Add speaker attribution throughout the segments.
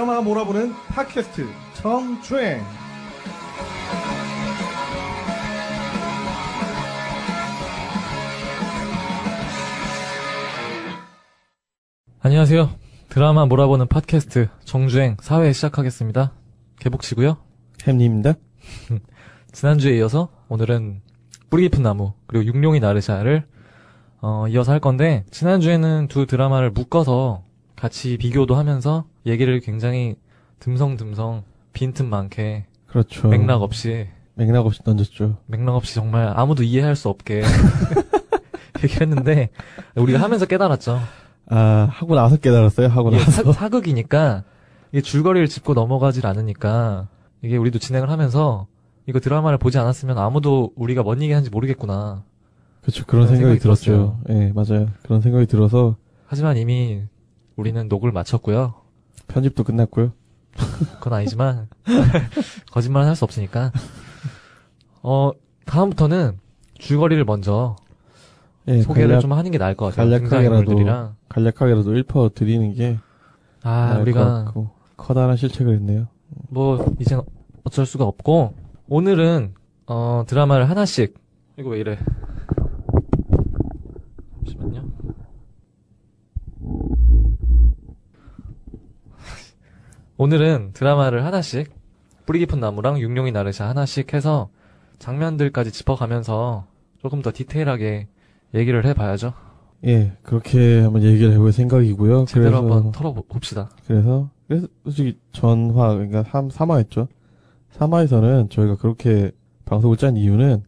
Speaker 1: 드라마가 몰아보는 팟캐스트 정주행
Speaker 2: 안녕하세요. 드라마 몰아보는 팟캐스트 정주행 4회 시작하겠습니다. 개복치고요.
Speaker 3: 햄님입니다.
Speaker 2: 지난주에 이어서 오늘은 뿌리 깊은 나무 그리고 육룡이 나르샤를 어, 이어서 할 건데 지난주에는 두 드라마를 묶어서 같이 비교도 하면서 얘기를 굉장히 듬성듬성 빈틈 많게
Speaker 3: 그렇죠.
Speaker 2: 맥락 없이
Speaker 3: 맥락 없이 던졌죠.
Speaker 2: 맥락 없이 정말 아무도 이해할 수 없게 얘기를 했는데 우리가 하면서 깨달았죠.
Speaker 3: 아, 하고 나서 깨달았어요. 하고 나서.
Speaker 2: 사, 사극이니까 이게 줄거리를 짚고 넘어가질 않으니까 이게 우리도 진행을 하면서 이거 드라마를 보지 않았으면 아무도 우리가 뭔 얘기 하는지 모르겠구나.
Speaker 3: 그렇죠. 그런
Speaker 2: 그런
Speaker 3: 생각이,
Speaker 2: 생각이
Speaker 3: 들었죠. 예, 네, 맞아요. 그런 생각이 들어서
Speaker 2: 하지만 이미 우리는 녹을 마쳤고요.
Speaker 3: 편집도 끝났고요.
Speaker 2: 그건 아니지만 거짓말은 할 수 없으니까. 어 다음부터는 줄거리를 먼저
Speaker 3: 예,
Speaker 2: 소개를
Speaker 3: 간략,
Speaker 2: 좀 하는 게 나을 것 같아요.
Speaker 3: 간략하게라도- 간략하게라도 1퍼 드리는 게
Speaker 2: 아 우리가
Speaker 3: 커다란 실책을 했네요.
Speaker 2: 뭐 이젠 어쩔 수가 없고 오늘은 어 드라마를 하나씩 이거 왜 이래 잠시만요 오늘은 드라마를 하나씩 뿌리 깊은 나무랑 육룡이 나르샤 하나씩 해서 장면들까지 짚어가면서 조금 더 디테일하게 얘기를 해봐야죠
Speaker 3: 예, 그렇게 한번 얘기를 해볼 생각이고요.
Speaker 2: 제대로
Speaker 3: 그래서,
Speaker 2: 한번 털어봅시다
Speaker 3: 그래서, 그래서 솔직히 전화, 그러니까 3, 3화였죠. 3화에서는 저희가 그렇게 방송을 짠 이유는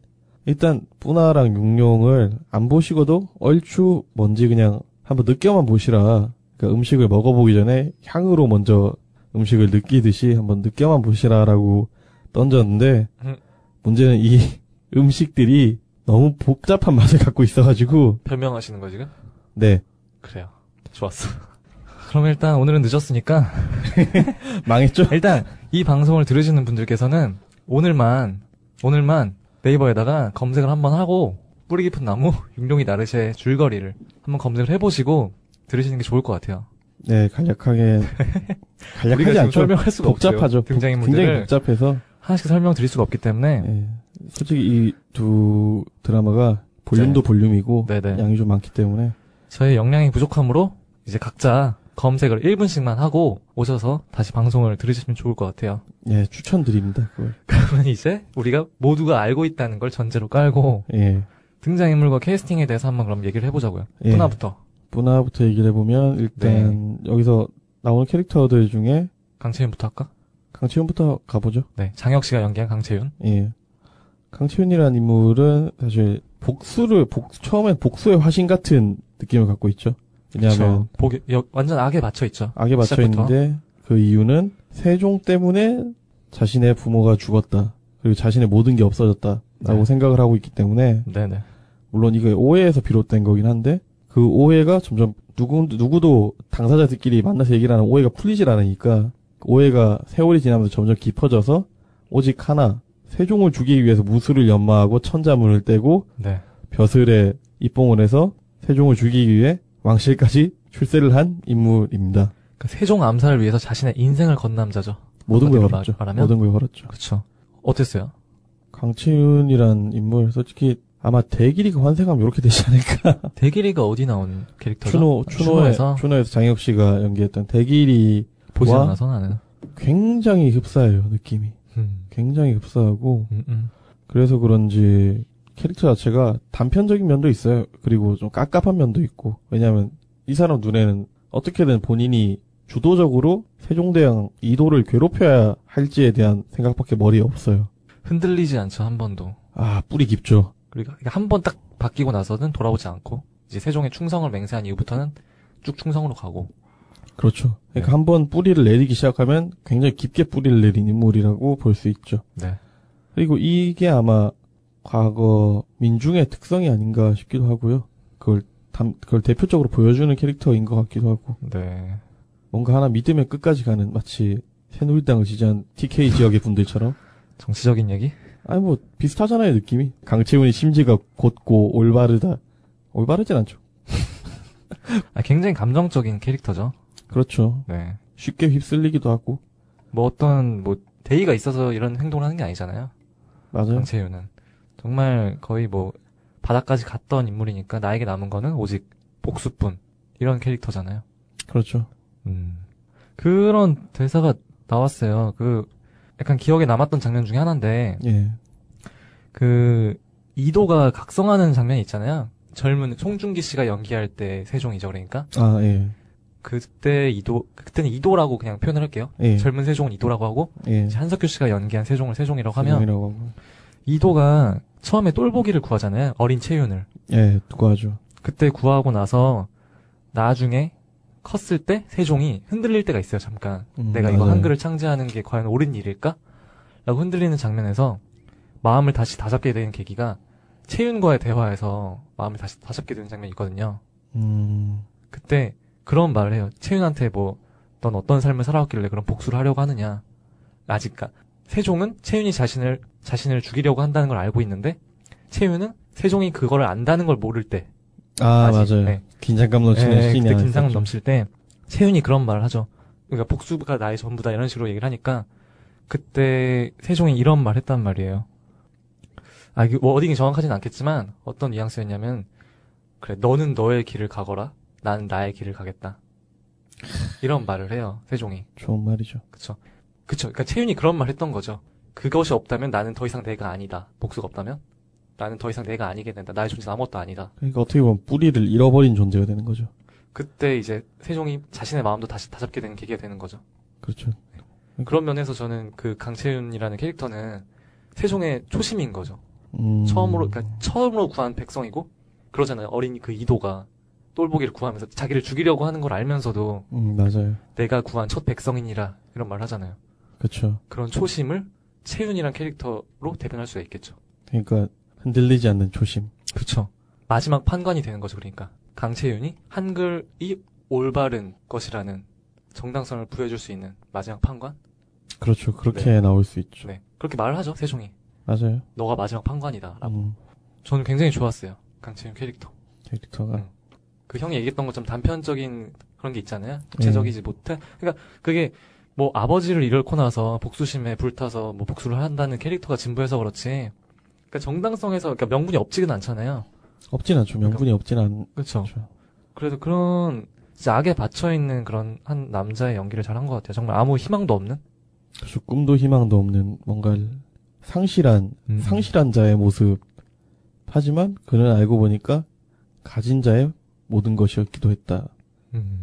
Speaker 3: 일단 뿌나랑 육룡을 안 보시고도 얼추 뭔지 그냥 한번 느껴만 보시라. 그러니까 음식을 먹어보기 전에 향으로 먼저 음식을 느끼듯이 한번 느껴만 보시라라고 던졌는데
Speaker 2: 음.
Speaker 3: 문제는 이 음식들이 너무 복잡한 맛을 갖고 있어가지고
Speaker 2: 변명하시는 거 지금?
Speaker 3: 네
Speaker 2: 그래요 좋았어 그럼 일단 오늘은 늦었으니까
Speaker 3: 망했죠.
Speaker 2: 일단 이 방송을 들으시는 분들께서는 오늘만 오늘만 네이버에다가 검색을 한번 하고 뿌리 깊은 나무 육룡이 나르샤의 줄거리를 한번 검색을 해보시고 들으시는 게 좋을 것 같아요.
Speaker 3: 네 간략하게 간략하지 않죠.
Speaker 2: 설명할 수가
Speaker 3: 복잡하죠.
Speaker 2: 없어요.
Speaker 3: 굉장히
Speaker 2: 등장인물들을
Speaker 3: 복잡해서
Speaker 2: 하나씩 설명드릴 수가 없기 때문에
Speaker 3: 예. 솔직히 이 두 드라마가 볼륨도
Speaker 2: 네.
Speaker 3: 볼륨이고
Speaker 2: 네네.
Speaker 3: 양이 좀 많기 때문에
Speaker 2: 저희 역량이 부족하므로 이제 각자 검색을 1분씩만 하고 오셔서 다시 방송을 들으시면 좋을 것 같아요.
Speaker 3: 예 추천드립니다. 그걸
Speaker 2: 그러면 이제 우리가 모두가 알고 있다는 걸 전제로 깔고
Speaker 3: 예
Speaker 2: 등장인물과 캐스팅에 대해서 한번 그럼 얘기를 해보자고요.
Speaker 3: 예.
Speaker 2: 하나부터
Speaker 3: 분화부터 얘기를 해보면 일단
Speaker 2: 네.
Speaker 3: 여기서 나오는 캐릭터들 중에
Speaker 2: 강채윤부터 할까?
Speaker 3: 강채윤부터 가보죠.
Speaker 2: 네, 장혁 씨가 연기한 강채윤.
Speaker 3: 예 강채윤이라는 인물은 사실 복수를 복 처음엔 복수의 화신 같은 느낌을 갖고 있죠. 왜냐하면
Speaker 2: 여- 완전 악에 맞춰 있죠.
Speaker 3: 악에 맞춰. 있는데 그 이유는 세종 때문에 자신의 부모가 죽었다. 그리고 자신의 모든 게 없어졌다라고
Speaker 2: 네.
Speaker 3: 생각을 하고 있기 때문에
Speaker 2: 네네.
Speaker 3: 물론 이게 오해에서 비롯된 거긴 한데 그 오해가 점점 누구 누구도 당사자들끼리 만나서 얘기를 하는 오해가 풀리질 않으니까 그 오해가 세월이 지나면서 점점 깊어져서 오직 하나 세종을 죽이기 위해서 무술을 연마하고 천자문을 떼고
Speaker 2: 네.
Speaker 3: 벼슬에 입봉을 해서 세종을 죽이기 위해 왕실까지 출세를 한 인물입니다.
Speaker 2: 그 세종 암살을 위해서 자신의 인생을 건 남자죠.
Speaker 3: 모든 걸 걸었죠.
Speaker 2: 말- 말하면?
Speaker 3: 모든 걸 걸었죠.
Speaker 2: 그쵸. 어땠어요?
Speaker 3: 강채윤이란 인물 솔직히 아마 대길이가 환생하면 이렇게 되지 않을까.
Speaker 2: 대길이가 어디 나온 캐릭터죠?
Speaker 3: 추노 추노에
Speaker 2: 추노에서
Speaker 3: 추노에서 장혁 씨가 연기했던 대길이
Speaker 2: 보지
Speaker 3: 와?
Speaker 2: 않아서 나는.
Speaker 3: 굉장히 흡사해요 느낌이.
Speaker 2: 음,
Speaker 3: 굉장히 흡사하고
Speaker 2: 음, 음.
Speaker 3: 그래서 그런지 캐릭터 자체가 단편적인 면도 있어요. 그리고 좀 깝깝한 면도 있고 왜냐하면 이 사람 눈에는 어떻게든 본인이 주도적으로 세종대왕 이도를 괴롭혀야 할지에 대한 생각밖에 머리에 없어요.
Speaker 2: 흔들리지 않죠 한 번도.
Speaker 3: 아 뿌리 깊죠.
Speaker 2: 그리고 한번 딱 바뀌고 나서는 돌아오지 않고 이제 세종의 충성을 맹세한 이후부터는 쭉 충성으로 가고.
Speaker 3: 그렇죠. 그러니까
Speaker 2: 네.
Speaker 3: 한번 뿌리를 내리기 시작하면 굉장히 깊게 뿌리를 내린 인물이라고 볼 수 있죠.
Speaker 2: 네.
Speaker 3: 그리고 이게 아마 과거 민중의 특성이 아닌가 싶기도 하고요. 그걸 담, 그걸 대표적으로 보여주는 캐릭터인 것 같기도 하고
Speaker 2: 네.
Speaker 3: 뭔가 하나 믿으면 끝까지 가는 마치 새누리당을 지지한 TK 지역의 분들처럼
Speaker 2: 정치적인 얘기?
Speaker 3: 아니 뭐 비슷하잖아요 느낌이 강채훈이 심지가 곧고 올바르다 올바르진 않죠.
Speaker 2: 아, 굉장히 감정적인 캐릭터죠.
Speaker 3: 그렇죠.
Speaker 2: 네.
Speaker 3: 쉽게 휩쓸리기도 하고
Speaker 2: 뭐 어떤 뭐 대의가 있어서 이런 행동을 하는 게 아니잖아요.
Speaker 3: 맞아요.
Speaker 2: 강채윤은 정말 거의 뭐 바닥까지 갔던 인물이니까 나에게 남은 거는 오직 복수뿐 이런 캐릭터잖아요.
Speaker 3: 그렇죠.
Speaker 2: 음. 그런 대사가 나왔어요. 그 약간 기억에 남았던 장면 중에 하나인데
Speaker 3: 예.
Speaker 2: 그 이도가 각성하는 장면이 있잖아요. 젊은 송중기 씨가 연기할 때 세종이죠, 그러니까
Speaker 3: 아 예.
Speaker 2: 그때 이도 그때는 이도라고 그냥 표현을 할게요.
Speaker 3: 예.
Speaker 2: 젊은 세종은 이도라고 하고
Speaker 3: 예.
Speaker 2: 한석규 씨가 연기한 세종을 세종이라고 하면
Speaker 3: 세종이라고 하고.
Speaker 2: 이도가 처음에 똘보기를 구하잖아요. 어린 채윤을.
Speaker 3: 예, 두고 하죠.
Speaker 2: 그때 구하고 나서 나중에 컸을 때 세종이 흔들릴 때가 있어요. 잠깐.
Speaker 3: 음,
Speaker 2: 내가 이거
Speaker 3: 맞아요.
Speaker 2: 한글을 창제하는 게 과연 옳은 일일까? 라고 흔들리는 장면에서 마음을 다시 다잡게 되는 계기가 채윤과의 대화에서 마음을 다시 다잡게 되는 장면이 있거든요.
Speaker 3: 음,
Speaker 2: 그때 그런 말을 해요. 채윤한테 뭐, 넌 어떤 삶을 살아왔길래 그런 복수를 하려고 하느냐. 아직, 까 세종은 채윤이 자신을, 자신을 죽이려고 한다는 걸 알고 있는데, 채윤은 세종이 그거를 안다는 걸 모를 때,
Speaker 3: 아
Speaker 2: 아직,
Speaker 3: 맞아요.
Speaker 2: 네.
Speaker 3: 긴장감 넘치는
Speaker 2: 예,
Speaker 3: 씬이
Speaker 2: 그때 긴장감
Speaker 3: 있었죠.
Speaker 2: 넘칠 때 채윤이 그런 말을 하죠. 그러니까 복수가 나의 전부다 이런 식으로 얘기를 하니까 그때 세종이 이런 말 했단 말이에요. 아, 이게 뭐 어딘지 정확하진 않겠지만 어떤 뉘앙스였냐면 그래 너는 너의 길을 가거라 나는 나의 길을 가겠다. 이런 말을 해요 세종이.
Speaker 3: 좋은 말이죠.
Speaker 2: 그쵸. 그쵸. 그러니까 채윤이 그런 말 했던 거죠. 그것이 없다면 나는 더 이상 내가 아니다. 복수가 없다면 나는 더 이상 내가 아니게 된다. 나의 존재는 아무것도 아니다.
Speaker 3: 그러니까 어떻게 보면 뿌리를 잃어버린 존재가 되는 거죠.
Speaker 2: 그때 이제 세종이 자신의 마음도 다시 다잡게 되는 계기가 되는 거죠.
Speaker 3: 그렇죠.
Speaker 2: 그런 면에서 저는 그 강채윤이라는 캐릭터는 세종의 초심인 거죠.
Speaker 3: 음,
Speaker 2: 처음으로 그러니까 처음으로 구한 백성이고 그러잖아요. 어린 그 이도가 똘보기를 구하면서 자기를 죽이려고 하는 걸 알면서도
Speaker 3: 음, 맞아요.
Speaker 2: 내가 구한 첫 백성이니라 이런 말 하잖아요.
Speaker 3: 그렇죠.
Speaker 2: 그런 초심을 채윤이란 캐릭터로 대변할 수가 있겠죠.
Speaker 3: 그러니까 흔들리지 않는 초심.
Speaker 2: 그렇죠. 마지막 판관이 되는 거죠. 그러니까 강채윤이 한글이 올바른 것이라는 정당성을 부여줄 수 있는 마지막 판관?
Speaker 3: 그렇죠. 그렇게 나올 수 있죠.
Speaker 2: 네. 그렇게 말을 하죠. 세종이.
Speaker 3: 맞아요.
Speaker 2: 너가 마지막 판관이다. 라고.
Speaker 3: 음,
Speaker 2: 저는 굉장히 좋았어요. 강채윤 캐릭터.
Speaker 3: 캐릭터가
Speaker 2: 음. 그 형이 얘기했던 것처럼 단편적인 그런 게 있잖아요. 구체적이지 못해. 그러니까 그게 뭐 아버지를 잃고 나서 복수심에 불타서 뭐 복수를 한다는 캐릭터가 진부해서 그렇지. 그러니까 정당성에서 그러니까 명분이 없지는 않잖아요.
Speaker 3: 없진 않죠. 명분이 없진 않죠.
Speaker 2: 그렇죠. 그래서 그런 진짜 악에 받쳐 있는 그런 한 남자의 연기를 잘한 것 같아요. 정말 아무 희망도 없는.
Speaker 3: 그래서 꿈도 희망도 없는 뭔가 상실한
Speaker 2: 음.
Speaker 3: 상실한 자의 모습. 하지만 그는 알고 보니까 가진 자의 모든 것이었기도 했다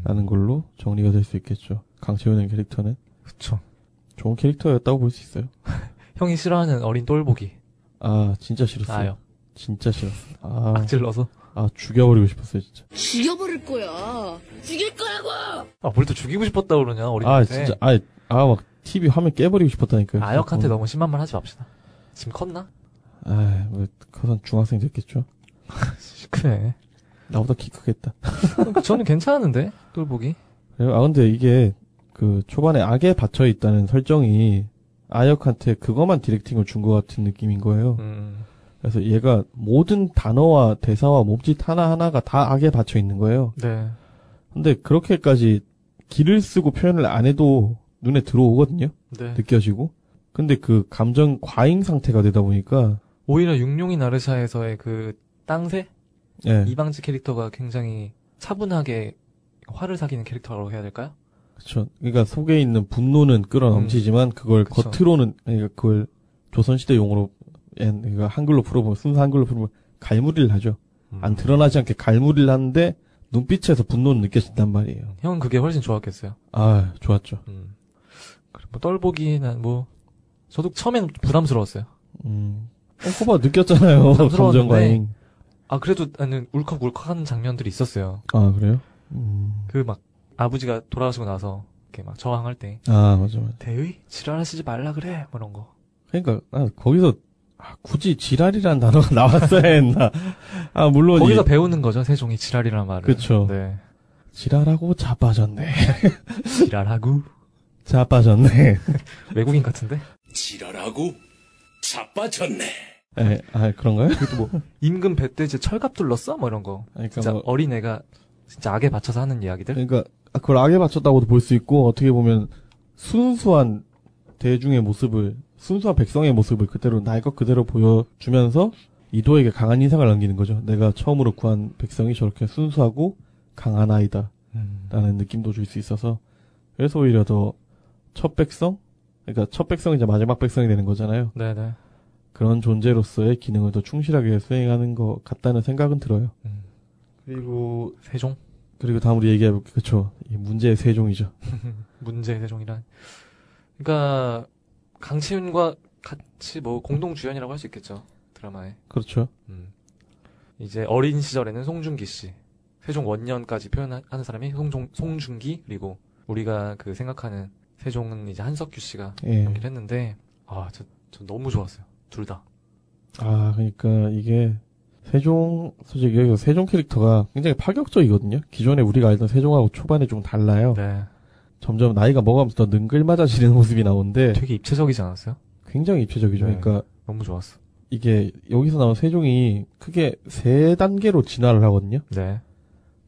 Speaker 3: 라는
Speaker 2: 음.
Speaker 3: 걸로 정리가 될 수 있겠죠. 강채윤의 캐릭터는
Speaker 2: 그렇죠.
Speaker 3: 좋은 캐릭터였다고 볼 수 있어요.
Speaker 2: 형이 싫어하는 어린 똘보기.
Speaker 3: 아 진짜 싫었어요.
Speaker 2: 나요.
Speaker 3: 진짜 싫었어. 아,
Speaker 2: 악질러서.
Speaker 3: 아 죽여버리고 싶었어요 진짜.
Speaker 4: 죽여버릴 거야. 죽일 거라고!
Speaker 2: 아, 뭘 또 죽이고 싶었다 그러냐,
Speaker 3: 아
Speaker 2: 어린한테.
Speaker 3: 진짜 아아막 TV 화면 깨버리고 싶었다니까요.
Speaker 2: 아역한테
Speaker 3: 자꾸.
Speaker 2: 너무 심한 말 하지 맙시다. 지금 컸나?
Speaker 3: 아뭐 커서 중학생 됐겠죠.
Speaker 2: 그래.
Speaker 3: 나보다 키 크겠다.
Speaker 2: 저는 괜찮았는데, 똘보기.
Speaker 3: 그래요? 아 근데 이게 그 초반에 악에 받쳐 있다는 설정이 아역한테 그것만 디렉팅을 준 것 같은 느낌인 거예요.
Speaker 2: 음.
Speaker 3: 그래서 얘가 모든 단어와 대사와 몸짓 하나 하나가 다 악에 받쳐 있는 거예요.
Speaker 2: 네.
Speaker 3: 근데 그렇게까지 기를 쓰고 표현을 안 해도 눈에 들어오거든요.
Speaker 2: 네.
Speaker 3: 느껴지고. 근데 그 감정 과잉 상태가 되다 보니까
Speaker 2: 오히려 육룡이 나르샤에서의 그 땅새?
Speaker 3: 예.
Speaker 2: 이방지 캐릭터가 굉장히 차분하게 화를 사귀는 캐릭터라고 해야 될까요?
Speaker 3: 그렇죠. 그러니까 속에 있는 분노는 끌어넘치지만 그걸
Speaker 2: 음. 그쵸.
Speaker 3: 겉으로는 그러니까 그걸 조선시대 용어로 예, 그러니까 한글로 풀어보면 순수 한글로 풀어보면 갈무리를 하죠.
Speaker 2: 음.
Speaker 3: 안 드러나지 않게 갈무리를 하는데 눈빛에서 분노는 느껴진단 말이에요.
Speaker 2: 형은 그게 훨씬 좋았겠어요.
Speaker 3: 아 좋았죠.
Speaker 2: 음. 뭐 똘보기는 뭐, 저도 처음엔 부담스러웠어요.
Speaker 3: 음. 어, 거봐 느꼈잖아요. 감정 과잉.
Speaker 2: 아, 그래도 나는 울컥울컥 하는 장면들이 있었어요.
Speaker 3: 아 그래요? 음.
Speaker 2: 그 막, 아버지가 돌아가시고 나서, 이렇게 막 저항할 때,
Speaker 3: 아 맞아 맞아.
Speaker 2: 대의? 지랄하시지 말라 그래? 뭐 이런 거.
Speaker 3: 그러니까 아, 거기서 아, 굳이 지랄이라는 단어가 나왔어야 했나? 아 물론
Speaker 2: 거기서
Speaker 3: 이-
Speaker 2: 배우는 거죠, 세종이 지랄이라는 말을.
Speaker 3: 그쵸.
Speaker 2: 네.
Speaker 3: 지랄하고 자빠졌네.
Speaker 2: 지랄하고.
Speaker 3: 자빠졌네.
Speaker 2: 외국인 같은데?
Speaker 5: 지랄하고 자빠졌네.
Speaker 3: 에, 아 그런가요?
Speaker 2: 그것도 뭐, 임금 배때 이제 철갑 둘렀어? 뭐 이런 거.
Speaker 3: 그러니까
Speaker 2: 진짜
Speaker 3: 뭐,
Speaker 2: 어린애가 진짜 악에 받쳐서 하는 이야기들?
Speaker 3: 그러니까 그걸 악에 바쳤다고도 볼 수 있고 어떻게 보면 순수한 대중의 모습을 순수한 백성의 모습을 그대로 나의 것 그대로 보여주면서 이도에게 강한 인상을 남기는 거죠. 내가 처음으로 구한 백성이 저렇게 순수하고 강한 아이다.
Speaker 2: 음.
Speaker 3: 라는 느낌도 줄 수 있어서 그래서 오히려 더 첫 백성 그러니까 첫 백성이 이제 마지막 백성이 되는 거잖아요.
Speaker 2: 네네.
Speaker 3: 그런 존재로서의 기능을 더 충실하게 수행하는 것 같다는 생각은 들어요.
Speaker 2: 음.
Speaker 3: 그리고
Speaker 2: 세종?
Speaker 3: 그리고 다음 우리 얘기해 볼게 그쵸 이 문제의 세종이죠.
Speaker 2: 문제 세종이란. 그러니까 강치윤과 같이 뭐 공동 주연이라고 할 수 있겠죠 드라마에.
Speaker 3: 그렇죠.
Speaker 2: 음. 이제 어린 시절에는 송중기 씨, 세종 원년까지 표현하는 사람이 송종, 송중기 그리고 우리가 그 생각하는 세종은 이제 한석규 씨가
Speaker 3: 예.
Speaker 2: 연기를 했는데 아, 저, 저 너무 좋았어요. 둘 다.
Speaker 3: 아 그러니까 이게 세종 솔직히 여기서 세종 캐릭터가 굉장히 파격적이거든요. 기존에 우리가 알던 세종하고 초반에 좀 달라요.
Speaker 2: 네.
Speaker 3: 점점 나이가 먹으면서 더 능글맞아지는 모습이 나오는데
Speaker 2: 되게 입체적이지 않았어요?
Speaker 3: 굉장히 입체적이죠.
Speaker 2: 네.
Speaker 3: 그러니까
Speaker 2: 너무 좋았어.
Speaker 3: 이게 여기서 나온 세종이 크게 세 단계로 진화를 하거든요.
Speaker 2: 네.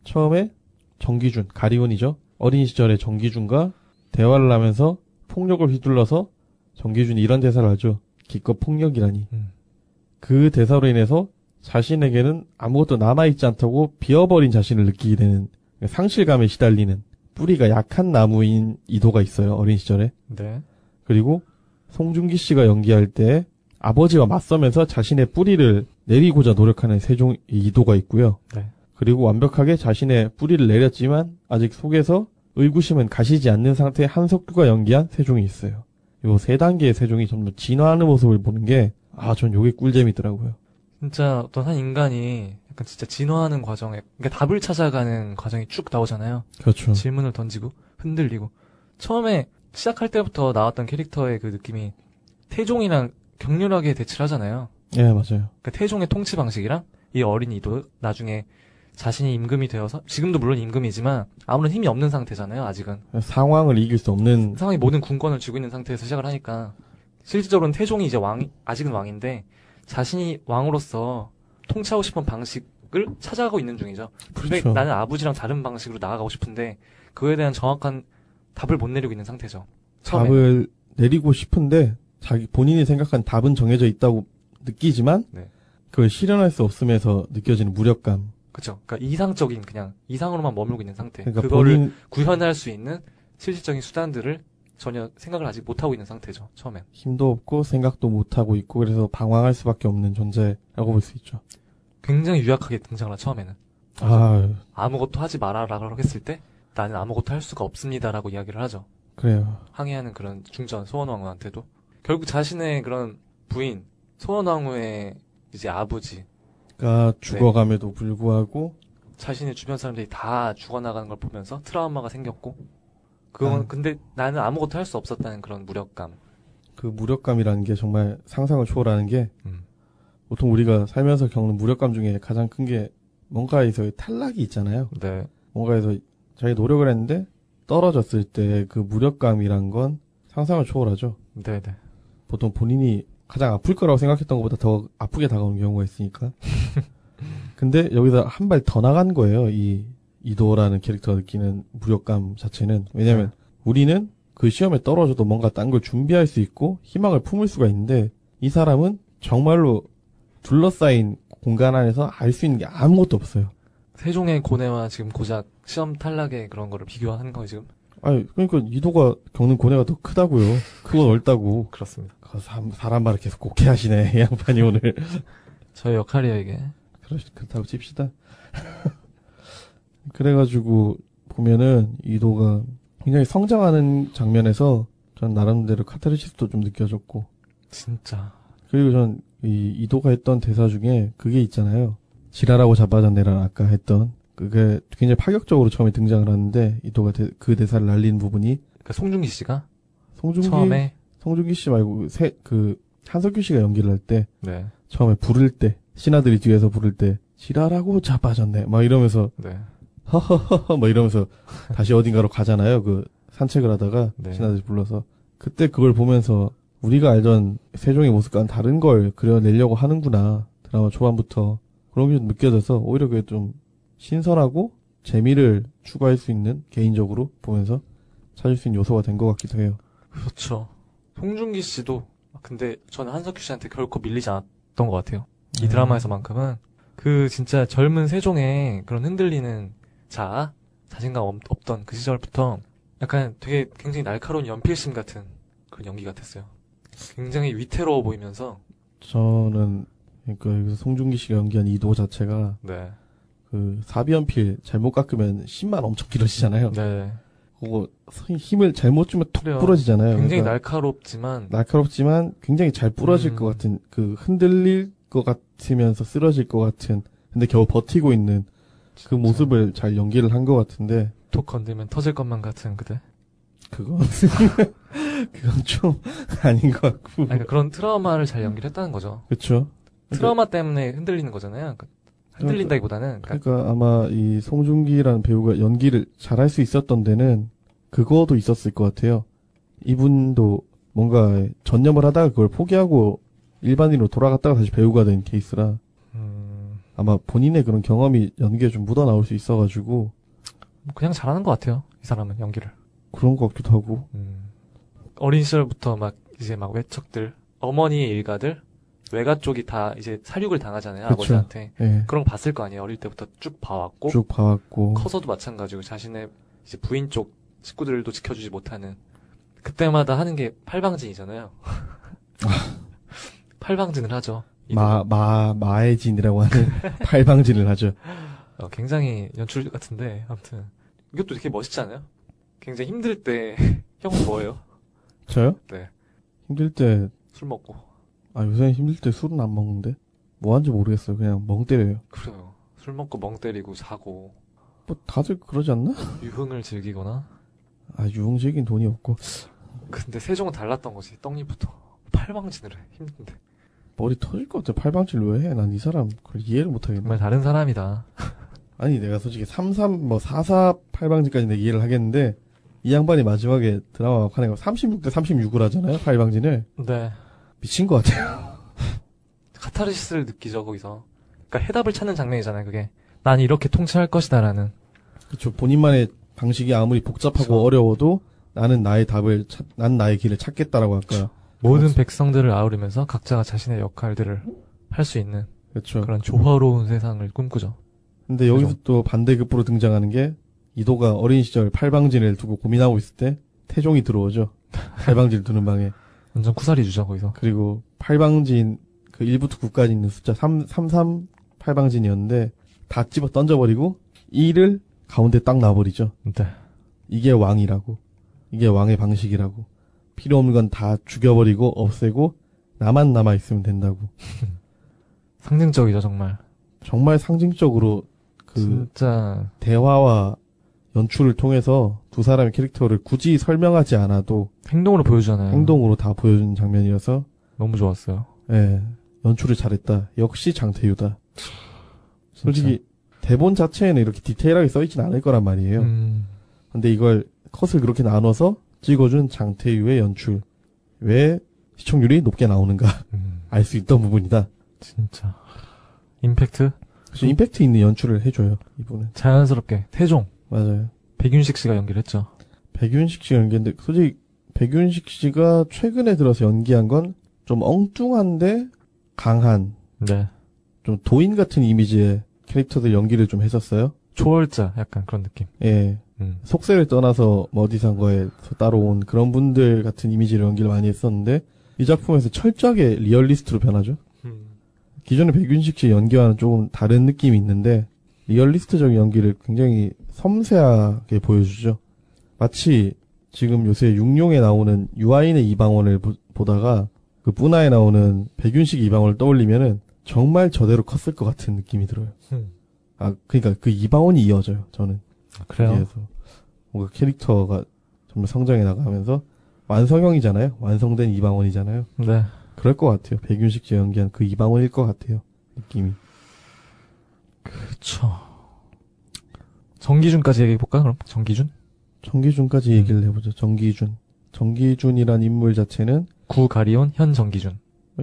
Speaker 3: 처음에 정기준, 가리온이죠. 어린 시절에 정기준과 대화를 하면서 폭력을 휘둘러서 정기준이 이런 대사를 하죠. 기껏 폭력이라니.
Speaker 2: 음.
Speaker 3: 그 대사로 인해서 자신에게는 아무것도 남아있지 않다고 비어버린 자신을 느끼게 되는 상실감에 시달리는 뿌리가 약한 나무인 이도가 있어요. 어린 시절에.
Speaker 2: 네.
Speaker 3: 그리고 송중기 씨가 연기할 때 아버지와 맞서면서 자신의 뿌리를 내리고자 노력하는 세종 이도가 있고요.
Speaker 2: 네.
Speaker 3: 그리고 완벽하게 자신의 뿌리를 내렸지만 아직 속에서 의구심은 가시지 않는 상태의 한석규가 연기한 세종이 있어요. 요 세 단계의 세종이 점점 진화하는 모습을 보는 게, 아, 전 요게 꿀잼이더라고요.
Speaker 2: 진짜 어떤 한 인간이 약간 진짜 진화하는 과정에, 그러니까 답을 찾아가는 과정이 쭉 나오잖아요.
Speaker 3: 그렇죠.
Speaker 2: 질문을 던지고 흔들리고 처음에 시작할 때부터 나왔던 캐릭터의 그 느낌이 태종이랑 격렬하게 대치를 하잖아요.
Speaker 3: 예, 맞아요.
Speaker 2: 그러니까 태종의 통치 방식이랑 이 어린이도 나중에 자신이 임금이 되어서 지금도 물론 임금이지만 아무런 힘이 없는 상태잖아요. 아직은
Speaker 3: 상황을 이길 수 없는,
Speaker 2: 상황이 모든 군권을 쥐고 있는 상태에서 시작을 하니까 실질적으로는 태종이 이제 왕 아직은 왕인데 자신이 왕으로서 통치하고 싶은 방식을 찾아가고 있는 중이죠. 근데
Speaker 3: 그렇죠.
Speaker 2: 나는 아버지랑 다른 방식으로 나아가고 싶은데 그거에 대한 정확한 답을 못 내리고 있는 상태죠. 처음에.
Speaker 3: 답을 내리고 싶은데, 자기 본인이 생각한 답은 정해져 있다고 느끼지만,
Speaker 2: 네.
Speaker 3: 그걸 실현할 수 없음에서 느껴지는 무력감.
Speaker 2: 그쵸. 그러니까 이상적인 그냥 이상으로만 머물고 있는 상태.
Speaker 3: 그러니까
Speaker 2: 그거를
Speaker 3: 본인
Speaker 2: 구현할 수 있는 실질적인 수단들을 전혀 생각을 아직 못 하고 있는 상태죠. 처음엔.
Speaker 3: 힘도 없고 생각도 못 하고 있고 그래서 방황할 수밖에 없는 존재라고 볼 수 있죠.
Speaker 2: 굉장히 유약하게 등장을 하 처음에는.
Speaker 3: 아,
Speaker 2: 아무것도 하지 말아라고 했을 때 나는 아무것도 할 수가 없습니다라고 이야기를 하죠.
Speaker 3: 그래요.
Speaker 2: 항의하는 그런 중전 소원왕후한테도 결국 자신의 그런 부인 소원왕후의 이제 아버지
Speaker 3: 가 죽어감에도 불구하고
Speaker 2: 자신의 주변 사람들이 다 죽어나가는 걸 보면서 트라우마가 생겼고 그건
Speaker 3: 아.
Speaker 2: 근데 나는 아무것도 할 수 없었다는 그런 무력감
Speaker 3: 그 무력감이라는 게 정말 상상을 초월하는 게
Speaker 2: 음.
Speaker 3: 보통 우리가 살면서 겪는 무력감 중에 가장 큰 게 뭔가에서의 탈락이 있잖아요.
Speaker 2: 네
Speaker 3: 뭔가에서 자기 노력을 했는데 떨어졌을 때 그 무력감이란 건 상상을 초월하죠.
Speaker 2: 네 네
Speaker 3: 보통 본인이 가장 아플 거라고 생각했던 것보다 더 아프게 다가오는 경우가 있으니까. 근데 여기서 한 발 더 나간 거예요. 이 이도라는 캐릭터가 느끼는 무력감 자체는. 왜냐면 우리는 그 시험에 떨어져도 뭔가 딴 걸 준비할 수 있고 희망을 품을 수가 있는데 이 사람은 정말로 둘러싸인 공간 안에서 알 수 있는 게 아무것도 없어요.
Speaker 2: 세종의 고뇌와 지금 고작 시험 탈락의 그런 거를 비교하는 거 지금
Speaker 3: 아니, 그러니까 이도가 겪는 고뇌가 더 크다고요. 크고 넓다고.
Speaker 2: 그렇습니다
Speaker 3: 그 사람, 사람 말을 계속 곱게 하시네, 이 양반이 오늘.
Speaker 2: 저의 역할이에요 이게
Speaker 3: 그렇, 그렇다고 칩시다. 그래가지고, 보면은, 이도가 굉장히 성장하는 장면에서, 전 나름대로 카타르시스도 좀 느껴졌고,
Speaker 2: 진짜.
Speaker 3: 그리고 전, 이, 이도가 했던 대사 중에 그게 있잖아요. 지랄하고 자빠졌네라는 아까 했던, 그게 굉장히 파격적으로 처음에 등장을 하는데, 이도가 대- 그 대사를 날린 부분이,
Speaker 2: 그러니까 송중기 씨가?
Speaker 3: 송중기,
Speaker 2: 처음에?
Speaker 3: 송중기 씨 말고, 세, 그, 한석규 씨가 연기를 할 때,
Speaker 2: 네.
Speaker 3: 처음에 부를 때, 신하들이 뒤에서 부를 때, 지랄하고 자빠졌네. 막 이러면서,
Speaker 2: 네.
Speaker 3: 허허허허 뭐 이러면서 다시 어딘가로 가잖아요. 그 산책을 하다가
Speaker 2: 네.
Speaker 3: 신하들이 불러서 그때 그걸 보면서 우리가 알던 세종의 모습과는 다른 걸 그려내려고 하는구나. 드라마 초반부터 그런 게 좀 느껴져서 오히려 그게 좀 신선하고 재미를 추가할 수 있는 개인적으로 보면서 찾을 수 있는 요소가 된 것 같기도 해요.
Speaker 2: 그렇죠. 송중기 씨도 근데 저는 한석규 씨한테 결코 밀리지 않았던 것 같아요. 이
Speaker 3: 음.
Speaker 2: 드라마에서만큼은 그 진짜 젊은 세종의 그런 흔들리는 자아, 자신감 없- 없던 그 시절부터 약간 되게 굉장히 날카로운 연필심 같은 그런 연기 같았어요. 굉장히 위태로워 보이면서
Speaker 3: 저는 그러니까 여기서 송중기 씨가 연기한 이도 자체가
Speaker 2: 네,
Speaker 3: 그 사비연필 잘못 깎으면 심만 엄청 길어지잖아요.
Speaker 2: 네,
Speaker 3: 그거 힘을 잘못 주면 톡
Speaker 2: 그래요.
Speaker 3: 부러지잖아요.
Speaker 2: 굉장히
Speaker 3: 그러니까
Speaker 2: 날카롭지만
Speaker 3: 날카롭지만 굉장히 잘 부러질
Speaker 2: 음.
Speaker 3: 것 같은 그 흔들릴 것 같으면서 쓰러질 것 같은 근데 겨우 버티고 있는 그 모습을 잘 연기를 한 것 같은데
Speaker 2: 톡 건들면 터질 것만 같은 그대.
Speaker 3: 그건 그건 좀 아닌 것 같고
Speaker 2: 아니, 그러니까 그런 트라우마를 잘 연기를 했다는 거죠.
Speaker 3: 그렇죠.
Speaker 2: 트라우마 때문에 흔들리는 거잖아요. 그러니까 흔들린다기보다는 그러니까
Speaker 3: 그러니까 아마 이 송중기라는 배우가 연기를 잘할 수 있었던 데는 그거도 있었을 것 같아요. 이분도 뭔가 전념을 하다가 그걸 포기하고 일반인으로 돌아갔다가 다시 배우가 된 케이스라
Speaker 2: 음,
Speaker 3: 아마 본인의 그런 경험이 연기에 좀 묻어 나올 수 있어가지고
Speaker 2: 그냥 잘하는 것 같아요. 이 사람은 연기를.
Speaker 3: 그런 것 같기도 하고
Speaker 2: 음. 어린 시절부터 막 이제 막 외척들, 어머니의 일가들, 외가 쪽이 다 이제 살육을 당하잖아요.
Speaker 3: 그쵸.
Speaker 2: 아버지한테.
Speaker 3: 예,
Speaker 2: 그런 거 봤을 거 아니에요. 어릴 때부터 쭉 봐왔고.
Speaker 3: 쭉 봐왔고
Speaker 2: 커서도 마찬가지고 자신의 이제 부인 쪽 식구들도 지켜주지 못하는 그때마다 하는 게 팔방진이잖아요. 팔방진을 하죠.
Speaker 3: 마, 마, 마해진이라고 하는 팔방진을 하죠.
Speaker 2: 어, 굉장히 연출 같은데 아무튼 이것도 되게 멋있지 않아요? 굉장히 힘들 때 형은 뭐예요?
Speaker 3: 저요?
Speaker 2: 네.
Speaker 3: 힘들 때,
Speaker 2: 술 먹고
Speaker 3: 아, 요새 힘들 때 술은 안 먹는데? 뭐 하는지 모르겠어요. 그냥 멍 때려요.
Speaker 2: 그래요. 술 먹고 멍 때리고 자고
Speaker 3: 뭐 다들 그러지 않나?
Speaker 2: 유흥을 즐기거나
Speaker 3: 아, 유흥적인 돈이 없고.
Speaker 2: 근데 세종은 달랐던 거지 떡잎부터 팔방진을 해 힘든데
Speaker 3: 머리 터질 것 같아. 팔방질 왜 해? 난 이 사람 그걸 이해를 못하겠네.
Speaker 2: 정말 다른 사람이다.
Speaker 3: 아니 내가 솔직히 33, 뭐 44 팔방진까지 내 이해를 하겠는데 이 양반이 마지막에 드라마 막판에 36대 36을 하잖아요. 팔방진을.
Speaker 2: 네.
Speaker 3: 미친 것 같아요.
Speaker 2: 카타르시스를 느끼죠 거기서. 그러니까 해답을 찾는 장면이잖아요 그게. 난 이렇게 통치할 것이다라는.
Speaker 3: 그렇죠. 본인만의 방식이 아무리 복잡하고
Speaker 2: 그쵸.
Speaker 3: 어려워도 나는 나의 답을 찾, 난 나의 길을 찾겠다라고 할까.
Speaker 2: 모든
Speaker 3: 그렇죠.
Speaker 2: 백성들을 아우르면서 각자가 자신의 역할들을 할 수 있는
Speaker 3: 그렇죠.
Speaker 2: 그런 조화로운 세상을 꿈꾸죠.
Speaker 3: 근데 여기서 또 반대급부로 등장하는 게 이도가 어린 시절 팔방진을 두고 고민하고 있을 때 태종이 들어오죠. 팔방진을 두는 방에.
Speaker 2: 완전 쿠사리 주죠 거기서.
Speaker 3: 그리고 팔방진 그 1부터 9까지 있는 숫자 3, 33 팔방진이었는데 다 집어 던져버리고 1을 가운데 딱 놔버리죠.
Speaker 2: 네.
Speaker 3: 이게 왕이라고. 이게 왕의 방식이라고. 필요 없는 건 다 죽여버리고 없애고 나만 남아 있으면 된다고.
Speaker 2: 상징적이죠 정말.
Speaker 3: 정말 상징적으로 그
Speaker 2: 진짜
Speaker 3: 대화와 연출을 통해서 두 사람의 캐릭터를 굳이 설명하지 않아도
Speaker 2: 행동으로 보여주잖아요.
Speaker 3: 행동으로 다 보여준 장면이어서
Speaker 2: 너무 좋았어요.
Speaker 3: 예, 연출을 잘했다. 역시 장태유다. 솔직히 대본 자체에는 이렇게 디테일하게 써있진 않을 거란 말이에요.
Speaker 2: 음,
Speaker 3: 근데 이걸 컷을 그렇게 나눠서 찍어준 장태유의 연출. 왜 시청률이 높게 나오는가
Speaker 2: 음,
Speaker 3: 알수 있던 부분이다.
Speaker 2: 진짜 임팩트
Speaker 3: 그래서 임팩트 있는 연출을 해줘요. 이분은
Speaker 2: 자연스럽게 태종
Speaker 3: 맞아요.
Speaker 2: 백윤식 씨가 연기를 했죠.
Speaker 3: 백윤식 씨가 연기했는데 솔직히 백윤식 씨가 최근에 들어서 연기한 건 좀 엉뚱한데 강한
Speaker 2: 네.
Speaker 3: 좀 도인 같은 이미지의 캐릭터들 연기를 좀 했었어요.
Speaker 2: 초월자 약간 그런 느낌.
Speaker 3: 예.
Speaker 2: 음.
Speaker 3: 속세를 떠나서 뭐 어디선 거에서 따라온 그런 분들 같은 이미지로 연기를 많이 했었는데 이 작품에서 철저하게 리얼리스트로 변하죠.
Speaker 2: 음.
Speaker 3: 기존의 백윤식 씨 연기와는 조금 다른 느낌이 있는데 리얼리스트적인 연기를 굉장히 섬세하게 보여주죠. 마치 지금 요새 육룡에 나오는 유아인의 이방원을 보, 보다가 그 뿌나에 나오는 백윤식 이방원을 떠올리면은 정말 저대로 컸을 것 같은 느낌이 들어요.
Speaker 2: 음.
Speaker 3: 아, 그러니까 그 이방원이 이어져요. 저는.
Speaker 2: 그래요.
Speaker 3: 여기에서 뭔가 캐릭터가 정말 성장해 나가면서 완성형이잖아요. 완성된 이방원이잖아요.
Speaker 2: 네.
Speaker 3: 그럴 것 같아요. 백윤식 씨 연기한 그 이방원일 것 같아요. 느낌이.
Speaker 2: 그쵸. 정기준까지 얘기해볼까, 그럼? 정기준?
Speaker 3: 정기준까지
Speaker 2: 음.
Speaker 3: 얘기를 해보죠. 정기준. 정기준이란 인물 자체는
Speaker 2: 구가리온, 현 정기준.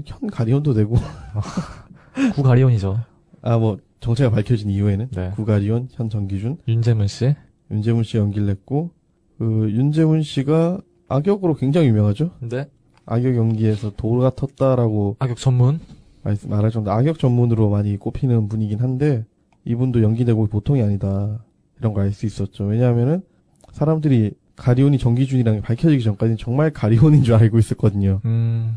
Speaker 3: 현 가리온도 되고
Speaker 2: 구가리온이죠.
Speaker 3: 아 뭐 정체가 밝혀진 이후에는
Speaker 2: 네.
Speaker 3: 구가리온, 현 정기준,
Speaker 2: 윤재문 씨.
Speaker 3: 윤재문 씨 연기를 했고 그 윤재문 씨가 악역으로 굉장히 유명하죠.
Speaker 2: 네.
Speaker 3: 악역 연기에서 도가 텄다라고
Speaker 2: 악역 전문.
Speaker 3: 말- 말할 정도 악역 전문으로 많이 꼽히는 분이긴 한데 이분도 연기 내고 보통이 아니다 이런 걸알수 있었죠. 왜냐하면은 사람들이 가리온이 정기준이랑 밝혀지기 전까지는 정말 가리온인 줄 알고 있었거든요.
Speaker 2: 음.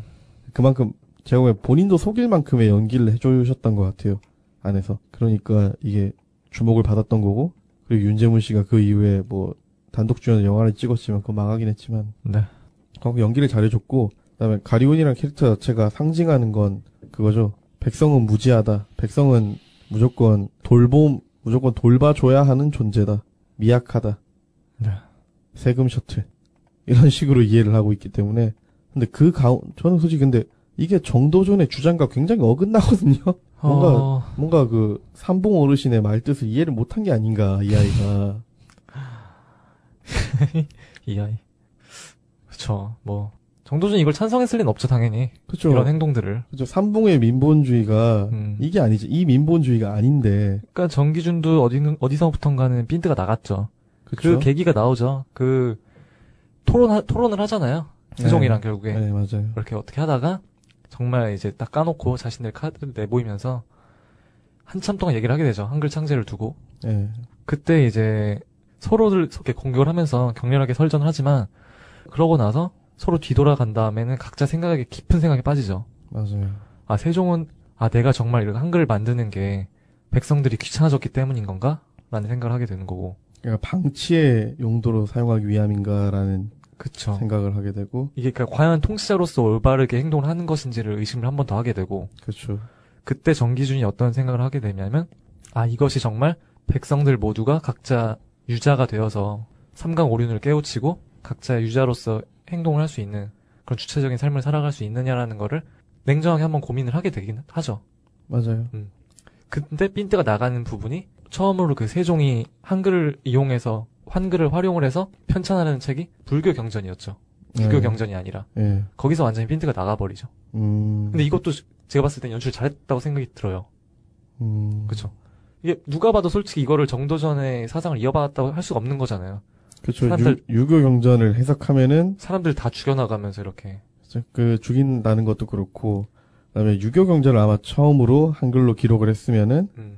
Speaker 3: 그만큼 제가 보기엔 본인도 속일 만큼의 연기를 해주셨던 것 같아요. 안에서. 그러니까 이게 주목을 받았던 거고 그리고 윤재문 씨가 그 이후에 뭐 단독 주연 영화를 찍었지만 그거 망하긴 했지만
Speaker 2: 네.
Speaker 3: 거기 연기를 잘해줬고 그다음에 가리온이라는 캐릭터 자체가 상징하는 건 그거죠. 백성은 무지하다. 백성은 무조건 돌봄, 무조건 돌봐줘야 하는 존재다. 미약하다.
Speaker 2: 네.
Speaker 3: 세금 셔틀. 이런 식으로 이해를 하고 있기 때문에. 근데 그 가운, 저는 솔직히 근데 이게 정도전의 주장과 굉장히 어긋나거든요. 뭔가,
Speaker 2: 어,
Speaker 3: 뭔가 그 삼봉 어르신의 말뜻을 이해를 못한 게 아닌가, 이 아이가.
Speaker 2: 이 아이. 그쵸. 뭐 정도전 이걸 찬성했을 리는 없죠 당연히.
Speaker 3: 그쵸.
Speaker 2: 이런 행동들을.
Speaker 3: 그죠. 삼봉의 민본주의가
Speaker 2: 음.
Speaker 3: 이게 아니죠. 이 민본주의가 아닌데.
Speaker 2: 그러니까 정기준도 어디 어디서부턴가는 핀트가 나갔죠. 그
Speaker 3: 그쵸?
Speaker 2: 계기가 나오죠. 그 토론 토론을 하잖아요. 세종이랑
Speaker 3: 네.
Speaker 2: 결국에
Speaker 3: 네, 맞아요.
Speaker 2: 그렇게 어떻게 하다가 정말 이제 딱 까놓고 자신들 카드를 내보이면서 한참 동안 얘기를 하게 되죠. 한글 창제를 두고
Speaker 3: 네.
Speaker 2: 그때 이제 서로를 이렇게 공격을 하면서 격렬하게 설전을 하지만 그러고 나서 서로 뒤돌아간 다음에는 각자 생각에 깊은 생각에 빠지죠.
Speaker 3: 맞아요.
Speaker 2: 아 세종은 아 내가 정말 이렇게 한글을 만드는 게 백성들이 귀찮아졌기 때문인 건가? 라는 생각을 하게 되는 거고.
Speaker 3: 그러니까 방치의 용도로 사용하기 위함인가라는
Speaker 2: 그쵸.
Speaker 3: 생각을 하게 되고,
Speaker 2: 이게 그러니까 과연 통치자로서 올바르게 행동을 하는 것인지를 의심을 한 번 더 하게 되고
Speaker 3: 그렇죠.
Speaker 2: 그때 정기준이 어떤 생각을 하게 되냐면 아 이것이 정말 백성들 모두가 각자 유자가 되어서 삼강 오륜을 깨우치고 각자의 유자로서 행동을 할 수 있는 그런 주체적인 삶을 살아갈 수 있느냐라는 거를 냉정하게 한번 고민을 하게 되긴 하죠.
Speaker 3: 맞아요.
Speaker 2: 근데 핀트가 나가는 부분이 처음으로 그 세종이 한글을 이용해서 한글을 활용을 해서 편찬하는 책이 불교 경전이었죠. 불교
Speaker 3: 네.
Speaker 2: 경전이 아니라
Speaker 3: 예.
Speaker 2: 거기서 완전히 핀트가 나가버리죠.
Speaker 3: 음.
Speaker 2: 근데 이것도 제가 봤을 땐 연출 잘했다고 생각이 들어요.
Speaker 3: 음.
Speaker 2: 그쵸. 이게 누가 봐도 솔직히 이거를 정도전의 사상을 이어받았다고 할 수가 없는 거잖아요.
Speaker 3: 그쵸.
Speaker 2: 사람들-
Speaker 3: 유, 유교 경전을 해석하면은,
Speaker 2: 사람들 다 죽여나가면서 이렇게.
Speaker 3: 그, 죽인다는 것도 그렇고, 그 다음에 유교 경전을 아마 처음으로 한글로 기록을 했으면은,
Speaker 2: 음.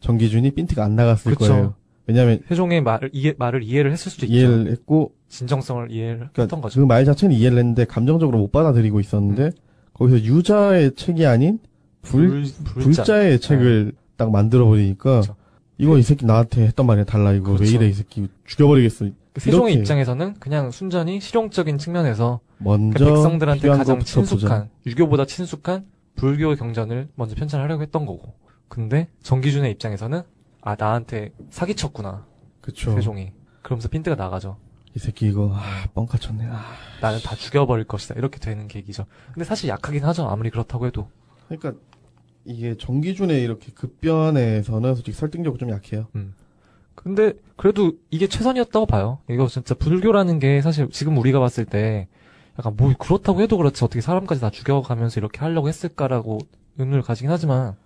Speaker 3: 정기준이 핀트가 안 나갔을
Speaker 2: 그쵸.
Speaker 3: 거예요. 왜냐면,
Speaker 2: 세종의 말을, 이해, 말을 이해를 했을 수도 있죠.
Speaker 3: 이해를 했고,
Speaker 2: 진정성을 이해를 했던
Speaker 3: 그러니까
Speaker 2: 거죠.
Speaker 3: 그 말 자체는 이해를 했는데, 감정적으로 못 받아들이고 있었는데, 거기서 유자의 책이 아닌, 불,
Speaker 2: 불자.
Speaker 3: 불자의 책을 딱 만들어 버리니까,
Speaker 2: 그쵸.
Speaker 3: 이거 이 새끼 나한테 했단 말이야, 달라, 이거. 왜
Speaker 2: 그렇죠.
Speaker 3: 이래, 이 새끼. 죽여버리겠어.
Speaker 2: 그 세종의
Speaker 3: 이렇게.
Speaker 2: 입장에서는 그냥 순전히 실용적인 측면에서 그
Speaker 3: 먼저,
Speaker 2: 백성들한테
Speaker 3: 필요한
Speaker 2: 가장 친숙한
Speaker 3: 보자.
Speaker 2: 유교보다 친숙한 불교 경전을 먼저 편찬하려고 했던 거고. 근데 정기준의 입장에서는 아 나한테 사기쳤구나
Speaker 3: 그쵸.
Speaker 2: 세종이. 그러면서 핀트가 나가죠.
Speaker 3: 이 새끼 이거, 아, 뻥카 쳤네. 아.
Speaker 2: 나는 다 죽여버릴 것이다. 이렇게 되는 계기죠. 근데 사실 약하긴 하죠. 아무리 그렇다고 해도.
Speaker 3: 그러니까, 이게 정기준의 이렇게 급변에서는 솔직히 설득력이 좀 약해요.
Speaker 2: 근데 그래도 이게 최선이었다고 봐요. 이거 진짜 불교라는 게 사실 지금 우리가 봤을 때 약간 뭐 그렇다고 해도 그렇지 어떻게 사람까지 다 죽여가면서 이렇게 하려고 했을까라고 의문을 가지긴 하지만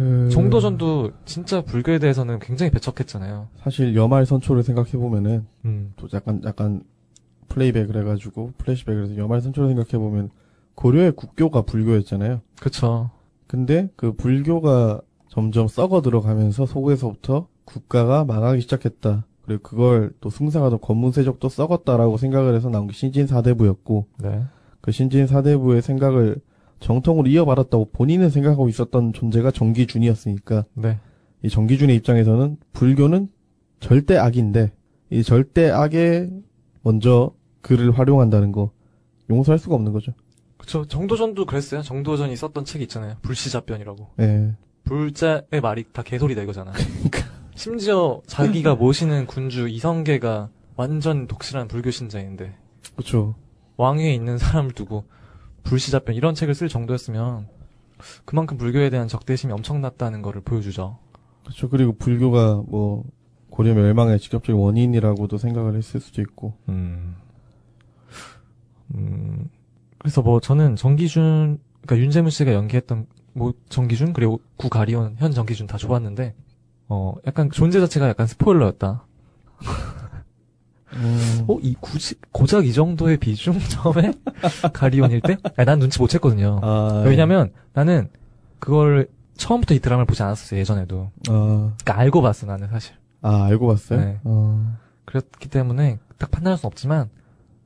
Speaker 3: 그,
Speaker 2: 정도전도 진짜 불교에 대해서는 굉장히 배척했잖아요.
Speaker 3: 사실 여말 선초를 생각해 보면은,
Speaker 2: 음.
Speaker 3: 또 약간, 약간, 플레이백을 해가지고, 플래시백을 해서 여말 선초를 생각해 보면, 고려의 국교가 불교였잖아요.
Speaker 2: 그쵸.
Speaker 3: 근데 그 불교가 점점 썩어 들어가면서 속에서부터 국가가 망하기 시작했다. 그리고 그걸 또 승상하던 권문세족도 썩었다라고 생각을 해서 나온 게 신진 사대부였고,
Speaker 2: 네.
Speaker 3: 그 신진 사대부의 생각을 정통으로 이어받았다고 본인은 생각하고 있었던 존재가 정기준이었으니까,
Speaker 2: 네.
Speaker 3: 이 정기준의 입장에서는 불교는 절대 악인데, 이 절대 악에 먼저 글을 활용한다는 거, 용서할 수가 없는 거죠.
Speaker 2: 그쵸. 정도전도 그랬어요. 정도전이 썼던 책이 있잖아요. 불시자변이라고.
Speaker 3: 예.
Speaker 2: 불자의 말이 다 개소리다 이거잖아. 심지어 자기가 모시는 군주 이성계가 완전 독실한 불교 신자인데
Speaker 3: 그쵸.
Speaker 2: 왕위에 있는 사람을 두고 불시자변 이런 책을 쓸 정도였으면 그만큼 불교에 대한 적대심이 엄청났다는 거를 보여주죠.
Speaker 3: 그렇죠. 그리고 불교가 뭐 고려 멸망의 직접적인 원인이라고도 생각을 했을 수도 있고.
Speaker 2: 음. 음. 그래서 뭐 저는 정기준 그러니까 윤재문 씨가 연기했던 뭐 정기준 그리고 구가리온 현 정기준 다 좋았는데 어 약간 존재 자체가 약간 스포일러였다.
Speaker 3: 음,
Speaker 2: 어 이 굳이 고작 이 정도의 비중 처음에 가리온일 때? 아니, 난 눈치 못 챘거든요.
Speaker 3: 아,
Speaker 2: 왜냐면 나는 그걸 처음부터 이 드라마를 보지 않았었어요 예전에도.
Speaker 3: 아,
Speaker 2: 그러니까 알고 봤어 나는 사실.
Speaker 3: 아, 알고 봤어요?
Speaker 2: 네.
Speaker 3: 어,
Speaker 2: 그렇기 때문에 딱 판단할 수는 없지만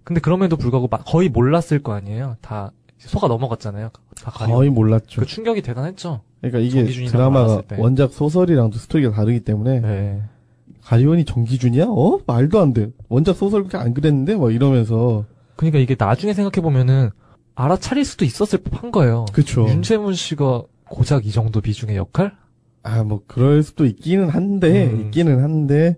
Speaker 2: 근데 그럼에도 불구하고 막 거의 몰랐을 거 아니에요. 다 소가 넘어갔잖아요. 다 가리온.
Speaker 3: 거의 몰랐죠.
Speaker 2: 그 충격이 대단했죠.
Speaker 3: 그러니까 이게 드라마가. 원작 소설이랑도 스토리가 다르기 때문에
Speaker 2: 네.
Speaker 3: 가리온이 정기준이야? 어? 말도 안 돼. 원작 소설 그렇게 안 그랬는데? 막 이러면서.
Speaker 2: 그러니까 이게 나중에 생각해 보면은 알아차릴 수도 있었을 법한 거예요.
Speaker 3: 그쵸.
Speaker 2: 윤재문 씨가 고작 이 정도 비중의 역할?
Speaker 3: 아, 뭐, 그럴 수도 있기는 한데,
Speaker 2: 음.
Speaker 3: 있기는 한데,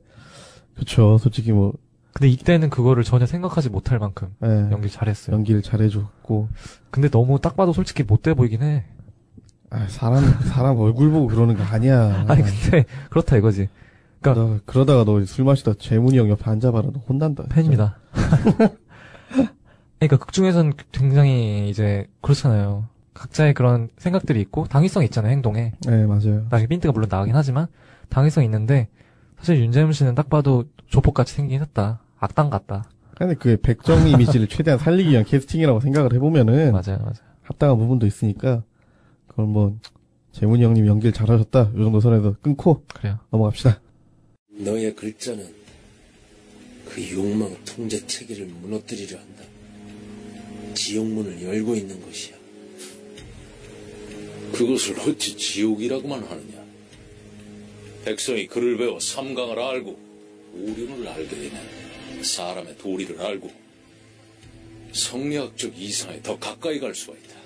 Speaker 3: 그쵸. 솔직히 뭐,
Speaker 2: 근데 이때는 그거를 전혀 생각하지 못할 만큼
Speaker 3: 예,
Speaker 2: 연기 잘했어요.
Speaker 3: 연기를 잘해줬고,
Speaker 2: 근데 너무 딱 봐도 솔직히 못돼 보이긴 해.
Speaker 3: 아, 사람, 사람 얼굴 보고 그러는 거 아니야.
Speaker 2: 아니 근데 그렇다 이거지.
Speaker 3: 그러다가, 그러다가 너 술 마시다 재문이 형 옆에 앉아봐라. 너 혼난다. 진짜.
Speaker 2: 팬입니다. 그러니까 극 중에선 굉장히 이제 그렇잖아요. 각자의 그런 생각들이 있고 당위성 이 있잖아요 행동에.
Speaker 3: 네, 맞아요.
Speaker 2: 나중에 빈트가 물론 나가긴 하지만 당위성 이 있는데 사실 윤재문 씨는 딱 봐도 조폭같이 생기긴 했다. 악당 같다.
Speaker 3: 근데 그 백정 이미지를 최대한 살리기 위한 캐스팅이라고 생각을 해보면은,
Speaker 2: 맞아요, 맞아요.
Speaker 3: 합당한 부분도 있으니까, 그걸 뭐, 재문이 형님 연기를 잘하셨다. 요 정도 선에서 끊고
Speaker 2: 그래요.
Speaker 3: 넘어갑시다.
Speaker 5: 너의 글자는 그 욕망 통제 체계를 무너뜨리려 한다. 지옥문을 열고 있는 것이야. 그것을 어찌 지옥이라고만 하느냐? 백성이 글을 배워 삼강을 알고 오륜을 알게 되면 사람의 도리를 알고 성리학적 이상에 더 가까이 갈 수가 있다.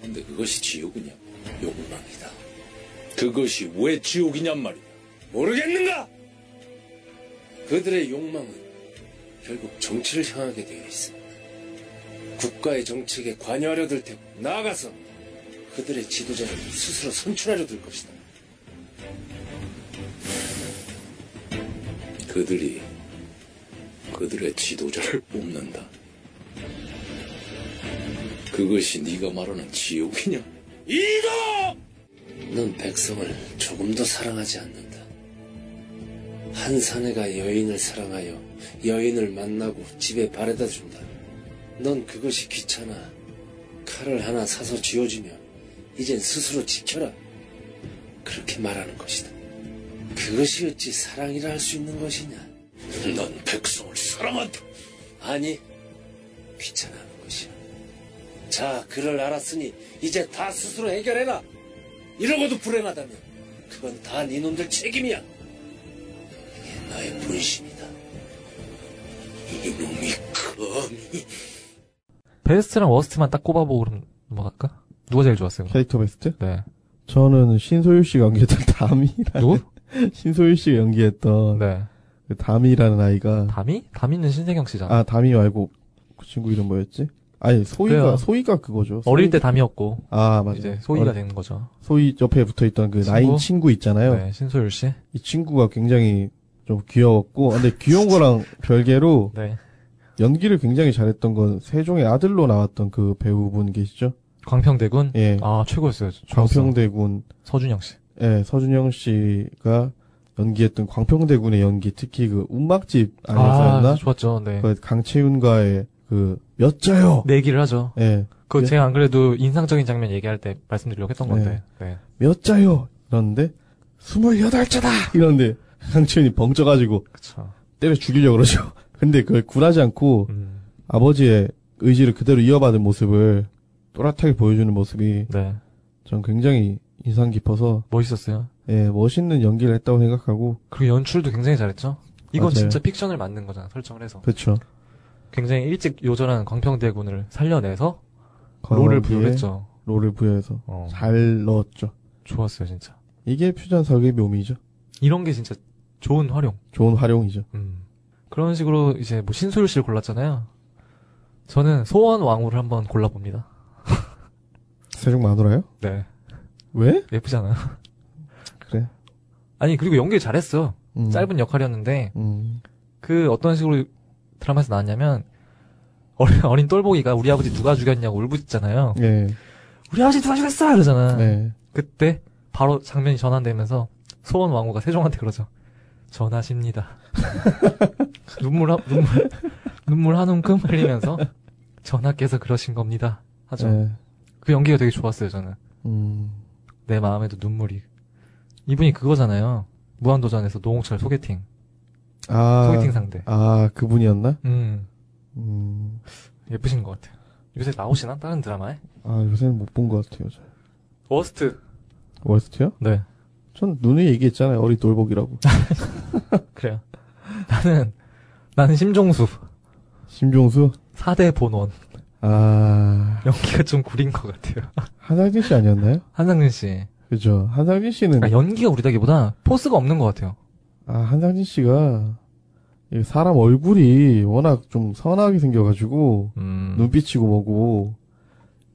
Speaker 5: 근데 그것이 지옥이냐? 욕망이다. 그것이 왜 지옥이냔 말이야. 모르겠는가? 그들의 욕망은 결국 정치를 향하게 되어 있어. 국가의 정책에 관여하려 들 테고 나아가서 그들의 지도자를 스스로 선출하려 들 것이다. 그들이 그들의 지도자를 뽑는다. 그것이 네가 말하는 지옥이냐? 이거! 넌 백성을 조금도 사랑하지 않는다. 한 사내가 여인을 사랑하여 여인을 만나고 집에 바래다 준다. 넌 그것이 귀찮아. 칼을 하나 사서 쥐어주며 이젠 스스로 지켜라. 그렇게 말하는 것이다. 그것이 어찌 사랑이라 할 수 있는 것이냐? 넌 백성을 사랑한다. 아니, 귀찮아하는 것이야. 자, 그를 알았으니 이제 다 스스로 해결해라. 이러고도 불행하다면 그건 다네 놈들 책임이야. 이게 나의 본심이다. 이놈이 감히
Speaker 2: 베스트랑 워스트만 딱 꼽아보고 그럼 넘어갈까? 누가 제일 좋았어요? 그럼?
Speaker 3: 캐릭터 베스트?
Speaker 2: 네.
Speaker 3: 저는 신소유 씨가 연기했던 담이라는
Speaker 2: 누구?
Speaker 3: 신소유 씨가 연기했던
Speaker 2: 네.
Speaker 3: 그 담이라는 아이가
Speaker 2: 담이? 담이는 신세경 씨잖아.
Speaker 3: 아 담이 말고 그 친구 이름 뭐였지? 아니 소희가
Speaker 2: 그래요.
Speaker 3: 소희가 그거죠.
Speaker 2: 어릴
Speaker 3: 소희-
Speaker 2: 때 담이었고
Speaker 3: 아 맞아.
Speaker 2: 이제 소희가
Speaker 3: 어,
Speaker 2: 되는 거죠.
Speaker 3: 소희 옆에 붙어 있던 그
Speaker 2: 친구?
Speaker 3: 나인 친구 있잖아요.
Speaker 2: 네, 신소율 씨.
Speaker 3: 이 친구가 굉장히 좀 귀여웠고 근데 귀여운 거랑 별개로
Speaker 2: 네.
Speaker 3: 연기를 굉장히 잘했던 건 세종의 아들로 나왔던 그 배우분 계시죠?
Speaker 2: 광평대군.
Speaker 3: 예.
Speaker 2: 아 최고였어요.
Speaker 3: 광평대군
Speaker 2: 서준영 씨.
Speaker 3: 예, 서준영 씨가 연기했던 광평대군의 연기 특히 그 운막집 안에서였나?
Speaker 2: 아 좋았죠. 네.
Speaker 3: 그 강채윤과의 그 몇 자요?
Speaker 2: 내기를 하죠.
Speaker 3: 예.
Speaker 2: 그거
Speaker 3: 네.
Speaker 2: 제가 안 그래도 인상적인 장면 얘기할 때 말씀드리려고 했던 건데. 네.
Speaker 3: 몇 자요? 이러는데 스물여덟 자다. 이러는데 강채윤이 벙쪄가지고
Speaker 2: 그쵸.
Speaker 3: 때려 죽이려고 그러죠. 근데 그걸 굴하지 않고
Speaker 2: 음.
Speaker 3: 아버지의 의지를 그대로 이어받은 모습을 또렷하게 보여주는 모습이
Speaker 2: 네.
Speaker 3: 전 굉장히 인상 깊어서
Speaker 2: 멋있었어요.
Speaker 3: 예, 멋있는 연기를 했다고 생각하고
Speaker 2: 그리고 연출도 굉장히 잘했죠. 이건
Speaker 3: 맞아요.
Speaker 2: 진짜 픽션을 만든 거잖아. 설정을 해서.
Speaker 3: 그렇죠.
Speaker 2: 굉장히 일찍 요절한 광평대군을 살려내서 롤을 부여했죠.
Speaker 3: 롤을 부여해서
Speaker 2: 어,
Speaker 3: 잘 넣었죠.
Speaker 2: 좋았어요, 진짜.
Speaker 3: 이게 퓨전 설계 묘미죠.
Speaker 2: 이런 게 진짜 좋은 활용.
Speaker 3: 좋은 활용이죠.
Speaker 2: 음. 그런 식으로 이제 뭐 신소율 씨를 골랐잖아요. 저는 소원 왕후를 한번 골라봅니다.
Speaker 3: 세종 마누라요?
Speaker 2: 네.
Speaker 3: 왜?
Speaker 2: 예쁘잖아요.
Speaker 3: 그래.
Speaker 2: 아니, 그리고 연기 잘했어.
Speaker 3: 음.
Speaker 2: 짧은 역할이었는데,
Speaker 3: 음.
Speaker 2: 그 어떤 식으로 드라마에서 나왔냐면, 어린, 어린 똘보기가 우리 아버지 누가 죽였냐고 울부짖잖아요.
Speaker 3: 예.
Speaker 2: 우리 아버지 누가 죽였어! 이러잖아.
Speaker 3: 네.
Speaker 2: 그때 바로 장면이 전환되면서 소원 왕후가 세종한테 그러죠. 전하십니다. 눈물, 한- 눈물, 눈물 한 움큼 흘리면서 전하께서 그러신 겁니다. 하죠.
Speaker 3: 네.
Speaker 2: 그 연기가 되게 좋았어요, 저는.
Speaker 3: 음.
Speaker 2: 내 마음에도 눈물이. 이분이 그거잖아요. 무한도전에서 노홍철 소개팅.
Speaker 3: 아.
Speaker 2: 소개팅 상대.
Speaker 3: 아, 그분이었나?
Speaker 2: 음,
Speaker 3: 음.
Speaker 2: 예쁘신 것 같아요. 요새 나오시나? 다른 드라마에?
Speaker 3: 아, 요새는 못 본 것 같아요. 잘. Worst. Worst요?
Speaker 2: 네.
Speaker 3: 전번에 얘기했잖아요. 어린 돌복이라고.
Speaker 2: 그래요. 나는, 나는 심종수.
Speaker 3: 심종수?
Speaker 2: 4대 본원.
Speaker 3: 아.
Speaker 2: 연기가 좀 구린 것 같아요.
Speaker 3: 한상진 씨 아니었나요?
Speaker 2: 한상진 씨.
Speaker 3: 그죠. 한상진 씨는,
Speaker 2: 그러니까 연기가 구리다기보다 force가 없는 것 같아요.
Speaker 3: 아, 한상진 씨가, 이 사람 얼굴이 워낙 좀 선하게 생겨가지고,
Speaker 2: 음.
Speaker 3: 눈빛이고 뭐고,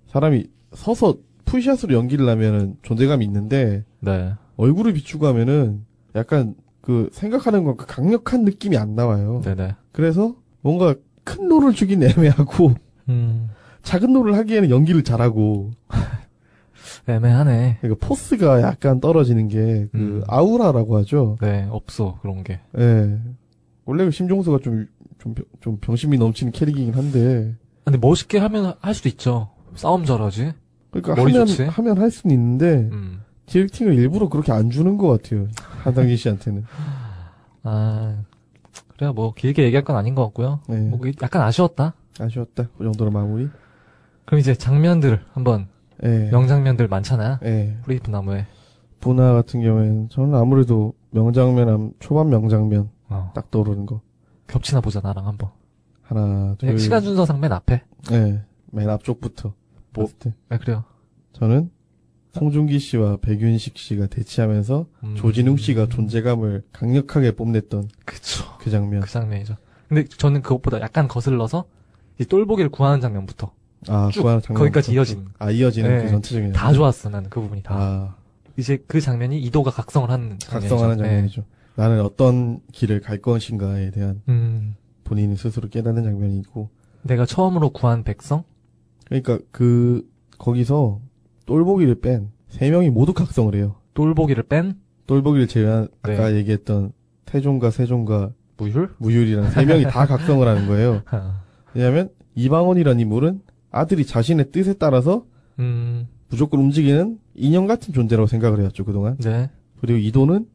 Speaker 3: 사람이 서서 풀샷으로 연기를 하면은 존재감이 있는데,
Speaker 2: 네.
Speaker 3: 얼굴을 비추고 하면은 약간 그 생각하는 건 그 강력한 느낌이 안 나와요.
Speaker 2: 네네.
Speaker 3: 그래서 뭔가 큰 롤을 주긴 애매하고,
Speaker 2: 음.
Speaker 3: 작은 롤을 하기에는 연기를 잘하고,
Speaker 2: 애매하네.
Speaker 3: 그러니까 포스가 약간 떨어지는 게, 그,
Speaker 2: 음.
Speaker 3: 아우라라고 하죠.
Speaker 2: 네, 없어, 그런 게.
Speaker 3: 예. 원래 그 심종수가 좀, 좀, 병- 좀 병신미 넘치는 캐릭이긴 한데,
Speaker 2: 근데 멋있게 하면 할 수도 있죠. 싸움 잘하지.
Speaker 3: 그러니까
Speaker 2: 머리
Speaker 3: 하면,
Speaker 2: 좋지?
Speaker 3: 하면 할 수는 있는데,
Speaker 2: 음.
Speaker 3: directing을 일부러 그렇게 안 주는 것 같아요. 한상진 씨한테는.
Speaker 2: 아, 그래야 뭐, 길게 얘기할 건 아닌 것 같고요.
Speaker 3: 네.
Speaker 2: 뭐, 약간 아쉬웠다.
Speaker 3: 아쉬웠다. 그 정도로 마무리.
Speaker 2: 그럼 이제 장면들, 한번,
Speaker 3: 예.
Speaker 2: 명장면들 많잖아.
Speaker 3: 예.
Speaker 2: 뿌리깊은 나무에.
Speaker 3: 분화 같은 경우에는 저는 아무래도 명장면, 함- 초반 명장면
Speaker 2: 어.
Speaker 3: 딱 떠오르는 거.
Speaker 2: 겹치나 보자, 나랑 한번.
Speaker 3: 하나, 둘.
Speaker 2: 그냥 시간 순서상 맨 앞에.
Speaker 3: 예. 맨 앞쪽부터.
Speaker 2: 뭐-. 네, 그래요.
Speaker 3: 저는 송중기 씨와 백윤식 씨가 대치하면서
Speaker 2: 음.
Speaker 3: 조진웅 씨가 존재감을 강력하게 뽐냈던
Speaker 2: 그쵸.
Speaker 3: 그 장면.
Speaker 2: 그 장면이죠. 근데 저는 그것보다 약간 거슬러서, 이 똘보기를 구하는 장면부터.
Speaker 3: 아,
Speaker 2: 쭉
Speaker 3: 구하는 장면.
Speaker 2: 거기까지 이어지는.
Speaker 3: 아, 이어지는
Speaker 2: 네.
Speaker 3: 그 전체적인.
Speaker 2: 다 좋았어, 나는 그 부분이 다.
Speaker 3: 아,
Speaker 2: 이제 그 장면이 이도가 각성을 하는 장면이죠.
Speaker 3: 각성하는
Speaker 2: 네.
Speaker 3: 장면이죠. 나는 어떤 길을 갈 것인가에 대한
Speaker 2: 음,
Speaker 3: 본인이 스스로 깨닫는 장면이고.
Speaker 2: 내가 처음으로 구한 백성?
Speaker 3: 그러니까 그, 거기서 똘보기를 뺀 세 명이 모두 각성을 해요.
Speaker 2: 똘보기를 뺀
Speaker 3: 똘보기를 제외한 아까
Speaker 2: 네.
Speaker 3: 얘기했던 태종과 세종과
Speaker 2: 무율?
Speaker 3: 무율이라는 세 명이 다 각성을 하는 거예요.
Speaker 2: 아,
Speaker 3: 왜냐하면 이방원이라는 인물은 아들이 자신의 뜻에 따라서
Speaker 2: 음,
Speaker 3: 무조건 움직이는 인형 같은 존재라고 생각을 해왔죠 그동안.
Speaker 2: 네.
Speaker 3: 그리고 이도는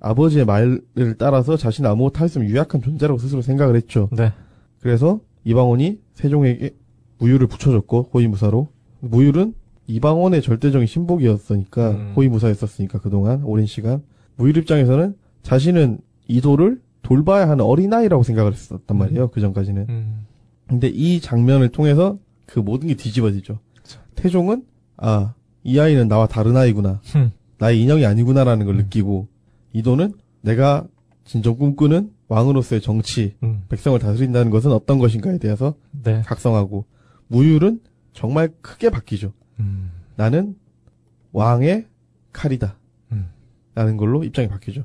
Speaker 3: 아버지의 말을 따라서 자신 아무것도 할 수 없는 유약한 존재라고 스스로 생각을 했죠.
Speaker 2: 네.
Speaker 3: 그래서 이방원이 세종에게 무율을 붙여줬고 호위무사로 무율은 이방원의 절대적인 신복이었으니까
Speaker 2: 음.
Speaker 3: 호위무사였었으니까 그동안 오랜 시간 무율 입장에서는 자신은 이도를 돌봐야 하는 어린아이라고 생각을 했었단 말이에요 그 전까지는
Speaker 2: 음,
Speaker 3: 근데 이 장면을 통해서 그 모든 게 뒤집어지죠
Speaker 2: 그쵸.
Speaker 3: 태종은 아 이 아이는 나와 다른 아이구나
Speaker 2: 흠.
Speaker 3: 나의 인형이 아니구나라는 걸
Speaker 2: 음.
Speaker 3: 느끼고 이도는 내가 진정 꿈꾸는 왕으로서의 정치
Speaker 2: 음,
Speaker 3: 백성을 다스린다는 것은 어떤 것인가에 대해서
Speaker 2: 네.
Speaker 3: 각성하고 무율은 정말 크게 바뀌죠.
Speaker 2: 음,
Speaker 3: 나는 왕의 칼이다.
Speaker 2: 음.
Speaker 3: 라는 걸로 입장이 바뀌죠.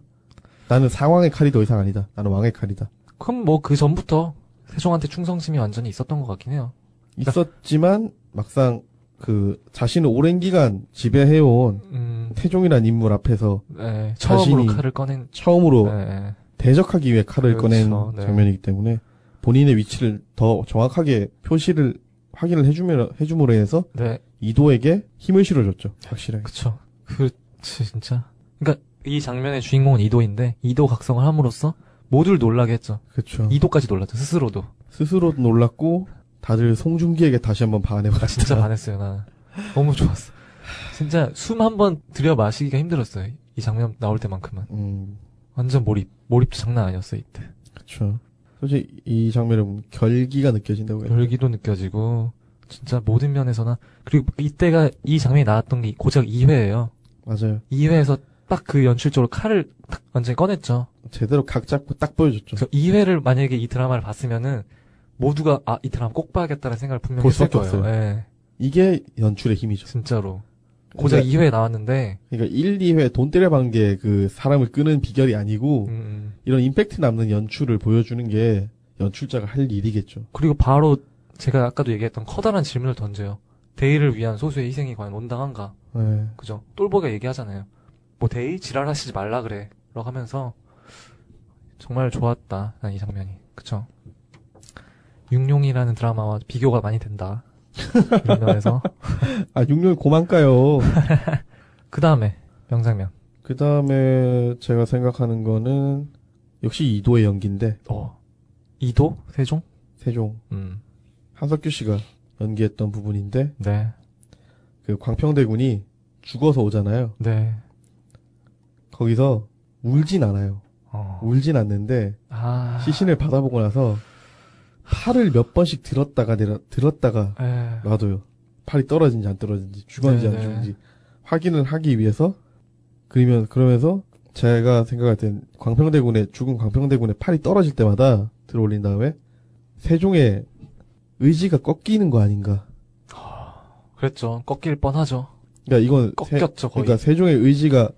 Speaker 3: 나는 상왕의 칼이 더 이상 아니다. 나는 왕의 칼이다.
Speaker 2: 그럼 뭐 그 전부터 세종한테 충성심이 완전히 있었던 것 같긴 해요.
Speaker 3: 있었지만 막상 그 자신을 오랜 기간 지배해온
Speaker 2: 음,
Speaker 3: 태종이라는 인물 앞에서
Speaker 2: 네. 처음으로 칼을 꺼낸,
Speaker 3: 처음으로
Speaker 2: 네.
Speaker 3: 대적하기 위해 칼을
Speaker 2: 그렇죠.
Speaker 3: 꺼낸
Speaker 2: 네.
Speaker 3: 장면이기 때문에 본인의 위치를 더 정확하게 표시를 확인을 해주며 해줌으로 해서
Speaker 2: 네.
Speaker 3: 이도에게 힘을 실어줬죠. 확실하게.
Speaker 2: 그쵸. 그렇지, 진짜. 그니까, 이 장면의 주인공은 이도인데, 이도 각성을 함으로써 모두를 놀라게 했죠.
Speaker 3: 그렇죠.
Speaker 2: 이도까지 놀랐죠, 스스로도.
Speaker 3: 스스로 놀랐고 다들 송중기에게 다시 한번
Speaker 2: 나
Speaker 3: 반해봤습니다.
Speaker 2: 진짜 반했어요, 나는. 너무 좋았어. 진짜 숨 한번 들여 마시기가 힘들었어요. 이 장면 나올 때만큼은.
Speaker 3: 음,
Speaker 2: 완전 몰입. 몰입도 장난 아니었어요, 이때.
Speaker 3: 그렇죠. 솔직히 이 보면 결기가 느껴진다고 해요.
Speaker 2: 열기도 느껴지고, 진짜 모든 면에서나. 그리고 이때가 이 장면이 나왔던 게 고작 2회예요.
Speaker 3: 맞아요.
Speaker 2: 2회에서 딱 그 연출적으로 칼을 딱 완전히 꺼냈죠.
Speaker 3: 제대로 각 잡고 딱 보여줬죠.
Speaker 2: 그래서 2회를 만약에 이 드라마를 봤으면은 모두가 아, 이 드라마 꼭 봐야겠다는 생각을 분명히
Speaker 3: 볼
Speaker 2: 했을
Speaker 3: 수밖에
Speaker 2: 거예요.
Speaker 3: 없어요.
Speaker 2: 예,
Speaker 3: 이게 연출의 힘이죠.
Speaker 2: 진짜로. 고작
Speaker 3: 그러니까,
Speaker 2: 2회 나왔는데,
Speaker 3: 그러니까 1, 2회 돈 때려박은 게그 사람을 끄는 비결이 아니고
Speaker 2: 음, 음.
Speaker 3: 이런 임팩트 남는 연출을 보여주는 게 연출자가 할 일이겠죠.
Speaker 2: 그리고 바로 제가 아까도 얘기했던 커다란 질문을 던져요. 대의를 위한 소수의 희생이 과연 온당한가?
Speaker 3: 네.
Speaker 2: 그죠? 똘보가 얘기하잖아요. 뭐 대의 지랄하시지 말라 그래. 라고 하면서 정말 좋았다. 난 이 장면이. 그쵸? 육룡이라는 드라마와 비교가 많이 된다. 면에서.
Speaker 3: 아, 육룡이 고만까요.
Speaker 2: 그 다음에 명장면.
Speaker 3: 그 다음에 제가 생각하는 거는 역시 이도의 연기인데
Speaker 2: 어. 이도? 세종?
Speaker 3: 세종
Speaker 2: 음.
Speaker 3: 한석규 씨가 연기했던 부분인데
Speaker 2: 네.
Speaker 3: 그 광평대군이 죽어서 오잖아요.
Speaker 2: 네.
Speaker 3: 거기서 울진 않아요.
Speaker 2: 어.
Speaker 3: 울진 않는데
Speaker 2: 아.
Speaker 3: 시신을 받아보고 나서 팔을 몇 번씩 들었다가 내려 들었다가
Speaker 2: 에.
Speaker 3: 놔둬요. 팔이 떨어진지 안 떨어진지 죽었는지 안
Speaker 2: 네네.
Speaker 3: 죽은지 확인을 하기 위해서 그러면 그러면서 제가 생각할 땐 광평대군의 죽은 광평대군의 팔이 떨어질 때마다 들어올린 다음에 세종의 의지가 꺾이는 거 아닌가.
Speaker 2: 그랬죠. 꺾일 뻔하죠.
Speaker 3: 그러니까 이건 세,
Speaker 2: 꺾였죠, 거의.
Speaker 3: 그러니까 세종의 의지가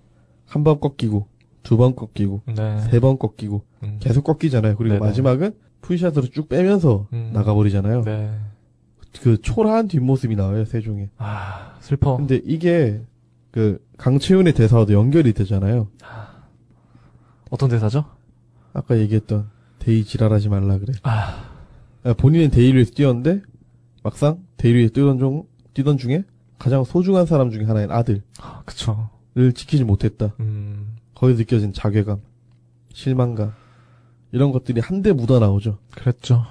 Speaker 3: 한 번 꺾이고 두 번 꺾이고
Speaker 2: 네.
Speaker 3: 세번 꺾이고
Speaker 2: 음.
Speaker 3: 계속 꺾이잖아요. 그리고
Speaker 2: 네네.
Speaker 3: 마지막은 풀샷으로 쭉 빼면서
Speaker 2: 음.
Speaker 3: 나가버리잖아요.
Speaker 2: 네.
Speaker 3: 그 초라한 뒷모습이 나와요 세종의.
Speaker 2: 아, 슬퍼.
Speaker 3: 근데 이게 그 강채윤의 대사와도 연결이 되잖아요.
Speaker 2: 어떤 대사죠?
Speaker 3: 아까 얘기했던 대의 지랄하지 말라 그래.
Speaker 2: 아,
Speaker 3: 아, 본인은 대의를 위해서 뛰었는데 막상 대의를 위해서 뛰던 중 뛰던 중에 가장 소중한 사람 중에 하나인 아들을
Speaker 2: 그쵸.
Speaker 3: 지키지 못했다.
Speaker 2: 음,
Speaker 3: 거기서 느껴진 자괴감, 실망감 이런 것들이 한데 묻어 나오죠.
Speaker 2: 그랬죠.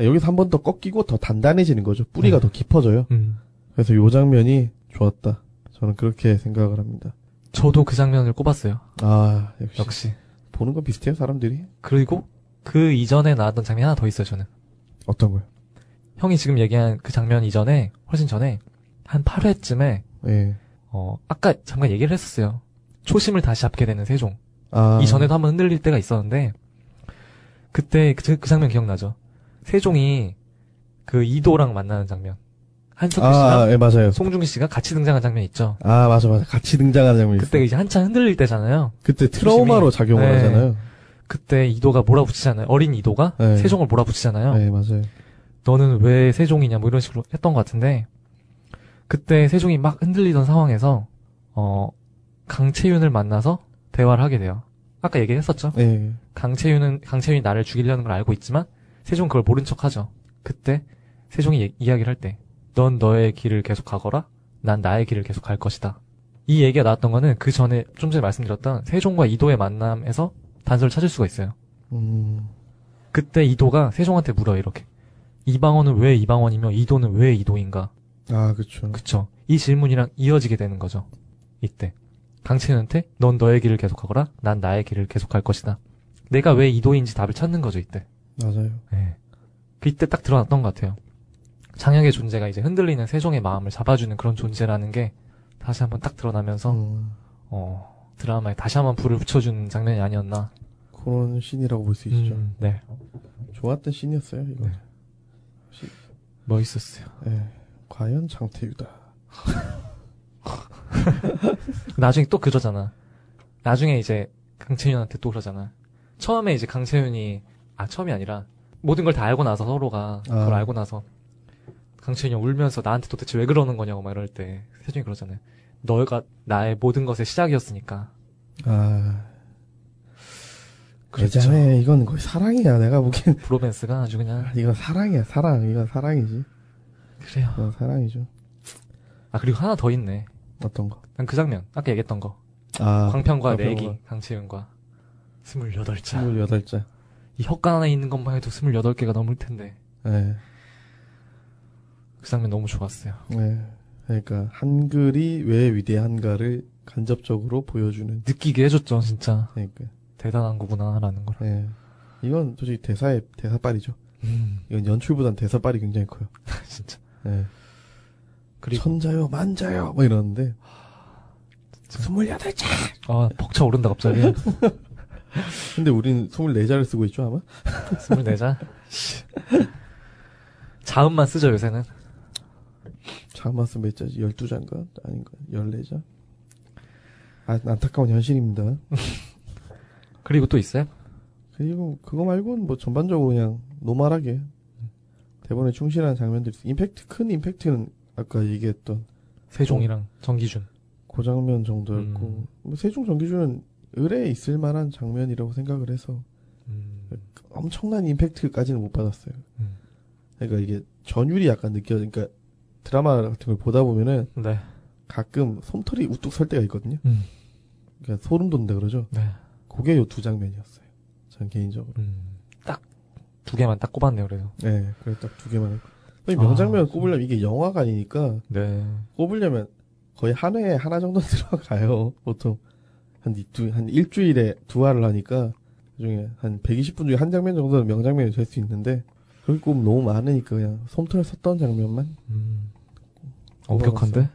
Speaker 3: 여기서 한 번 더 꺾이고 더 단단해지는 거죠. 뿌리가
Speaker 2: 네.
Speaker 3: 더 깊어져요.
Speaker 2: 음.
Speaker 3: 그래서 요 장면이 좋았다. 저는 그렇게 생각을 합니다.
Speaker 2: 저도 그 장면을 꼽았어요.
Speaker 3: 아 역시,
Speaker 2: 역시.
Speaker 3: 보는 거 비슷해요 사람들이.
Speaker 2: 그리고 그 이전에 나왔던 장면이 하나 더 있어요, 저는.
Speaker 3: 어떤 거요?
Speaker 2: 형이 지금 얘기한 그 장면 이전에, 훨씬 전에, 한 8회쯤에,
Speaker 3: 예.
Speaker 2: 어, 아까 잠깐 얘기를 했었어요. 초심을 다시 잡게 되는 세종.
Speaker 3: 아
Speaker 2: 이전에도 한번 흔들릴 때가 있었는데, 그때 그, 그 장면 기억나죠? 세종이 그 이도랑 만나는 장면. 한석규 씨랑
Speaker 3: 아, 예, 맞아요.
Speaker 2: 송중기 씨가 같이 등장한 장면 있죠?
Speaker 3: 아, 맞아, 맞아. 같이 등장하는 장면이
Speaker 2: 그때
Speaker 3: 있어.
Speaker 2: 이제 한참 흔들릴 때잖아요.
Speaker 3: 그때 트라우마로
Speaker 2: 조심히.
Speaker 3: 작용을
Speaker 2: 네.
Speaker 3: 하잖아요.
Speaker 2: 그때 이도가 몰아붙이잖아요. 어린 이도가
Speaker 3: 네.
Speaker 2: 세종을 몰아붙이잖아요.
Speaker 3: 네, 맞아요.
Speaker 2: 너는 왜 세종이냐 뭐 이런 식으로 했던 것 같은데 그때 세종이 막 흔들리던 상황에서 어 강채윤을 만나서 대화를 하게 돼요. 아까 얘기했었죠.
Speaker 3: 예.
Speaker 2: 강채윤은 강채윤이 나를 죽이려는 걸 알고 있지만 세종 그걸 모른 척하죠. 그때 세종이 얘- 이야기를 할 때 넌 너의 길을 계속 가거라. 난 나의 길을 계속 갈 것이다. 이 얘기가 나왔던 거는 그 전에 좀 전에 말씀드렸던 세종과 이도의 만남에서 단서를 찾을 수가 있어요.
Speaker 3: 음,
Speaker 2: 그때 이도가 세종한테 물어요 이렇게 이방원은 왜 이방원이며 이도는 왜 이도인가
Speaker 3: 아, 그쵸.
Speaker 2: 그쵸 이 질문이랑 이어지게 되는 거죠 이때 강채윤한테 넌 너의 길을 계속하거라 난 나의 길을 계속할 것이다 내가 왜 이도인지 답을 찾는 거죠 이때
Speaker 3: 맞아요.
Speaker 2: 예. 그때 딱 드러났던 것 같아요 장혁의 존재가 이제 흔들리는 세종의 마음을 잡아주는 그런 존재라는 게 다시 한번 딱 드러나면서
Speaker 3: 음,
Speaker 2: 어 드라마에 다시 한번 불을 붙여주는 장면이 아니었나
Speaker 3: 그런 씬이라고 볼 수 있죠.
Speaker 2: 음, 네
Speaker 3: 좋았던 씬이었어요, 이거.
Speaker 2: 네. 멋있었어요
Speaker 3: 예. 과연 장태유다.
Speaker 2: 나중에 또 그러잖아. 나중에 이제 강채윤한테 또 그러잖아. 처음에 이제 강채윤이 아 처음이 아니라 모든 걸 다 알고 나서 서로가 그걸
Speaker 3: 아.
Speaker 2: 알고 나서 강채윤이 울면서 나한테 도대체 왜 그러는 거냐고 막 이럴 때 세준이 그러잖아요. 너가 나의 모든 것의 시작이었으니까.
Speaker 3: 아,
Speaker 2: 그렇죠.
Speaker 3: 예전에 이건 거의 사랑이야. 내가 보기엔.
Speaker 2: 브로맨스가 아주 그냥
Speaker 3: 이건 사랑이야, 사랑. 이건 사랑이지.
Speaker 2: 그래요.
Speaker 3: 이건 사랑이죠.
Speaker 2: 아 그리고 하나 더 있네.
Speaker 3: 어떤 거?
Speaker 2: 난 그 장면 아까 얘기했던 거.
Speaker 3: 아,
Speaker 2: 광평과
Speaker 3: 광평과.
Speaker 2: 내기 강채윤과 스물여덟 자.
Speaker 3: 28자.
Speaker 2: 이 혁관 안에 있는 것만 해도 스물여덟 개가 넘을 텐데
Speaker 3: 예.
Speaker 2: 그 장면 너무 좋았어요.
Speaker 3: 예. 그러니까 한글이 왜 위대한가를 간접적으로 보여주는.
Speaker 2: 느끼게 해줬죠 진짜.
Speaker 3: 그러니까.
Speaker 2: 대단한 거구나라는 걸.
Speaker 3: 예. 이건 솔직히 대사의 대사빨이죠.
Speaker 2: 음,
Speaker 3: 이건 연출보단 대사빨이 굉장히 커요.
Speaker 2: 진짜.
Speaker 3: 예.
Speaker 2: 그리고
Speaker 3: 천자요, 만자요, 뭐 이러는데. 스물여덟 자!
Speaker 2: 아 벅차 오른다 갑자기.
Speaker 3: 근데 우린 스물네 자를 쓰고 있죠, 아마?
Speaker 2: 스물네 자. 자음만 쓰죠 요새는.
Speaker 3: 자만 쓰면 몇 자지? 열두 자인가? 아닌가? 열네 자? 아, 안타까운 현실입니다.
Speaker 2: 그리고 또 있어요?
Speaker 3: 그리고 그거 말고는 뭐 전반적으로 그냥 노멀하게 대본에 충실한 장면들이 있어요. 임팩트, 큰 임팩트는 아까 얘기했던
Speaker 2: 세종이랑 정기준.
Speaker 3: 고장면 정도였고
Speaker 2: 음.
Speaker 3: 뭐 세종 정기준은 을에 있을 만한 장면이라고 생각을 해서
Speaker 2: 음.
Speaker 3: 엄청난 임팩트까지는 못 받았어요.
Speaker 2: 음.
Speaker 3: 그러니까 이게 전율이 약간 느껴. 그러니까 드라마 같은 걸 보다 보면은
Speaker 2: 네.
Speaker 3: 가끔 솜털이 우뚝 설 때가 있거든요.
Speaker 2: 음.
Speaker 3: 그러니까 소름 돋는다 그러죠.
Speaker 2: 네.
Speaker 3: 그게 요 두 장면이었어요. 전 개인적으로.
Speaker 2: 음. 딱두 개만 딱 꼽았네요. 그래서.
Speaker 3: 네, 그래 딱 두 개만. 했고. 이 명장면
Speaker 2: 아,
Speaker 3: 꼽으려면 이게 영화가 아니니까
Speaker 2: 네.
Speaker 3: 꼽으려면 거의 한 회에 하나 정도 들어가요. 보통 한, 이- 두, 한 일주일에 두 화를 하니까 그중에 한 120분 중에 한 장면 정도는 명장면이 될 수 있는데 그걸 꼽으면 너무 많으니까 그냥 솜털 섰던 장면만
Speaker 2: 음. 엄격한데?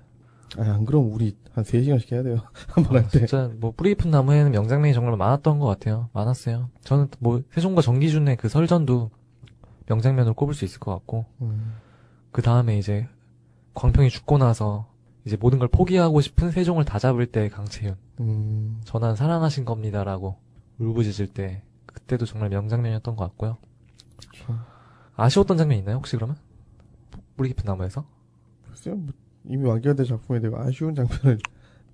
Speaker 3: 아, 안 그럼 우리 한 3시간씩 해야 돼요. 한번
Speaker 2: 아,
Speaker 3: 할 때.
Speaker 2: 진짜 뭐 뿌리 깊은 나무에는 명장면이 정말 많았던 것 같아요. 많았어요. 저는 뭐 세종과 정기준의 그 설전도 명장면으로 꼽을 수 있을 것 같고
Speaker 3: 음,
Speaker 2: 그 다음에 이제 광평이 죽고 나서 이제 모든 걸 포기하고 싶은 세종을 다 잡을 때 강채윤
Speaker 3: 음,
Speaker 2: 전한 사랑하신 겁니다라고 울부짖을 때 그때도 정말 명장면이었던 것 같고요.
Speaker 3: 그쵸.
Speaker 2: 아쉬웠던 장면 있나요 혹시 그러면? 뿌리 깊은 나무에서?
Speaker 3: 글쎄요, 뭐, 이미 완결된 작품에 대해 아쉬운 장면을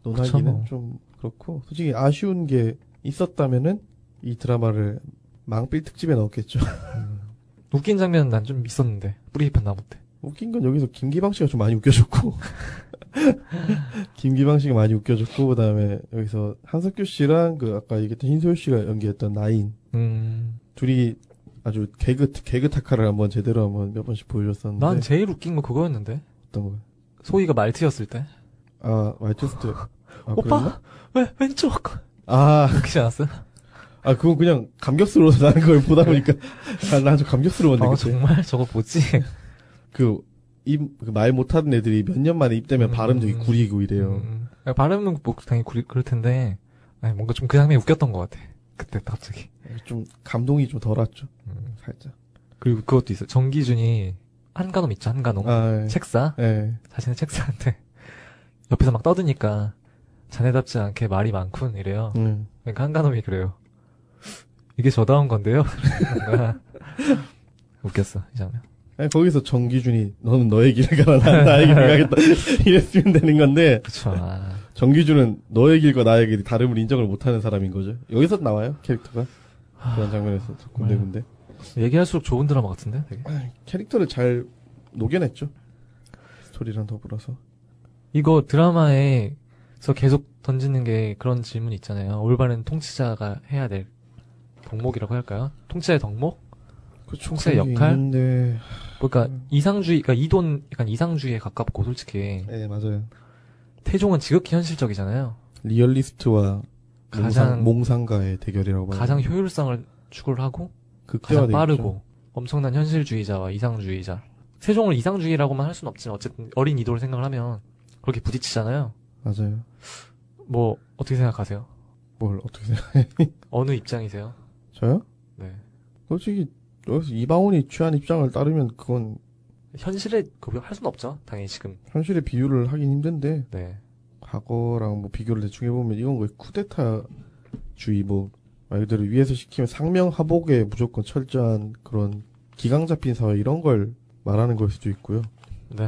Speaker 3: 논하기는
Speaker 2: 뭐.
Speaker 3: 좀 그렇고, 솔직히 아쉬운 게 있었다면은 이 드라마를 망필 특집에 넣었겠죠.
Speaker 2: 음. 웃긴 장면은 난 좀 있었는데 뿌리 깊은 나무 때.
Speaker 3: 웃긴 건 여기서 김기방 씨가 좀 많이 웃겨줬고, 김기방 씨가 많이 웃겨줬고, 그 다음에 여기서 한석규 씨랑 그 아까 얘기했던 hin소유 씨가 연기했던 나인,
Speaker 2: 음.
Speaker 3: 둘이 아주 개그, 개그 타카를 한번 제대로 한번 몇 번씩 보여줬었는데.
Speaker 2: 난 제일 웃긴 거 그거였는데
Speaker 3: 어떤 거?
Speaker 2: 소희가 말트였을 때.
Speaker 3: 아, 마이트스트. 아,
Speaker 2: 오빠
Speaker 3: 그랬나?
Speaker 2: 왜 왼쪽
Speaker 3: 아,
Speaker 2: 그렇지 않았어?
Speaker 3: 아, 그건 그냥 감격스러워서 나는 걸 보다 보니까, 아, 난좀 감격스러웠네,
Speaker 2: 아
Speaker 3: 그때.
Speaker 2: 정말 저거 뭐지?
Speaker 3: 그, 입, 그 말 못하는 애들이 몇 년 만에 입대면
Speaker 2: 음.
Speaker 3: 발음 되게 구리고 이래요.
Speaker 2: 음, 발음은 뭐 당연히 구리, 그럴 텐데 아니, 뭔가 좀 그 장면이 웃겼던 것 같아. 그때 갑자기.
Speaker 3: 좀, 감동이 좀덜 왔죠,
Speaker 2: 음.
Speaker 3: 살짝.
Speaker 2: 그리고 그것도 있어. 요 정기준이 한가놈 있죠 한가놈.
Speaker 3: 아, 예.
Speaker 2: 책사
Speaker 3: 예.
Speaker 2: 자신의 책사한테 옆에서 막 떠드니까 자네답지 않게 말이 많군 이래요.
Speaker 3: 음.
Speaker 2: 그러니까 한가놈이 그래요. 이게 저다운 건데요. 웃겼어 이 장면.
Speaker 3: 아니, 거기서 정기준이, 너는 너의 길을 가라, 난 나의 길을 가겠다. 이랬으면 되는 건데,
Speaker 2: 그쵸. 아,
Speaker 3: 정기준은 너의 길과 나의 길이 다름을 인정을 못하는 사람인 거죠. 여기서 나와요, 캐릭터가. 그런 장면에서 군데군데.
Speaker 2: 얘기할수록 좋은 드라마 같은데 되게.
Speaker 3: 캐릭터를 잘 녹여냈죠. 스토리랑 더불어서.
Speaker 2: 이거 드라마에서 계속 던지는 게 그런 질문 있잖아요. 올바른 통치자가 해야 될 덕목이라고 할까요? 통치자의 덕목?
Speaker 3: 그 그게
Speaker 2: 역할?
Speaker 3: 있는데,
Speaker 2: 그러니까
Speaker 3: 음.
Speaker 2: 이상주의, 그러니까 이돈, 약간 이상주의에 가깝고 솔직히
Speaker 3: 네, 맞아요.
Speaker 2: 태종은 지극히 현실적이잖아요.
Speaker 3: 리얼리스트와
Speaker 2: 가장-
Speaker 3: 몽상, 가의 대결이라고 봐요.
Speaker 2: 가장 효율성을 추구를 하고 가장. 빠르고 엄청난 현실주의자와 이상주의자. 세종을 이상주의라고만 할 수는 없지만 어쨌든 어린 이도를 생각을 하면 그렇게 부딪히잖아요.
Speaker 3: 맞아요.
Speaker 2: 뭐 어떻게 생각하세요?
Speaker 3: 뭘 어떻게 생각해?
Speaker 2: 어느 입장이세요?
Speaker 3: 저요?
Speaker 2: 네.
Speaker 3: 솔직히 여기서 이방원이 취한 입장을 따르면 그건
Speaker 2: 현실에 그거 할 수는 없죠. 당연히 지금.
Speaker 3: 현실에 비유를 하긴 힘든데
Speaker 2: 네.
Speaker 3: 과거랑 뭐 비교를 대충 해보면 이건 거의 쿠데타주의 뭐 말 그대로 위에서 시키면 상명하복에 무조건 철저한 그런 기강 잡힌 사회 이런 걸 말하는 걸 수도 있고요.
Speaker 2: 네.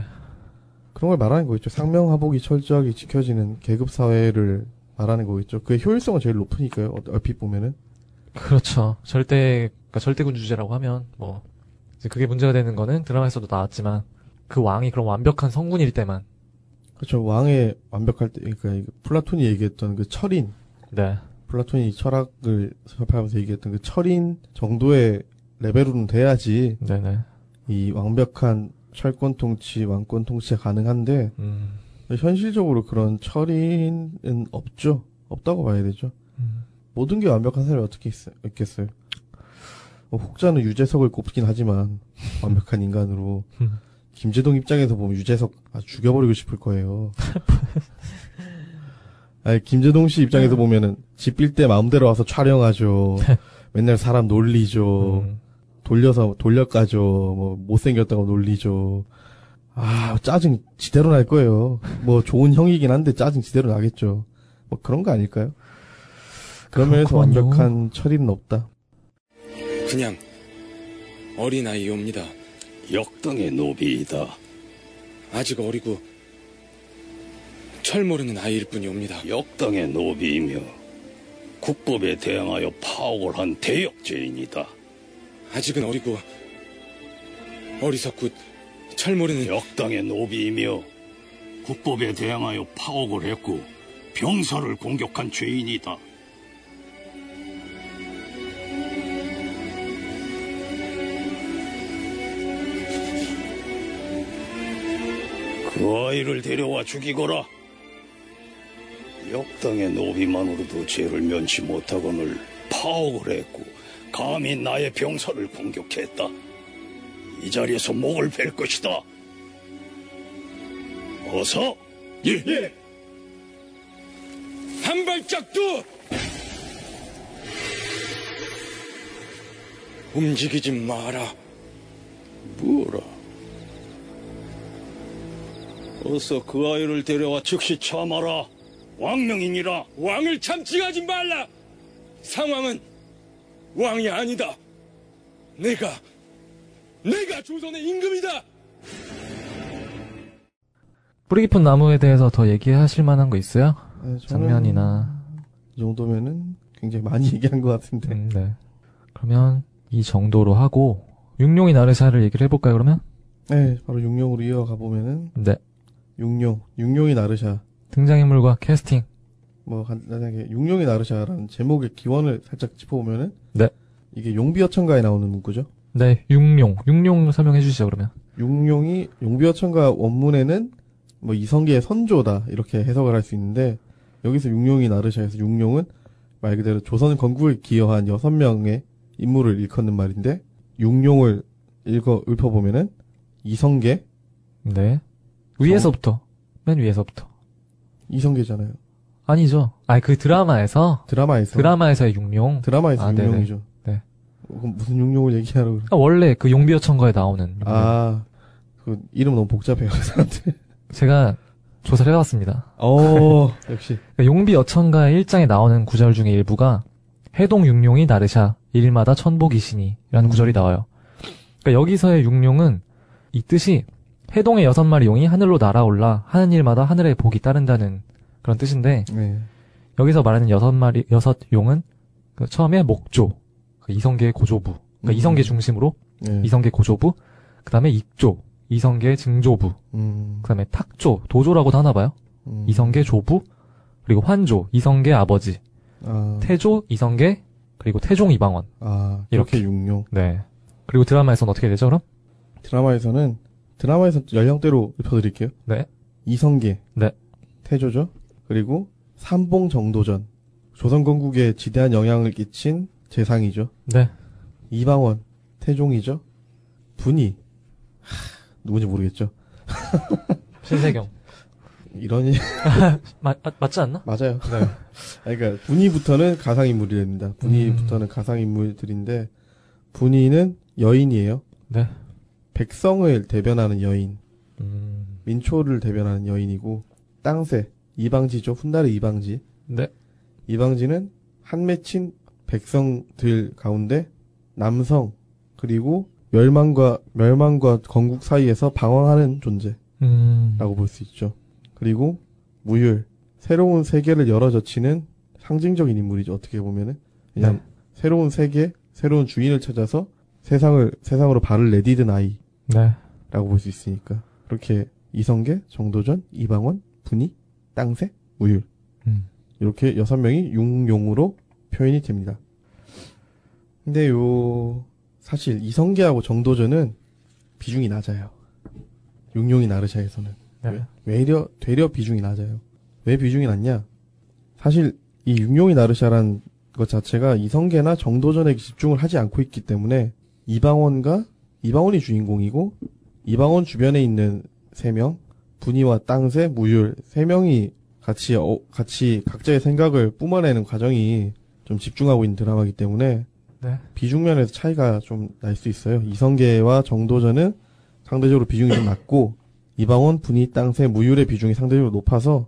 Speaker 3: 그런 걸 말하는 거겠죠. 상명하복이 철저하게 지켜지는 계급 사회를 말하는 거겠죠. 그의 효율성은 제일 높으니까요. 어- 얼핏 보면은.
Speaker 2: 그렇죠. 절대, 그러니까 절대군주제라고 하면, 뭐, 이제 그게 문제가 되는 거는 드라마에서도 나왔지만, 그 왕이 그런 완벽한 성군일 때만,
Speaker 3: 그렇죠. 왕의 완벽할 때, 그러니까 플라톤이 얘기했던 그 철인,
Speaker 2: 네.
Speaker 3: 플라톤이 철학을 설파하면서 얘기했던 그 철인 정도의 레벨로는 돼야지
Speaker 2: 네네.
Speaker 3: 이 완벽한 철권 통치, 왕권 통치가 가능한데
Speaker 2: 음,
Speaker 3: 현실적으로 그런 철인은 없죠. 없다고 봐야 되죠.
Speaker 2: 음.
Speaker 3: 모든 게 완벽한 사람이 어떻게 있, 있겠어요. 뭐 혹자는 유재석을 꼽긴 하지만 완벽한 인간으로
Speaker 2: 음.
Speaker 3: 김재동 입장에서 보면 유재석 아 죽여버리고 싶을 거예요. 아니 김재동 씨 입장에서 보면은 집 빌 때 마음대로 와서 촬영하죠. 맨날 사람 놀리죠.
Speaker 2: 음.
Speaker 3: 돌려서 돌려 까죠. 뭐 못생겼다고 놀리죠. 아 짜증 지대로 날 거예요. 뭐 좋은 형이긴 한데 짜증 지대로 나겠죠. 뭐 그런 거 아닐까요? 그런 면에서. 완벽한 처리는 없다.
Speaker 6: 그냥 어린아이옵니다.
Speaker 7: 역당의 노비이다.
Speaker 6: 아직 어리고 철 모르는 아이일 뿐이옵니다.
Speaker 7: 역당의 노비이며 국법에 대항하여 파옥을 한 대역죄인이다.
Speaker 6: 아직은 어리고 어리석고 철 모르는
Speaker 7: 역당의 노비이며 국법에 대항하여 파옥을 했고 병사를 공격한 죄인이다. 그 아이를 데려와 죽이거라. 역당의 노비만으로도 죄를 면치 못하거늘 파옥을 했고 감히 나의 병사를 공격했다. 이 자리에서 목을 벨 것이다. 어서
Speaker 6: 예. 한 발짝도 움직이지 마라.
Speaker 7: 뭐라? 어서 그 아이를 데려와 즉시 참아라. 왕명이니라.
Speaker 6: 왕을 참칭하지 말라. 상황은 왕이 아니다. 내가 내가 조선의 임금이다.
Speaker 2: 뿌리 깊은 나무에 대해서 더 얘기하실 만한 거 있어요?
Speaker 3: 네,
Speaker 2: 장면이나.
Speaker 3: 이 정도면은 굉장히 많이 얘기한 것 같은데.
Speaker 2: 음, 네. 그러면 이 정도로 하고 육룡이 나르샤를 얘기를 해볼까요? 그러면?
Speaker 3: 네, 바로 육룡으로 이어가 보면은
Speaker 2: 네.
Speaker 3: 육룡, 육룡이 나르샤.
Speaker 2: 등장인물과 캐스팅.
Speaker 3: 뭐 간단하게 육룡이 나르샤라는 제목의 기원을 살짝 짚어보면은
Speaker 2: 네.
Speaker 3: 이게 용비어천가에 나오는 문구죠.
Speaker 2: 네, 육룡. 육룡 설명해 주시죠, 그러면.
Speaker 3: 육룡이 용비어천가 원문에는 뭐 이성계의 선조다 이렇게 해석을 할 수 있는데 여기서 육룡이 나르샤에서 육룡은 말 그대로 조선 건국을 기여한 여섯 명의 인물을 일컫는 말인데 육룡을 읽어 읊어보면은 이성계
Speaker 2: 네. 위에서부터. 맨 위에서부터.
Speaker 3: 이성계잖아요.
Speaker 2: 아니죠. 아니, 그 드라마에서,
Speaker 3: 드라마에서
Speaker 2: 드라마에서의 육룡.
Speaker 3: 드라마에서
Speaker 2: 아.
Speaker 3: 육룡이죠.
Speaker 2: 네.
Speaker 3: 그럼 무슨 육룡을 얘기하라고 그래?
Speaker 2: 아, 원래 그 용비어 천거에 나오는 육룡.
Speaker 3: 아, 그 이름 너무 복잡해요, 그 사람들.
Speaker 2: 제가 조사를 해봤습니다.
Speaker 3: 어, 역시.
Speaker 2: 그러니까 용비 어천가의 1장에 나오는 구절 중에 일부가 해동 육룡이 나르샤 일마다 천복이시니라는
Speaker 3: 음.
Speaker 2: 구절이 나와요. 그러니까 여기서의 육룡은 이 뜻이 해동의 여섯 마리 용이 하늘로 날아올라 하는 일마다 하늘의 복이 따른다는 그런 뜻인데
Speaker 3: 네.
Speaker 2: 여기서 말하는 여섯 마리 여섯 용은 그 처음에 목조 그 이성계의 고조부 그러니까
Speaker 3: 음.
Speaker 2: 이성계 중심으로
Speaker 3: 네.
Speaker 2: 이성계 고조부 그다음에 익조 이성계 증조부
Speaker 3: 음,
Speaker 2: 그다음에 탁조 도조라고도 하나 봐요.
Speaker 3: 음.
Speaker 2: 이성계 조부 그리고 환조 이성계 아버지
Speaker 3: 아,
Speaker 2: 태조 이성계 그리고 태종 이방원
Speaker 3: 아, 이렇게 육룡.
Speaker 2: 네 그리고 드라마에서는 어떻게 되죠 그럼
Speaker 3: 드라마에서는 드라마에서 연령대로 읊어드릴게요.
Speaker 2: 네.
Speaker 3: 이성계.
Speaker 2: 네.
Speaker 3: 태조죠. 그리고 삼봉 정도전. 조선 건국에 지대한 영향을 끼친 재상이죠.
Speaker 2: 네
Speaker 3: 이방원. 태종이죠. 분이. 하, 누군지 모르겠죠.
Speaker 2: 신세경
Speaker 3: 이러니
Speaker 2: 마, 아, 맞지 않나
Speaker 3: 맞아요.
Speaker 2: 네
Speaker 3: 아니, 그러니까 분이부터는 가상인물이 됩니다. 분이부터는 가상인물들인데 분이는 여인이에요.
Speaker 2: 네.
Speaker 3: 백성을 대변하는 여인,
Speaker 2: 음,
Speaker 3: 민초를 대변하는 여인이고 땅새 이방지죠. 훗날의 이방지.
Speaker 2: 네
Speaker 3: 이방지는 한 맺힌 백성들 가운데 남성 그리고 멸망과 멸망과 건국 사이에서 방황하는 존재라고
Speaker 2: 음,
Speaker 3: 볼수 있죠. 그리고 무율 새로운 세계를 열어 젖히는 상징적인 인물이죠. 어떻게 보면은 그냥
Speaker 2: 네.
Speaker 3: 새로운 세계, 새로운 주인을 찾아서 세상을 세상으로 발을 내디든 아이 라고 네볼수 있으니까 그렇게 이성계, 정도전, 이방원, 분이, 땅새, 무율
Speaker 2: 음.
Speaker 3: 이렇게 여섯 명이 육용으로 표현이 됩니다. 근데 요 사실 이성계하고 정도전은 비중이 낮아요. 육용이 나르샤에서는
Speaker 2: 네.
Speaker 3: 왜? 외려 되려 비중이 낮아요. 왜 비중이 낮냐? 사실 이 육룡이 나르샤란 것 자체가 이성계나 정도전에 집중을 하지 않고 있기 때문에 이방원과 이방원이 주인공이고 이방원 주변에 있는 세 명, 분이와 땅새, 무율 세 명이 같이 어, 같이 각자의 생각을 뿜어내는 과정이 좀 집중하고 있는 드라마이기 때문에
Speaker 2: 네.
Speaker 3: 비중면에서 차이가 좀 날 수 있어요. 이성계와 정도전은 상대적으로 비중이 좀 낮고 이방원, 분이, 땅새, 무율의 비중이 상대적으로 높아서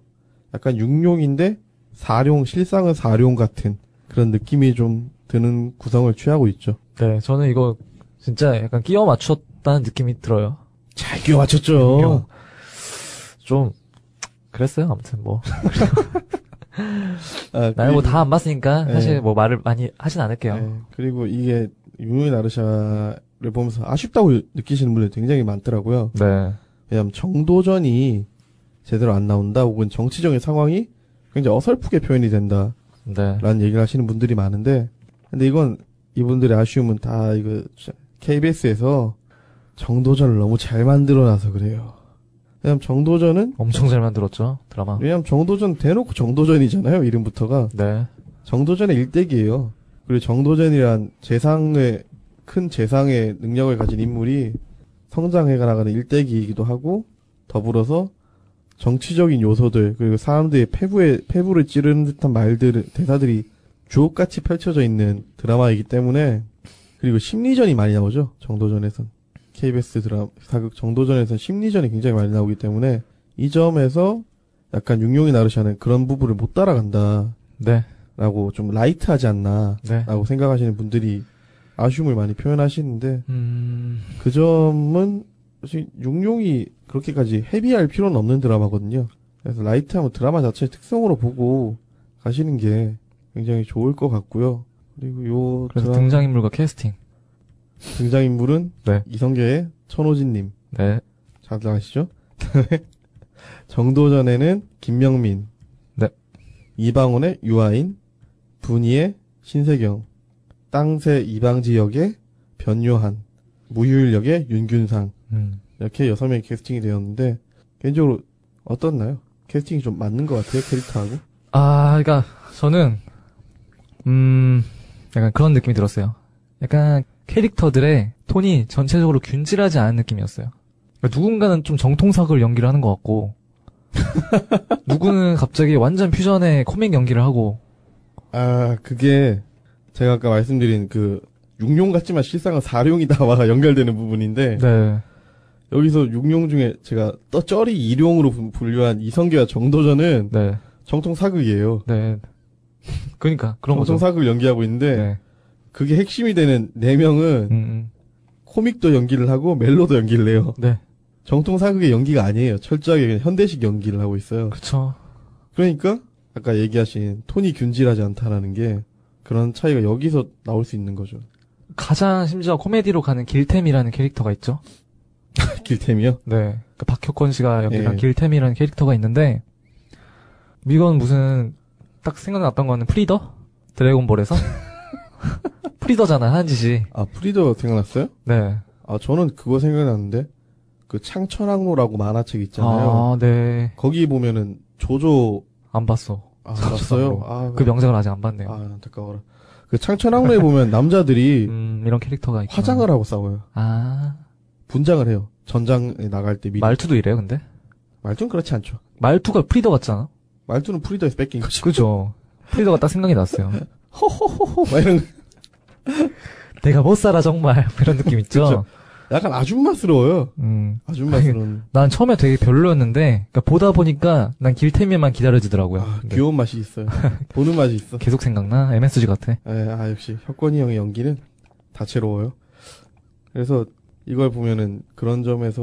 Speaker 3: 약간 육룡인데 사룡, 실상은 사룡 같은 그런 느낌이 좀 드는 구성을 취하고 있죠.
Speaker 2: 네, 저는 이거 진짜 약간 끼워 맞췄다는 느낌이 들어요.
Speaker 3: 잘 끼워 맞췄죠.
Speaker 2: 좀 그랬어요. 아무튼 뭐
Speaker 3: 아,
Speaker 2: 나는 뭐 다 안 봤으니까
Speaker 3: 네.
Speaker 2: 사실 뭐 말을 많이 하진 않을게요.
Speaker 3: 네, 그리고 이게 유노이 나르샤를 보면서 아쉽다고 느끼시는 분들이 굉장히 많더라고요.
Speaker 2: 네.
Speaker 3: 왜냐하면 정도전이 제대로 안 나온다 혹은 정치적인 상황이 굉장히 어설프게 표현이 된다라는
Speaker 2: 네.
Speaker 3: 얘기를 하시는 분들이 많은데 근데 이건 이분들의 아쉬움은 다 이거 KBS에서 정도전을 너무 잘 만들어놔서 그래요. 왜냐면 정도전은
Speaker 2: 엄청 잘 만들었죠 드라마.
Speaker 3: 왜냐면 정도전 대놓고 정도전이잖아요 이름부터가
Speaker 2: 네.
Speaker 3: 정도전의 일대기예요. 그리고 정도전이란 재상의 큰 재상의 능력을 가진 인물이 성장해가 나가는 일대기이기도 하고 더불어서 정치적인 요소들 그리고 사람들의 패부에 패부를 찌르는 듯한 말들 대사들이 주옥같이 펼쳐져 있는 드라마이기 때문에 그리고 심리전이 많이 나오죠 정도전에선 KBS 드라마 사극 정도전에선 심리전이 굉장히 많이 나오기 때문에 이 점에서 약간 육룡이 나르샤는 그런 부분을 못 따라간다.
Speaker 2: 네.
Speaker 3: 라고 좀 라이트하지 않나
Speaker 2: 네.
Speaker 3: 라고 생각하시는 분들이 아쉬움을 많이 표현하시는데
Speaker 2: 음.
Speaker 3: 그 점은 사실 육룡이 그렇게까지 헤비할 필요는 없는 드라마거든요. 그래서 라이트하면 드라마 자체의 특성으로 보고 가시는 게 굉장히 좋을 것 같고요. 그리고 요
Speaker 2: 그래서
Speaker 3: 드라마
Speaker 2: 등장인물과 캐스팅.
Speaker 3: 등장인물은
Speaker 2: 네.
Speaker 3: 이성계의 천호진님
Speaker 2: 네.
Speaker 3: 잘 아시죠? 정도전에는 김명민,
Speaker 2: 네.
Speaker 3: 이방원의 유아인, 분이의 신세경, 땅새 이방지 역의 변요한, 무휴일 역의 윤균상
Speaker 2: 음.
Speaker 3: 이렇게 여섯 명이 캐스팅이 되었는데 개인적으로 어떻나요? 캐스팅이 좀 맞는 것 같아요 캐릭터하고.
Speaker 2: 아, 그러니까 저는 음 약간 그런 느낌이 들었어요. 약간 캐릭터들의 톤이 전체적으로 균질하지 않은 느낌이었어요. 그러니까 누군가는 좀 정통사극을 연기를 하는 것 같고 누구는 갑자기 완전 퓨전의 코믹 연기를 하고
Speaker 3: 아 그게 제가 아까 말씀드린 그 육룡 같지만 실상은 사룡이다와 연결되는 부분인데
Speaker 2: 네.
Speaker 3: 여기서 육룡 중에 제가 떠 쩌리 이룡으로 분- 분류한 이성계와 정도전은
Speaker 2: 네.
Speaker 3: 정통 사극이에요.
Speaker 2: 네. 그러니까 그런
Speaker 3: 정통
Speaker 2: 거죠.
Speaker 3: 사극을 연기하고 있는데
Speaker 2: 네.
Speaker 3: 그게 핵심이 되는 네 명은
Speaker 2: 음, 음.
Speaker 3: 코믹도 연기를 하고 멜로도 연기를 해요.
Speaker 2: 네.
Speaker 3: 정통 사극의 연기가 아니에요. 철저하게 현대식 연기를 하고 있어요.
Speaker 2: 그렇죠.
Speaker 3: 그러니까 아까 얘기하신 톤이 균질하지 않다라는 게 그런 차이가 여기서 나올 수 있는 거죠.
Speaker 2: 가장 심지어 코미디로 가는 길태미라는 캐릭터가 있죠.
Speaker 3: 길태미요?
Speaker 2: 네. 그 박혁권 씨가 연기한
Speaker 3: 예.
Speaker 2: 길태미라는 캐릭터가 있는데 이건 무슨 딱 생각났던 거는 프리더? 드래곤볼에서 프리더잖아 한지씨.
Speaker 3: 아 프리더 생각났어요?
Speaker 2: 네.
Speaker 3: 아 저는 그거 생각났는데 그 창천항로라고 만화책 있잖아요.
Speaker 2: 아, 네.
Speaker 3: 거기 보면은 조조
Speaker 2: 안 봤어.
Speaker 3: 아. 봤어요? 아,
Speaker 2: 그 명작을 아직 안 봤네요.
Speaker 3: 아 안타까워라. 그 창천항로에 보면 남자들이
Speaker 2: 음, 이런 캐릭터가 있구나.
Speaker 3: 화장을 하고 싸워요.
Speaker 2: 아,
Speaker 3: 분장을 해요. 전장에 나갈 때 미리.
Speaker 2: 말투도 이래요, 근데?
Speaker 3: 말투는 그렇지 않죠.
Speaker 2: 말투가 프리더 같잖아.
Speaker 3: 말투는 프리더에서 베낀 거죠.
Speaker 2: 그죠? 프리더가 딱 생각이 났어요.
Speaker 3: 호호호호 막 이런 거.
Speaker 2: 내가 못 살아 정말 이런 느낌 있죠.
Speaker 3: 그쵸. 약간 아줌마스러워요.
Speaker 2: 음.
Speaker 3: 아줌마스러운.
Speaker 2: 난 처음에 되게 별로였는데 그러니까 보다 보니까 난 길태미만 기다려지더라고요.
Speaker 3: 아, 귀여운 맛이 있어요. 보는 맛이 있어.
Speaker 2: 계속 생각나 MSG 같아.
Speaker 3: 예, 아, 역시 혁권이 형의 연기는 다채로워요. 그래서 이걸 보면은 그런 점에서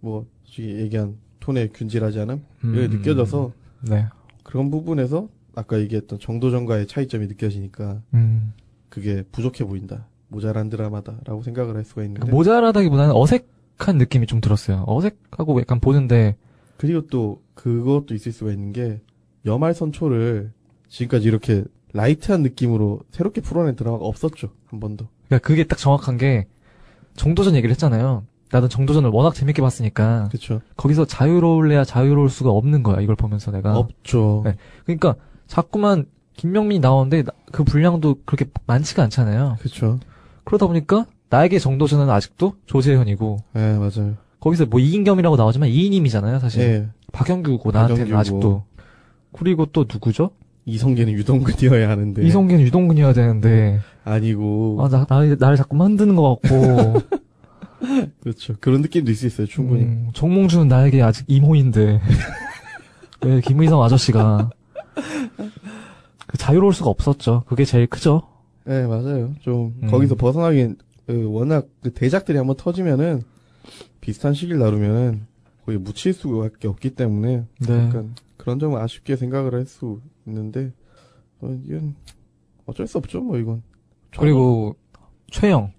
Speaker 3: 뭐 솔직히 얘기한 톤의 균질하지 않음 이게
Speaker 2: 음.
Speaker 3: 느껴져서
Speaker 2: 네.
Speaker 3: 그런 부분에서 아까 얘기했던 정도전과의 차이점이 느껴지니까
Speaker 2: 음.
Speaker 3: 그게 부족해 보인다. 모자란 드라마다라고 생각을 할 수가 있는데
Speaker 2: 그러니까 모자라다기보다는 어색한 느낌이 좀 들었어요. 어색하고 약간 보는데
Speaker 3: 그리고 또 그것도 있을 수가 있는 게 여말선초를 지금까지 이렇게 light한 느낌으로 새롭게 풀어낸 드라마가 없었죠 한 번도
Speaker 2: 그러니까 그게 딱 정확한 게 정도전 얘기를 했잖아요. 나는 정도전을 워낙 재밌게 봤으니까
Speaker 3: 그렇죠
Speaker 2: 거기서 자유로울래야 자유로울 수가 없는 거야. 이걸 보면서 내가.
Speaker 3: 없죠
Speaker 2: 네. 그러니까 자꾸만 김명민이 나오는데 나- 그 분량도 그렇게 많지가 않잖아요.
Speaker 3: 그렇죠
Speaker 2: 그러다 보니까 나에게 정도전은 아직도 조재현이고
Speaker 3: 예 맞아요
Speaker 2: 거기서 뭐 이인겸이라고 나오지만 이인임이잖아요, 사실.
Speaker 3: 예
Speaker 2: 박영규고 나한테는
Speaker 3: 박영규고.
Speaker 2: 아직도. 그리고 또 누구죠?
Speaker 3: 이성계는 유동근이어야 하는데
Speaker 2: 이성균 유동근이어야 되는데
Speaker 3: 아니고
Speaker 2: 아, 나, 나, 나를 자꾸 만드는 것 같고
Speaker 3: 그렇죠 그런 느낌도 있을 수 있어요 충분히
Speaker 2: 음, 정몽주는 나에게 아직 이모인데 왜 김의성 아저씨가 그 자유로울 수가 없었죠. 그게 제일 크죠.
Speaker 3: 예 맞아요 좀
Speaker 2: 음.
Speaker 3: 거기서 벗어나긴 그 워낙 그 대작들이 한번 터지면은 비슷한 시기를 나누면은 거의 묻힐 수밖에 없기 때문에
Speaker 2: 네.
Speaker 3: 약간 그런 점은 아쉽게 생각을 할 수 있는데 어, 이건 어쩔 수 없죠 뭐 이건
Speaker 2: 그리고 최영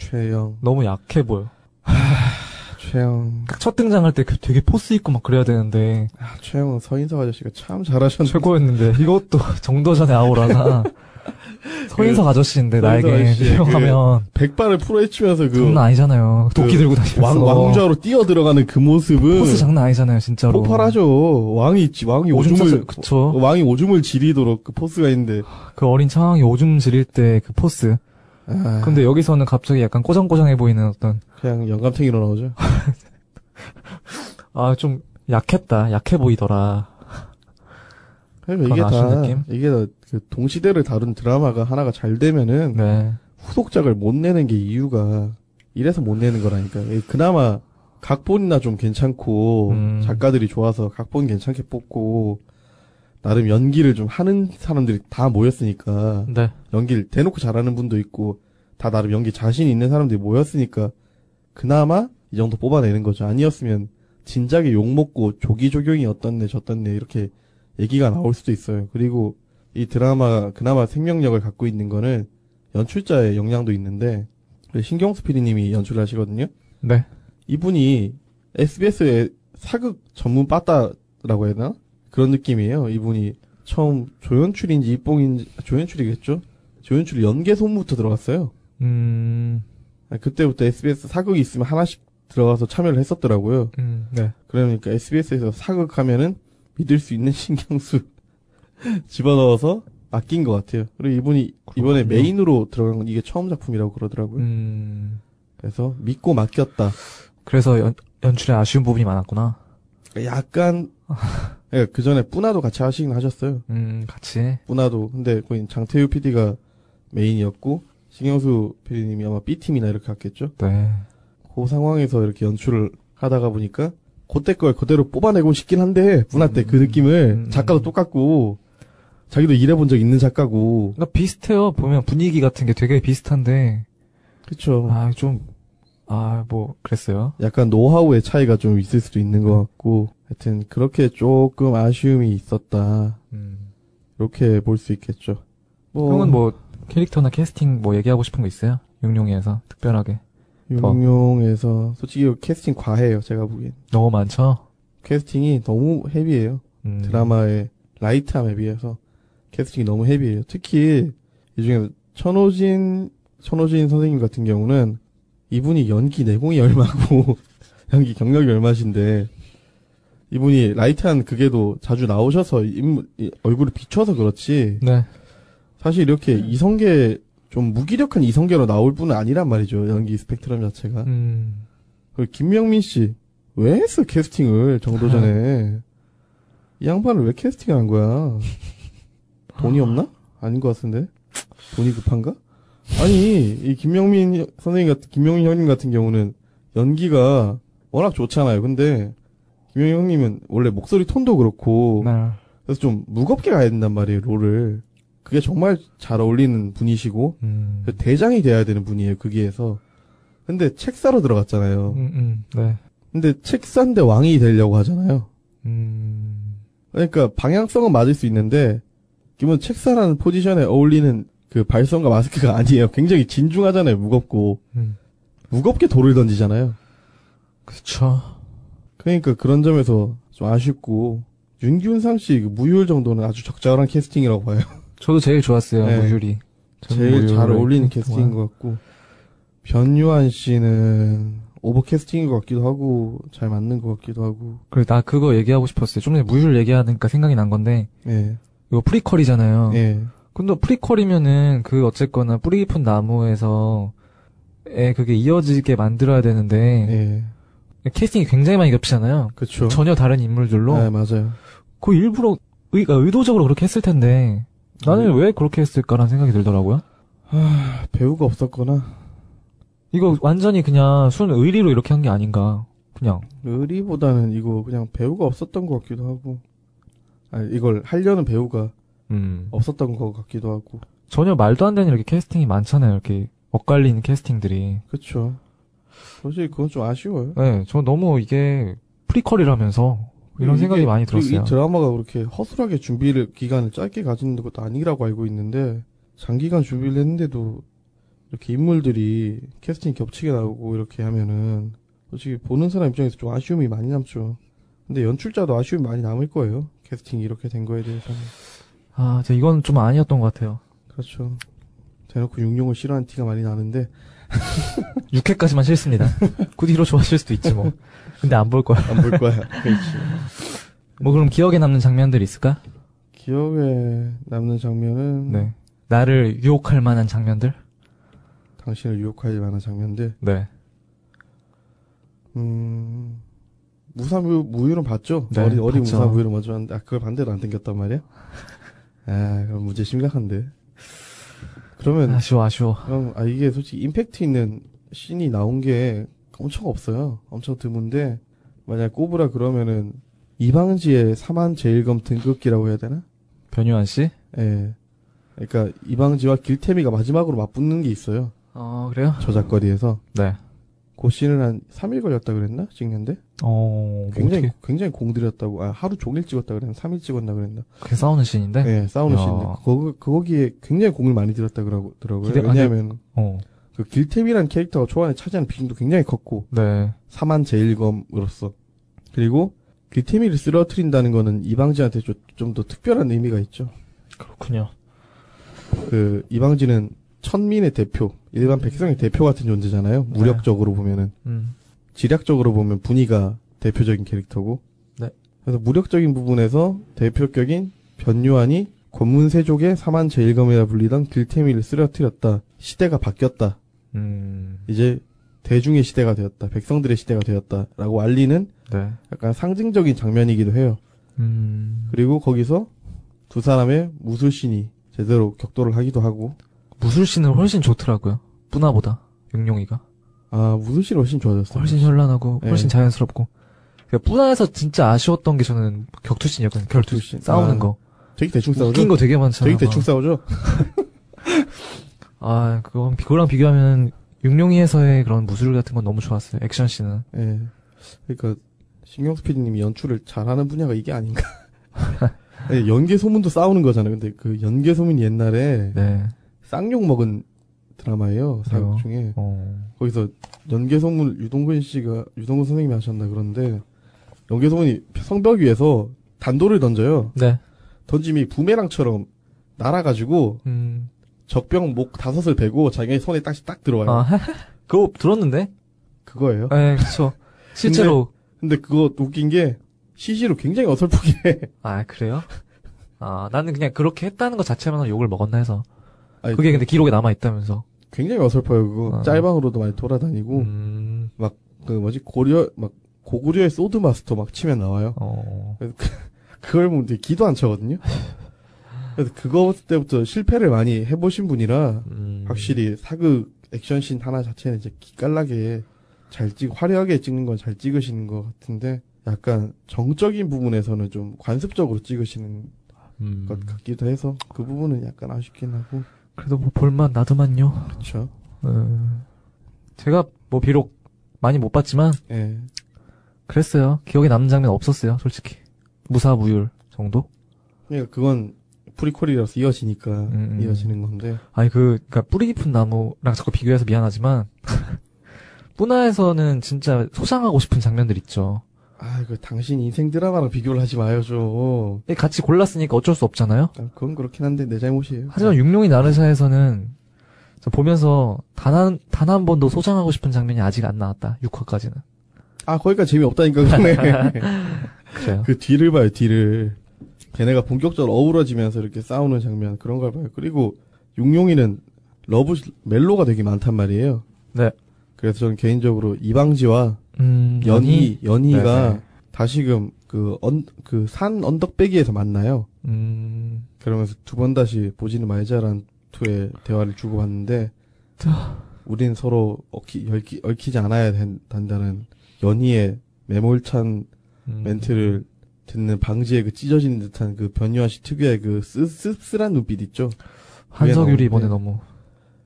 Speaker 3: 최영
Speaker 2: 너무 약해 보여.
Speaker 3: 최영
Speaker 2: 첫 등장할 때그 되게 포스 있고 막 그래야 되는데
Speaker 3: 아, 최영은 서인석 아저씨가 참 잘하셨는데
Speaker 2: 최고였는데 이것도 정도전의 아우라가 서인석 아저씨인데
Speaker 3: 서인석
Speaker 2: 나에게
Speaker 3: 아저씨의
Speaker 2: 사용하면
Speaker 3: 백발을 풀어헤치면서 그
Speaker 2: 장난 아니잖아요. 도끼
Speaker 3: 그
Speaker 2: 들고 다니면서
Speaker 3: 왕, 왕좌로 뛰어 들어가는 그 모습은
Speaker 2: force 장난 아니잖아요, 진짜로.
Speaker 3: 폭발하죠. 왕이 지- 왕이
Speaker 2: 오줌
Speaker 3: 오줌을
Speaker 2: 그쵸.
Speaker 3: 왕이 오줌을 지리도록 그 force가 있는데.
Speaker 2: 그 어린 창왕이 오줌 지릴 때 그 force.
Speaker 3: 아,
Speaker 2: 근데 여기서는 갑자기 약간 꼬장꼬장해 보이는 어떤
Speaker 3: 그냥 영감탱이로 나오죠.
Speaker 2: 아 좀 약했다, 약해 보이더라.
Speaker 3: 그러니까 이게 다
Speaker 2: 느낌?
Speaker 3: 이게 다 그 동시대를 다룬 드라마가 하나가 잘 되면은
Speaker 2: 네,
Speaker 3: 후속작을 못 내는 게 이유가 이래서 못 내는 거라니까. 요 그나마 각본이나 좀 괜찮고
Speaker 2: 음.
Speaker 3: 작가들이 좋아서 각본 괜찮게 뽑고 나름 연기를 좀 하는 사람들이 다 모였으니까
Speaker 2: 네,
Speaker 3: 연기를 대놓고 잘하는 분도 있고 다 나름 연기 자신 있는 사람들이 모였으니까 그나마 이 정도 뽑아내는 거죠. 아니었으면 진작에 욕 먹고 조기 조경이 어떻네 저떻네 이렇게 얘기가 나올 수도 있어요. 그리고 이 드라마 그나마 생명력을 갖고 있는 거는 연출자의 역량도 있는데 그 신경수 PD님이 연출을 하시거든요.
Speaker 2: 네.
Speaker 3: 이분이 SBS의 사극 전문 빠따라고 해야 되나? 그런 느낌이에요. 이분이 처음 조연출인지 입봉인지 조연출이겠죠? 조연출이 연계 소문부터 들어갔어요.
Speaker 2: 음,
Speaker 3: 아, 그때부터 SBS 사극이 있으면 하나씩 들어가서 참여를 했었더라고요.
Speaker 2: 음, 네.
Speaker 3: 그러니까 SBS에서 사극하면은 믿을 수 있는 신경수 집어넣어서 아낀 것 같아요. 그리고 이분이 이번에
Speaker 2: 그렇군요.
Speaker 3: 메인으로 들어간 건 이게 처음 작품이라고 그러더라고요.
Speaker 2: 음,
Speaker 3: 그래서 믿고 맡겼다.
Speaker 2: 그래서 연, 연출에 아쉬운 부분이 많았구나.
Speaker 3: 약간 그 전에 뿌나도 같이 하시긴 하셨어요.
Speaker 2: 음, 같이.
Speaker 3: 뿌나도 근데 거기 장태유 PD가 메인이었고 신경수 PD님이 아마 B 팀이나 이렇게 갔겠죠.
Speaker 2: 네.
Speaker 3: 그 상황에서 이렇게 연출을 하다가 보니까 그때 걸 그대로 뽑아내고 싶긴 한데 뿌나 때그
Speaker 2: 음,
Speaker 3: 느낌을
Speaker 2: 음,
Speaker 3: 작가도
Speaker 2: 음.
Speaker 3: 똑같고 자기도 일해본 적 있는 작가고
Speaker 2: 그러니까 비슷해요. 보면 분위기 같은 게 되게 비슷한데,
Speaker 3: 그쵸.
Speaker 2: 아, 좀, 아, 뭐, 그랬어요.
Speaker 3: 약간 노하우의 차이가 좀 있을 수도 있는 것 같고 하여튼 그렇게 조금 아쉬움이 있었다
Speaker 2: 음.
Speaker 3: 이렇게 볼 수 있겠죠. 뭐
Speaker 2: 형은 뭐, 캐릭터나 캐스팅 뭐 얘기하고 싶은 거 있어요? 용용이에서, 특별하게.
Speaker 3: 용용에서 솔직히 캐스팅 과해요 제가 보기엔
Speaker 2: 너무 많죠?
Speaker 3: 캐스팅이 너무 헤비해요
Speaker 2: 음.
Speaker 3: 드라마의 라이트함에 비해서 캐스팅이 너무 헤비해요 특히 이 중에 천호진 천호진 선생님 같은 경우는 이분이 연기 내공이 얼마고 연기 경력이 얼마신데 이분이 light한 극에도 자주 나오셔서 인물, 이 얼굴을 비춰서 그렇지
Speaker 2: 네.
Speaker 3: 사실 이렇게 이성계 좀 무기력한 이성계로 나올 분은 아니란 말이죠 연기 스펙트럼 자체가
Speaker 2: 음.
Speaker 3: 그리고 김명민 씨, 왜 했어, 캐스팅을, 정도전에. 이 양반을 왜 캐스팅을 한 거야? 돈이 없나? 아닌 것 같은데? 돈이 급한가? 아니, 이 김명민 선생님 같은, 김명민 형님 같은 경우는 연기가 워낙 좋잖아요. 근데, 김명민 형님은 원래 목소리 톤도 그렇고,
Speaker 2: 네.
Speaker 3: 그래서 좀 무겁게 가야 된단 말이에요, 롤을. 그게 정말 잘 어울리는 분이시고,
Speaker 2: 음.
Speaker 3: 그 대장이 돼야 되는 분이에요, 거기에서. 근데 책 사러 들어갔잖아요.
Speaker 2: 음, 음, 네.
Speaker 3: 근데 책 산데 왕이 되려고 하잖아요.
Speaker 2: 음.
Speaker 3: 그러니까 방향성은 맞을 수 있는데 기본 책 사라는 포지션에 어울리는 그 발성과 마스크가 아니에요. 굉장히 진중하잖아요. 무겁고
Speaker 2: 음.
Speaker 3: 무겁게 돌을 던지잖아요.
Speaker 2: 그쵸.
Speaker 3: 그러니까 그런 점에서 좀 아쉽고 윤균상 씨 그 무휼 정도는 아주 적절한 캐스팅이라고 봐요.
Speaker 2: 저도 제일 좋았어요,
Speaker 3: 네.
Speaker 2: 무휼이.
Speaker 3: 제일 잘 어울리는 캐스팅인 것 같고 변요한 씨는 오버 캐스팅인 것 같기도 하고 잘 맞는 것 같기도 하고
Speaker 2: 그래, 나 그거 얘기하고 싶었어요. 좀 전에 무휼 얘기하니까 생각이 난 건데,
Speaker 3: 예
Speaker 2: 이거 prequel이잖아요.
Speaker 3: 예.
Speaker 2: 근데 prequel이면은 그 어쨌거나 뿌리 깊은 나무에서 에 그게 이어지게 만들어야 되는데
Speaker 3: 예.
Speaker 2: 캐스팅이 굉장히 많이 겹치잖아요.
Speaker 3: 그쵸.
Speaker 2: 전혀 다른 인물들로
Speaker 3: 네, 맞아요.
Speaker 2: 그 일부러 의, 아, 의도적으로 그렇게 했을 텐데 나는
Speaker 3: 음.
Speaker 2: 왜 그렇게 했을까라는 생각이 들더라고요.
Speaker 3: 아, 배우가 없었거나
Speaker 2: 이거 완전히 그냥 순 의리로 이렇게 한 게 아닌가. 그냥
Speaker 3: 의리보다는 이거 그냥 배우가 없었던 것 같기도 하고 아 이걸 하려는 배우가
Speaker 2: 음.
Speaker 3: 없었던 것 같기도 하고
Speaker 2: 전혀 말도 안 되는 이렇게 캐스팅이 많잖아요. 이렇게 엇갈리는 캐스팅들이.
Speaker 3: 그쵸 솔직히 그건 좀 아쉬워요.
Speaker 2: 네, 저 너무 이게 프리퀄이라면서 이런 생각이 많이 들었어요.
Speaker 3: 이 드라마가 그렇게 허술하게 준비를 기간을 짧게 가지는 것도 아니라고 알고 있는데 장기간 준비를 했는데도 이렇게 인물들이 캐스팅 겹치게 나오고 이렇게 하면은 솔직히 보는 사람 입장에서 좀 아쉬움이 많이 남죠. 근데 연출자도 아쉬움이 많이 남을 거예요. 캐스팅이 이렇게 된 거에 대해서는.
Speaker 2: 아, 저 이건 좀 아니었던 것 같아요.
Speaker 3: 그렇죠. 대놓고 육룡을 싫어하는 티가 많이 나는데
Speaker 2: 6회까지만 싫습니다. 굳이 히로 좋아하실 수도 있지 뭐. 근데 안 볼 거야.
Speaker 3: 안 볼 거야. 그렇지.
Speaker 2: 뭐 그럼 기억에 남는 장면들 있을까?
Speaker 3: 기억에 남는 장면은
Speaker 2: 네. 나를 유혹할 만한 장면들?
Speaker 3: 당신을 유혹할 만한 장면들.
Speaker 2: 네.
Speaker 3: 음, 무사무, 무유는 봤죠?
Speaker 2: 네,
Speaker 3: 어리, 어리. 무사무유를 먼저 봤는데, 아, 그걸 반대로 안 땡겼단 말이야? 아, 그럼 문제 심각한데. 그러면,
Speaker 2: 아쉬워, 아쉬워.
Speaker 3: 그럼, 아, 이게 솔직히 임팩트 있는 씬이 나온 게 엄청 없어요. 엄청 드문데, 만약 꼽으라 그러면은, 이방지의 사만 제일검 등급기라고 해야 되나?
Speaker 2: 변유한 씨?
Speaker 3: 예. 그러니까, 이방지와 길태미가 마지막으로 맞붙는 게 있어요.
Speaker 2: 어, 그래요?
Speaker 3: 저작거리에서.
Speaker 2: 네.
Speaker 3: 그 씬을 한 3일 걸렸다 그랬나? 찍는데?
Speaker 2: 어,
Speaker 3: 굉장히
Speaker 2: 어떻게
Speaker 3: 굉장히 공들였다고. 아 하루 종일 찍었다 그랬나? 3일 찍었나 그랬나?
Speaker 2: 그렇게 싸우는 씬인데?
Speaker 3: 네, 싸우는
Speaker 2: 야.
Speaker 3: 씬인데 거 거기에 굉장히 공을 많이 들였다 그러고 더라고요.
Speaker 2: 기대-
Speaker 3: 왜냐하면
Speaker 2: 어.
Speaker 3: 그 길템이라는 캐릭터가 초반에 차지하는 비중도 굉장히 컸고
Speaker 2: 네.
Speaker 3: 사만 제일검으로서 그리고 길템이를 쓰러뜨린다는 거는 이방지한테 좀 더 특별한 의미가 있죠.
Speaker 2: 그렇군요.
Speaker 3: 그 이방지는 천민의 대표, 일반 백성의 대표 같은 존재잖아요. 무력적으로 보면은
Speaker 2: 음.
Speaker 3: 지략적으로 보면 분이가 대표적인 캐릭터고.
Speaker 2: 네.
Speaker 3: 그래서 무력적인 부분에서 대표격인 변유한이 권문세족의 사만 제일검이라 불리던 길태미를 쓰러뜨렸다. 시대가 바뀌었다.
Speaker 2: 음.
Speaker 3: 이제 대중의 시대가 되었다. 백성들의 시대가 되었다 라고 알리는
Speaker 2: 네.
Speaker 3: 약간 상징적인 장면이기도 해요.
Speaker 2: 음.
Speaker 3: 그리고 거기서 두 사람의 무술신이 제대로 격돌을 하기도 하고
Speaker 2: 무술 씬은 훨씬 좋더라고요. 뿌나보다. 육룡이가.
Speaker 3: 아 무술신이 훨씬 좋아졌어요.
Speaker 2: 훨씬 현란하고, 훨씬
Speaker 3: 네.
Speaker 2: 자연스럽고. 그 뿌나에서 진짜 아쉬웠던 게 저는 격투씬이었거든요. 격투
Speaker 3: 격투씬.
Speaker 2: 싸우는
Speaker 3: 아,
Speaker 2: 거.
Speaker 3: 되게 대충 싸우죠.
Speaker 2: 웃긴 거 되게 많잖아요.
Speaker 3: 되게 대충 싸우죠.
Speaker 2: 아, 그거, 그거랑 비교하면, 육룡이에서의 그런 무술 같은 건 너무 좋았어요. 액션 씬은.
Speaker 3: 예. 그러니까 신경수 PD님이 연출을 잘하는 분야가 이게 아닌가. 예, 연계 소문도 싸우는 거잖아요. 근데 그 연계 소문이 옛날에
Speaker 2: 네.
Speaker 3: 쌍욕 먹은 드라마예요. 사극? 중에
Speaker 2: 어.
Speaker 3: 거기서 연계 소문 유동근 씨가 유동근 선생님이 하셨나 그런데 연계 소문이 성벽 위에서 단도를 던져요.
Speaker 2: 네.
Speaker 3: 던짐이 부메랑처럼 날아가지고
Speaker 2: 음.
Speaker 3: 적병 목 다섯을 베고 자기 손에 딱딱 들어와요.
Speaker 2: 아, 그거 들었는데?
Speaker 3: 그거예요.
Speaker 2: 네, 그쵸. 실제로.
Speaker 3: 근데 그거 웃긴 게 CG로 굉장히 어설프게 해.
Speaker 2: 아, 그래요? 아, 나는 그냥 그렇게 했다는 것 자체만 욕을 먹었나 해서.
Speaker 3: 아니,
Speaker 2: 그게 근데 기록에 남아 있다면서.
Speaker 3: 굉장히 어설퍼요 그거
Speaker 2: 아.
Speaker 3: 짤방으로도 많이 돌아다니고
Speaker 2: 음,
Speaker 3: 그 뭐지 고려 막 고구려의 소드 마스터 막 치면 나와요
Speaker 2: 어.
Speaker 3: 그걸 보면 되게 기도 안 차거든요 그래서 그거 때부터 실패를 많이 해보신 분이라
Speaker 2: 음.
Speaker 3: 확실히 사극 액션씬 하나 자체는 이제 기깔나게 잘 찍, 화려하게 찍는 건 잘 찍으시는 것 같은데 약간 정적인 부분에서는 좀 관습적으로 찍으시는
Speaker 2: 음.
Speaker 3: 것 같기도 해서 그 부분은 약간 아쉽긴 하고
Speaker 2: 그래도 뭐 볼만 나도만요.
Speaker 3: 그렇죠.
Speaker 2: 음. 제가 뭐 비록 많이 못 봤지만
Speaker 3: 예.
Speaker 2: 그랬어요. 기억에 남는 장면 없었어요, 솔직히. 무사무율 정도?
Speaker 3: 그러니까 그건 프리퀄이라서 이어지니까
Speaker 2: 음.
Speaker 3: 이어지는 건데
Speaker 2: 아니 그 그러니까 뿌리 깊은 나무랑 자꾸 비교해서 미안하지만 뿌나에서는 진짜 소장하고 싶은 장면들 있죠.
Speaker 3: 아, 그 당신 인생 드라마랑 비교를 하지 마요 좀.
Speaker 2: 같이 골랐으니까 어쩔 수 없잖아요.
Speaker 3: 아, 그건 그렇긴 한데 내 잘못이에요.
Speaker 2: 하지만 육룡이 나르샤에서는 저 보면서 단 한 단 한 번도 소장하고 싶은 장면이 아직 안 나왔다. 6화까지는.
Speaker 3: 아, 거기까지 재미없다니까 그네.
Speaker 2: 그래요.
Speaker 3: 그 뒤를 봐요, 뒤를. 걔네가 본격적으로 어우러지면서 이렇게 싸우는 장면 그런 걸 봐요. 그리고 육룡이는 love 멜로가 되게 많단 말이에요.
Speaker 2: 네.
Speaker 3: 그래서 저는 개인적으로 이방지와
Speaker 2: 음,
Speaker 3: 연희 연희가
Speaker 2: 네네.
Speaker 3: 다시금 그 언 그 산 언덕배기에서 만나요.
Speaker 2: 음,
Speaker 3: 그러면서 두 번 다시 보지는 말자란 투의 대화를 주고받는데 우린 서로 얽히, 얽히, 얽히지 않아야 된, 단다는 연희의 매몰찬
Speaker 2: 음.
Speaker 3: 멘트를 듣는 방지의 그 찢어지는 듯한 그 변유아 씨 특유의 그 쓰, 씁쓸한 눈빛 있죠.
Speaker 2: 한석율이 이번에. 너무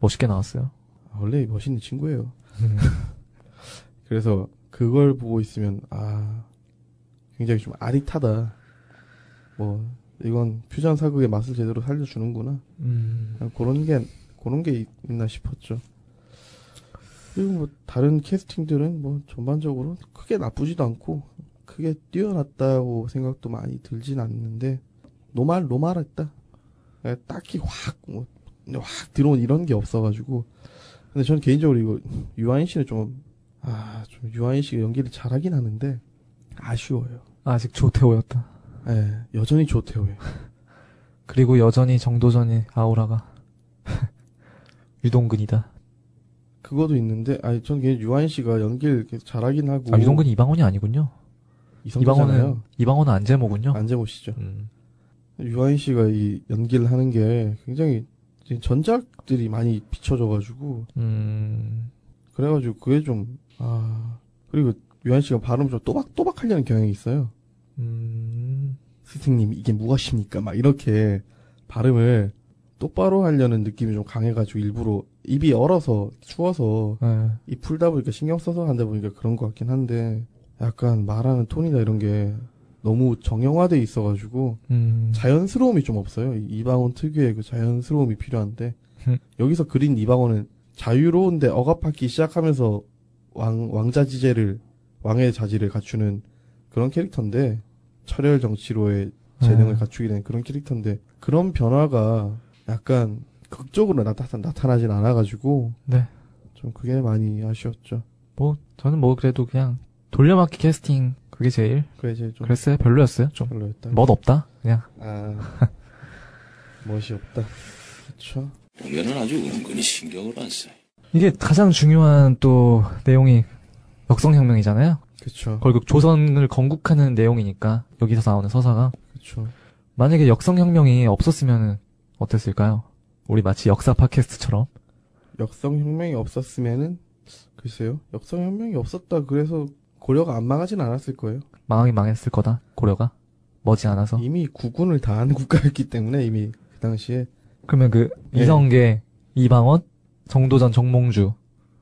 Speaker 2: 멋있게 나왔어요.
Speaker 3: 아, 원래 멋있는 친구예요.
Speaker 2: 음.
Speaker 3: 그래서 그걸 보고 있으면 아 굉장히 좀 아릿하다. 뭐 이건 퓨전 사극의 맛을 제대로 살려주는구나.
Speaker 2: 음,
Speaker 3: 그런 게 그런 게 있- 있나 싶었죠. 그리고 뭐 다른 캐스팅들은 뭐 전반적으로 크게 나쁘지도 않고 크게 뛰어났다고 생각도 많이 들진 않는데 노말 노말했다. 그냥 딱히 확뭐 확 들어온 이런 게 없어가지고 근데 저는 개인적으로 이거 유아인 씨는 좀 아, 좀 유아인 씨가 연기를 잘하긴 하는데 아쉬워요.
Speaker 2: 아직 조태호였다.
Speaker 3: 예, 여전히 좋대요.
Speaker 2: 그리고 여전히 정도전의 아우라가 유동근이다.
Speaker 3: 그거도 있는데, 아니, 전 그냥 유아인 씨가 연기를 잘하긴 하고.
Speaker 2: 아, 유동근이 이방원이 아니군요.
Speaker 3: 이성잖아요.
Speaker 2: 이방원은 이방원은 안재모군요.
Speaker 3: 안재모 씨죠.
Speaker 2: 음,
Speaker 3: 유아인 씨가 이 연기를 하는 게 굉장히 전작들이 많이 비춰져가지고
Speaker 2: 음,
Speaker 3: 그래가지고 그게 좀 아. 그리고 유아인 씨가 발음 좀 또박 또박 하려는 경향이 있어요.
Speaker 2: 음,
Speaker 3: 스승님 이게 무엇입니까? 막 이렇게 발음을 똑바로 하려는 느낌이 좀 강해가지고 일부러 입이 얼어서 추워서
Speaker 2: 네.
Speaker 3: 입 풀다 보니까 신경 써서 한다 보니까 그런 것 같긴 한데 약간 말하는 톤이나 이런 게 너무 정형화돼 있어가지고
Speaker 2: 음,
Speaker 3: 자연스러움이 좀 없어요. 이 이방원 특유의 그 자연스러움이 필요한데
Speaker 2: 음.
Speaker 3: 여기서 그린 이방원은 자유로운데 억압하기 시작하면서 왕 왕자 지제를 왕의 자질을 갖추는 그런 캐릭터인데 철혈 정치로의 재능을
Speaker 2: 음.
Speaker 3: 갖추게 된 그런 캐릭터인데 그런 변화가 약간 극적으로 나타, 나타나진 않아가지고
Speaker 2: 네.
Speaker 3: 좀 그게 많이 아쉬웠죠.
Speaker 2: 뭐 저는 뭐 그래도 그냥 돌려막기 캐스팅 그게 제일
Speaker 3: 그게 이제 좀
Speaker 2: 그랬어요. 별로였어요. 좀
Speaker 3: 별로였다.
Speaker 2: 멋 없다. 그냥
Speaker 3: 아 멋이 없다. 그렇죠.
Speaker 5: 보면은 아주 은근히 신경을 안 써요.
Speaker 2: 이게 가장 중요한 또 내용이 역성혁명이잖아요.
Speaker 3: 그렇죠.
Speaker 2: 결국 조선을 건국하는 내용이니까 여기서 나오는 서사가
Speaker 3: 그렇죠.
Speaker 2: 만약에 역성혁명이 없었으면 어땠을까요? 우리 마치 역사 팟캐스트처럼
Speaker 3: 역성 혁명이 없었으면은 글쎄요. 역성 혁명이 없었다 그래서 고려가 안 망하진 않았을 거예요.
Speaker 2: 망하긴 망했을 거다. 고려가 머지 않아서.
Speaker 3: 이미 구군을 다한 국가였기 때문에 이미 그 당시에
Speaker 2: 그러면 그
Speaker 3: 네.
Speaker 2: 이성계, 이방원, 정도전, 정몽주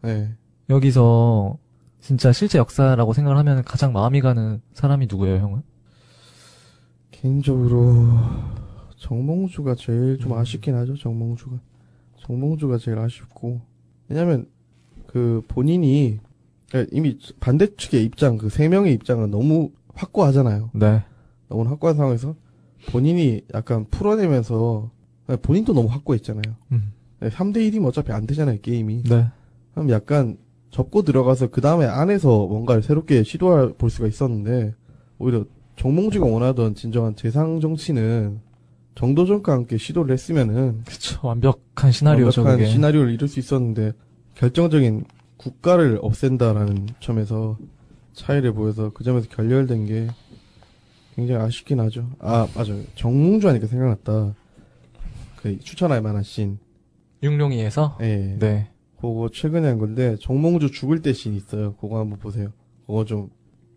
Speaker 3: 네.
Speaker 2: 여기서 진짜 실제 역사라고 생각을 하면 가장 마음이 가는 사람이 누구예요, 형은?
Speaker 3: 개인적으로 정몽주가 제일 좀
Speaker 2: 음.
Speaker 3: 아쉽긴 하죠. 정몽주가 정몽주가 제일 아쉽고 왜냐면 그 본인이 그러니까 이미 반대 측의 입장 그 세 명의 입장은 너무 확고하잖아요.
Speaker 2: 네.
Speaker 3: 너무 확고한 상황에서 본인이 약간 풀어내면서 본인도 너무 확고했잖아요.
Speaker 2: 음.
Speaker 3: 3대 1이면 어차피 안 되잖아요, 게임이.
Speaker 2: 네.
Speaker 3: 그럼 약간 접고 들어가서 그 다음에 안에서 뭔가를 새롭게 시도해 볼 수가 있었는데 오히려 정몽주가 원하던 진정한 재상 정치는 정도전과 함께 시도를 했으면은
Speaker 2: 그쵸. 완벽한 시나리오죠,
Speaker 3: 완벽한
Speaker 2: 그게.
Speaker 3: 시나리오를 이룰 수 있었는데 결정적인 국가를 없앤다라는 점에서 차이를 보여서 그 점에서 결렬된 게 굉장히 아쉽긴 하죠. 아 맞아요. 정몽주 하니까 생각났다. 그 추천할 만한 씬.
Speaker 2: 육룡이에서?
Speaker 3: 예.
Speaker 2: 네.
Speaker 3: 그거 최근에 한 건데 정몽주 죽을 때 씬 있어요. 그거 한번 보세요. 그거 좀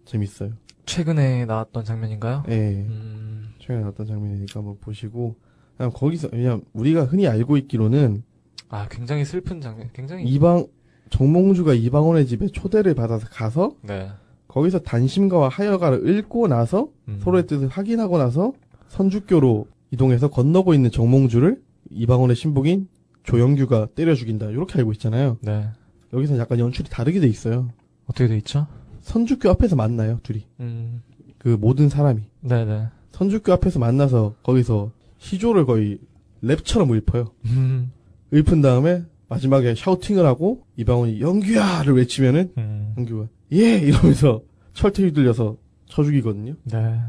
Speaker 3: 재밌어요.
Speaker 2: 최근에 나왔던 장면인가요?
Speaker 3: 예.
Speaker 2: 음,
Speaker 3: 최근에 나왔던 장면이니까 한번 보시고 그냥 거기서 그냥 우리가 흔히 알고 있기로는
Speaker 2: 아, 굉장히 슬픈 장면. 굉장히.
Speaker 3: 이방 정몽주가 이방원의 집에 초대를 받아서 가서
Speaker 2: 네.
Speaker 3: 거기서 단심가와 하여가를 읽고 나서
Speaker 2: 음.
Speaker 3: 서로의 뜻을 확인하고 나서 선주교로 이동해서 건너고 있는 정몽주를 이방원의 신복인 조영규가 때려 죽인다. 이렇게 알고 있잖아요.
Speaker 2: 네.
Speaker 3: 여기서 약간 연출이 다르게 돼 있어요.
Speaker 2: 어떻게 돼 있죠?
Speaker 3: 선주교 앞에서 만나요, 둘이.
Speaker 2: 음,
Speaker 3: 그 모든 사람이.
Speaker 2: 네네.
Speaker 3: 선주교 앞에서 만나서 거기서 시조를 거의 랩처럼 읊어요.
Speaker 2: 음,
Speaker 3: 읊은 다음에 마지막에 샤우팅을 하고 이방원이 영규야를 외치면은
Speaker 2: 음,
Speaker 3: 영규가 예 이러면서 철퇴 휘둘려서 쳐 죽이거든요.
Speaker 2: 네.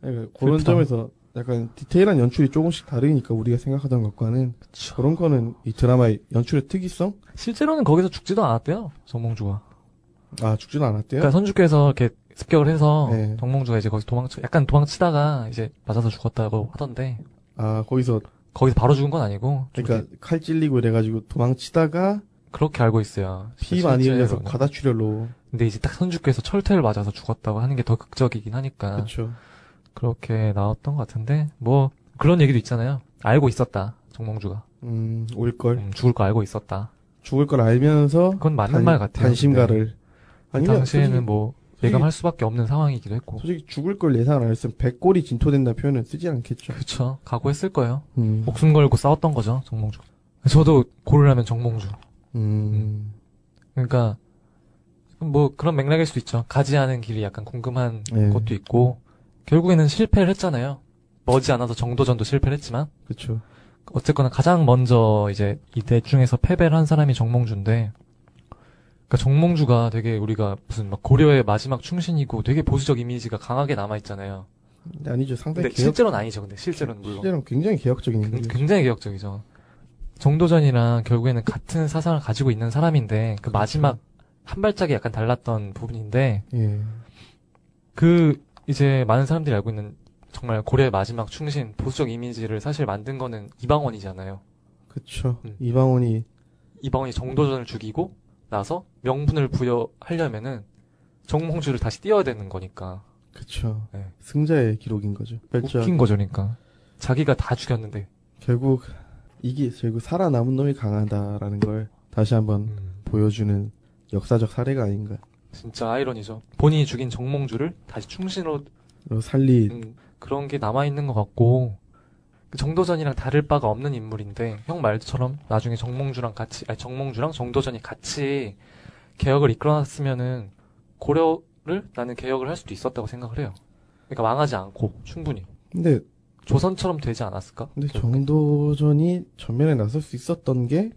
Speaker 3: 그러니까 그런. 점에서 약간 디테일한 연출이 조금씩 다르니까 우리가 생각하던 것과는
Speaker 2: 그쵸.
Speaker 3: 그런 거는 이 드라마의 연출의 특이성?
Speaker 2: 실제로는 거기서 죽지도 않았대요, 정몽주가.
Speaker 3: 아 죽지는 않았대요.
Speaker 2: 그러니까 선주께서 이렇게 습격을 해서
Speaker 3: 네.
Speaker 2: 정몽주가 이제 거기서 도망쳐, 약간 도망치다가 이제 맞아서 죽었다고 하던데,
Speaker 3: 아 거기서
Speaker 2: 거기서 바로 죽은 건 아니고, 좀
Speaker 3: 그러니까
Speaker 2: 이렇게
Speaker 3: 칼 찔리고 이래가지고 도망치다가
Speaker 2: 그렇게 알고 있어요.
Speaker 3: 피 많이 흘려서. 과다출혈로
Speaker 2: 근데 이제 딱 선주께서 철퇴를 맞아서 죽었다고 하는 게 더 극적이긴 하니까.
Speaker 3: 그렇죠.
Speaker 2: 그렇게 나왔던 것 같은데 뭐 그런 얘기도 있잖아요. 알고 있었다. 정몽주가
Speaker 3: 음 올 걸
Speaker 2: 음, 죽을 거 알고 있었다.
Speaker 3: 죽을 걸 알면서
Speaker 2: 그건 맞는
Speaker 3: 단-
Speaker 2: 말 같아요.
Speaker 3: 단심가를
Speaker 2: 그
Speaker 3: 아니면
Speaker 2: 당시에는
Speaker 3: 솔직히,
Speaker 2: 뭐 예감할 수밖에 없는 상황이기도 했고.
Speaker 3: 솔직히 죽을 걸 예상을 안 했으면 백골이 진토된다는 표현은 쓰지 않겠죠.
Speaker 2: 그쵸. 각오했을 거예요.
Speaker 3: 음.
Speaker 2: 목숨 걸고 싸웠던 거죠, 정몽주. 저도 고르라면 정몽주.
Speaker 3: 음.
Speaker 2: 그러니까 뭐 그런 맥락일 수도 있죠. 가지 않은 길이 약간 궁금한
Speaker 3: 네.
Speaker 2: 것도 있고 결국에는 실패를 했잖아요. 머지않아서 정도전도 실패를 했지만
Speaker 3: 그쵸.
Speaker 2: 어쨌거나 가장 먼저 이제 이넷 중에서 패배를 한 사람이 정몽주인데 그러니까 정몽주가 되게 우리가 무슨 막 고려의 마지막 충신이고 되게 보수적 이미지가 강하게 남아 있잖아요.
Speaker 3: 아니죠. 상당히
Speaker 2: 근데
Speaker 3: 개혁,
Speaker 2: 실제로는 아니죠. 근데 실제로는 물론
Speaker 3: 실제로는 굉장히 개혁적인
Speaker 2: 굉-
Speaker 3: 인물이죠.
Speaker 2: 굉장히 개혁적이죠. 정도전이랑 결국에는 같은 사상을 가지고 있는 사람인데 그 마지막 한 발짝이 약간 달랐던 부분인데
Speaker 3: 예.
Speaker 2: 그 이제 많은 사람들이 알고 있는 정말 고려의 마지막 충신 보수적 이미지를 사실 만든 거는 이방원이잖아요.
Speaker 3: 그쵸.
Speaker 2: 음.
Speaker 3: 이방원이
Speaker 2: 이방원이 정도전을 죽이고 나서 명분을 부여하려면은 정몽주를 다시 띄워야 되는 거니까
Speaker 3: 그쵸.
Speaker 2: 네.
Speaker 3: 승자의 기록인 거죠. 별자
Speaker 2: 웃긴 거죠, 그러니까 자기가 다 죽였는데
Speaker 3: 결국 이게 결국 살아남은 놈이 강하다라는 걸 다시 한번
Speaker 2: 음,
Speaker 3: 보여주는 역사적 사례가 아닌가.
Speaker 2: 진짜 아이러니죠. 본인이 죽인 정몽주를 다시 충신으로
Speaker 3: 그리고 살리
Speaker 2: 음, 그런 게 남아 있는 것 같고 그 정도전이랑 다를 바가 없는 인물인데 형 말처럼 나중에 정몽주랑 같이 아니 정몽주랑 정도전이 같이 개혁을 이끌어놨으면은 고려를 나는 개혁을 할 수도 있었다고 생각을 해요. 그러니까 망하지 않고 충분히
Speaker 3: 근데
Speaker 2: 조선처럼 되지 않았을까?
Speaker 3: 근데
Speaker 2: 결국엔?
Speaker 3: 정도전이 전면에 나설 수 있었던 게
Speaker 2: 음,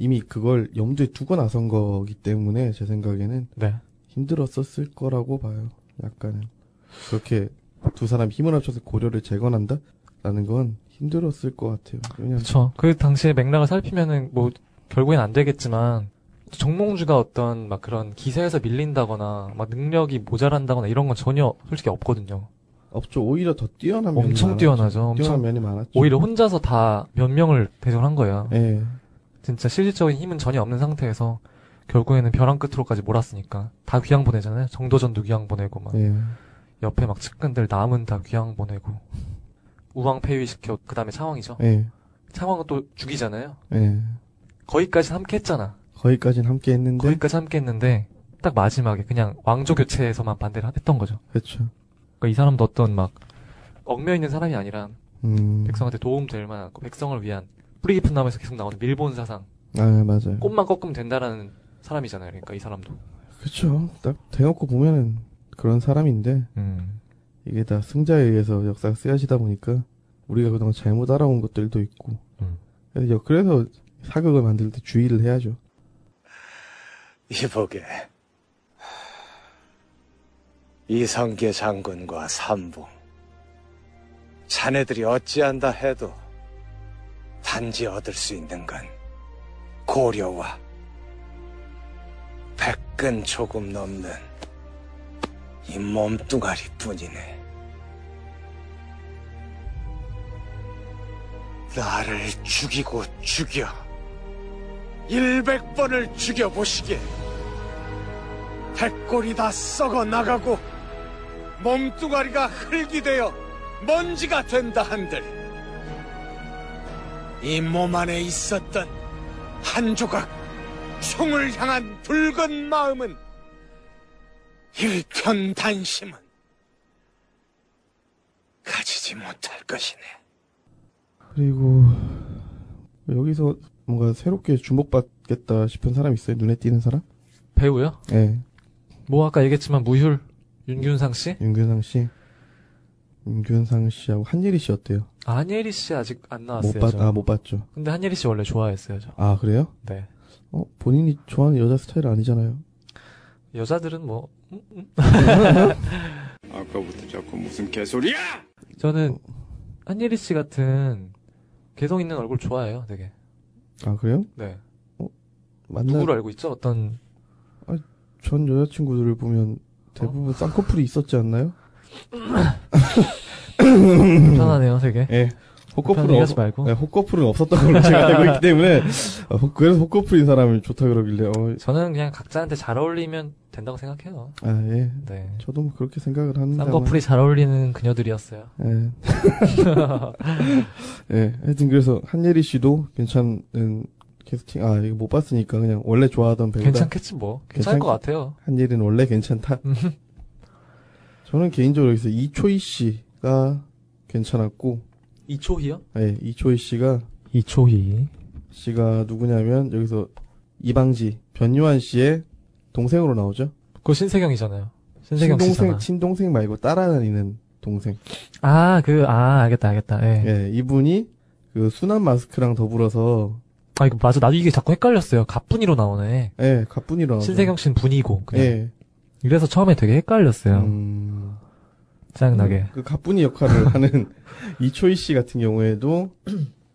Speaker 3: 이미 그걸 염두에 두고 나선 거기 때문에 제 생각에는
Speaker 2: 네.
Speaker 3: 힘들었었을 거라고 봐요. 약간은 그렇게 두 사람 힘을 합쳐서 고려를 재건한다? 라는 건 힘들었을 것 같아요.
Speaker 2: 그렇죠. 그 당시의 맥락을 살피면은 뭐 결국엔 안 되겠지만 정몽주가 어떤 막 그런 기세에서 밀린다거나 막 능력이 모자란다거나 이런 건 전혀 솔직히 없거든요.
Speaker 3: 없죠. 오히려 더 뛰어난 면이
Speaker 2: 엄청
Speaker 3: 많았죠.
Speaker 2: 뛰어나죠.
Speaker 3: 뛰어난
Speaker 2: 엄청
Speaker 3: 면이 많았죠.
Speaker 2: 오히려 혼자서 다 몇 명을 대전한 거예요.
Speaker 3: 예.
Speaker 2: 진짜 실질적인 힘은 전혀 없는 상태에서 결국에는 벼랑 끝으로까지 몰았으니까 다 귀양 보내잖아요. 정도전도 귀양 보내고 막
Speaker 3: 예.
Speaker 2: 옆에 막 측근들 남은 다 귀양 보내고 우왕 폐위시켜 그 다음에 창왕이죠.
Speaker 3: 예.
Speaker 2: 창왕은 또 죽이잖아요.
Speaker 3: 예.
Speaker 2: 거기까지 함께 했잖아.
Speaker 3: 거기까지는 함께 했는데
Speaker 2: 거기까지 함께 했는데 딱 마지막에 그냥 왕조 교체에서만 반대를 했던 거죠.
Speaker 3: 그렇죠.
Speaker 2: 그러니까 이 사람도 어떤 막 얽매여 있는 사람이 아니라
Speaker 3: 음.
Speaker 2: 백성한테 도움 될 만한 백성을 위한 뿌리 깊은 나무에서 계속 나오는 밀본 사상
Speaker 3: 아, 맞아요.
Speaker 2: 꽃만 꺾으면 된다라는 사람이잖아요. 그러니까 이 사람도.
Speaker 3: 그렇죠. 딱 대놓고 보면은 그런 사람인데
Speaker 2: 음.
Speaker 3: 이게 다 승자에 의해서 역사가 쓰여지다 보니까 우리가 그동안 잘못 알아온 것들도 있고
Speaker 2: 음.
Speaker 3: 그래서 그래서 사극을 만들 때 주의를 해야죠.
Speaker 8: 이보게. 이성계 장군과 삼봉. 자네들이 어찌한다 해도 단지 얻을 수 있는 건 고려와 백근 조금 넘는 이 몸뚱아리 뿐이네. 나를 죽이고 죽여. 일백 번을 죽여보시게. 백골이 다 썩어 나가고 몸뚱아리가 흙이 되어 먼지가 된다 한들 이 몸 안에 있었던 한 조각 총을 향한 붉은 마음은 일편단심은 가지지 못할 것이네.
Speaker 3: 그리고 여기서 뭔가 새롭게 주목받겠다 싶은 사람 있어요? 눈에 띄는 사람?
Speaker 2: 배우요?
Speaker 3: 예.
Speaker 2: 뭐 아까 얘기했지만 무율 윤균상 씨?
Speaker 3: 윤균상 씨. 윤균상 씨하고 한예리 씨 어때요?
Speaker 2: 아, 한예리 씨 아직
Speaker 3: 안못
Speaker 2: 나왔어요.
Speaker 3: 봤,
Speaker 2: 저.
Speaker 3: 아, 못 봤죠.
Speaker 2: 근데 한예리 씨 원래 좋아했어요. 저.
Speaker 3: 아, 그래요?
Speaker 2: 네.
Speaker 3: 어, 본인이 좋아하는 여자 스타일 아니잖아요.
Speaker 2: 여자들은 뭐 음, 음.
Speaker 6: 아까부터 자꾸 무슨 개소리야!
Speaker 2: 저는 한예리 씨 같은 개성 있는 얼굴 좋아해요. 되게.
Speaker 3: 아, 그래요?
Speaker 2: 네.
Speaker 3: 만나,
Speaker 2: 누구를 알고 있죠? 어떤
Speaker 3: 전 여자친구들을 보면 대부분 쌍꺼풀이 있었지 않나요?
Speaker 2: 편하네요, 되게.
Speaker 3: 예. 호커풀은, 없,
Speaker 2: 말고.
Speaker 3: 네, 호커풀은 없었던 걸로 제가 알고 있기 때문에, 아, 호- 그래서 호커풀인 사람이 좋다 그러길래, 어,
Speaker 2: 저는 그냥 각자한테 잘 어울리면 된다고 생각해요.
Speaker 3: 아, 예.
Speaker 2: 네.
Speaker 3: 저도 뭐 그렇게 생각을 하는데.
Speaker 2: 쌍꺼풀이 잘 어울리는 그녀들이었어요.
Speaker 3: 예. 예. 하여튼 그래서 한예리 씨도 괜찮은 캐스팅 아 이거 못 봤으니까 그냥 원래 좋아하던 배우가
Speaker 2: 괜찮겠지 뭐. 괜찮을
Speaker 3: 괜찮-
Speaker 2: 것 같아요.
Speaker 3: 한 일은 원래 괜찮다. 저는 개인적으로 여기서 이초희 씨 가 괜찮았고,
Speaker 2: 이초희요?
Speaker 3: 네, 이초희 씨가
Speaker 2: 이초희.
Speaker 3: 씨가 누구냐면 여기서 이방지 변요한 씨의 동생으로 나오죠.
Speaker 2: 그거 신세경이잖아요. 신세경
Speaker 3: 친동생
Speaker 2: 씨잖아.
Speaker 3: 친동생 말고 따라다니는 동생.
Speaker 2: 아, 그, 아, 알겠다, 알겠다. 예.
Speaker 3: 예, 이분이 그 순한 마스크랑 더불어서
Speaker 2: 아, 이거 맞아. 나도 이게 자꾸 헷갈렸어요. 갑분이로 나오네.
Speaker 3: 예, 갑분이로 나오죠.
Speaker 2: 신세경 씨는 분이고. 그냥.
Speaker 3: 예.
Speaker 2: 이래서 처음에 되게 헷갈렸어요.
Speaker 3: 음,
Speaker 2: 짜증나게.
Speaker 3: 그 갑분이 역할을 하는 이초희 씨 같은 경우에도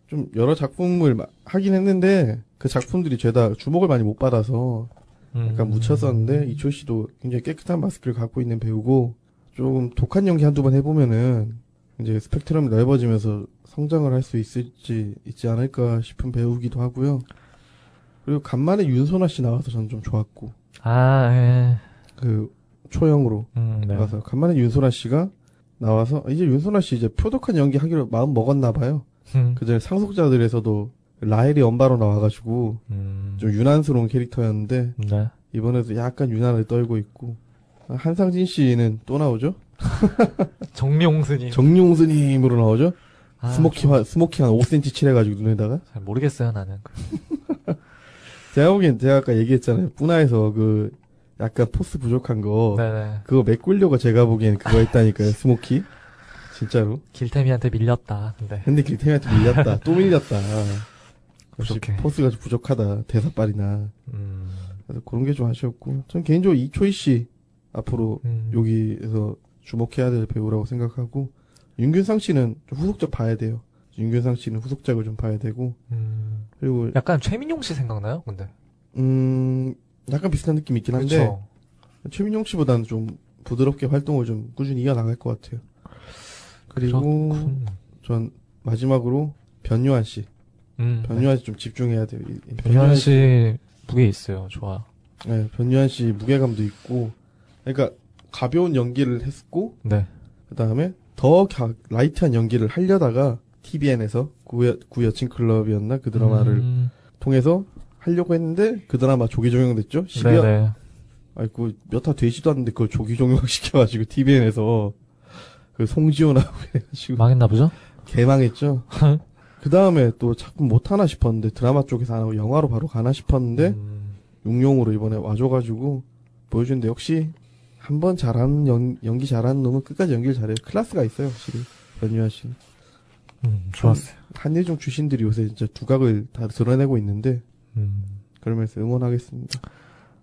Speaker 3: 좀 여러 작품을 마- 하긴 했는데 그 작품들이 죄다 주목을 많이 못 받아서
Speaker 2: 음.
Speaker 3: 약간 묻혔었는데 이초희 씨도 굉장히 깨끗한 마스크를 갖고 있는 배우고 조금 독한 연기 한두 번 해보면은 이제 스펙트럼이 넓어지면서 성장을 할 수 있을지 있지 않을까 싶은 배우기도 하고요. 그리고 간만에 윤소나 씨 나와서 저는 좀 좋았고
Speaker 2: 아, 예.
Speaker 3: 그 초영으로
Speaker 2: 음, 네.
Speaker 3: 나와서 간만에 윤소나 씨가 나와서 이제 윤손하 씨 이제 표독한 연기 하기로 마음 먹었나 봐요.
Speaker 2: 음.
Speaker 3: 그전에 상속자들에서도 라헬이 엄마로 나와가지고
Speaker 2: 음.
Speaker 3: 좀 유난스러운 캐릭터였는데
Speaker 2: 네.
Speaker 3: 이번에도 약간 유난을 떨고 있고 아, 한상진 씨는 또 나오죠?
Speaker 2: 정명스님.
Speaker 3: 정용스님으로 나오죠?
Speaker 2: 아,
Speaker 3: smoky 화, smoky 한 5cm 칠해가지고 눈에다가
Speaker 2: 잘 모르겠어요, 나는.
Speaker 3: 제가 보기엔 제가 아까 얘기했잖아요. 뿌나에서 그 약간 force 부족한 거
Speaker 2: 네네.
Speaker 3: 그거 메꾸려고 제가 보기엔 그거 했다니까요. smoky 진짜로.
Speaker 2: 길태미한테 밀렸다. 근데.
Speaker 3: 근데 길태미한테 밀렸다. 또 밀렸다. 역시. force가 좀 부족하다. 대사빨이나.
Speaker 2: 음.
Speaker 3: 그래서 그런 게 좀 아쉬웠고. 전 개인적으로 이초희 씨 앞으로
Speaker 2: 음.
Speaker 3: 여기에서 주목해야 될 배우라고 생각하고 윤균상 씨는 좀 후속작 봐야 돼요. 윤균상 씨는 후속작을 좀 봐야 되고
Speaker 2: 음.
Speaker 3: 그리고
Speaker 2: 약간 최민용 씨 생각나요? 근데.
Speaker 3: 음 약간 비슷한 느낌이 있긴 한데
Speaker 2: 그쵸.
Speaker 3: 최민용 씨보다는 좀 부드럽게 활동을 좀 꾸준히 이어나갈 것 같아요. 그리고
Speaker 2: 그렇군.
Speaker 3: 전 마지막으로 변요한 씨,
Speaker 2: 음.
Speaker 3: 변요한 씨좀 집중해야 돼요. 이- 이
Speaker 2: 변요한 씨 무게 있어요. 좋아.
Speaker 3: 네, 변요한 씨 무게감도 있고, 그러니까 가벼운 연기를 했고,
Speaker 2: 네.
Speaker 3: 그 다음에 더 가- light한 연기를 하려다가 TVN에서 구, 구 여친 클럽이었나 그 드라마를
Speaker 2: 음.
Speaker 3: 통해서 하려고 했는데 그 드라마 조기 종영됐죠? 12월
Speaker 2: 네네.
Speaker 3: 아이고 몇화 되지도 않는데 그걸 조기 종영 시켜가지고 TVN에서 그 송지효나고 해가지고
Speaker 2: 망했나 보죠?
Speaker 3: 개망했죠. 그 다음에 또 작품 못 하나 싶었는데 드라마 쪽에서 안 하고 영화로 바로 가나 싶었는데
Speaker 2: 음.
Speaker 3: 용용으로 이번에 와줘가지고 보여주는데 역시 한 번 잘하는 연, 연기 잘하는 놈은 끝까지 연기를 잘해요. 클래스가 있어요, 확실히. 변유아 씨.
Speaker 2: 음, 좋았어요.
Speaker 3: 한예종 출신들이 요새 진짜 두각을 다 드러내고 있는데
Speaker 2: 음.
Speaker 3: 그러면서 응원하겠습니다.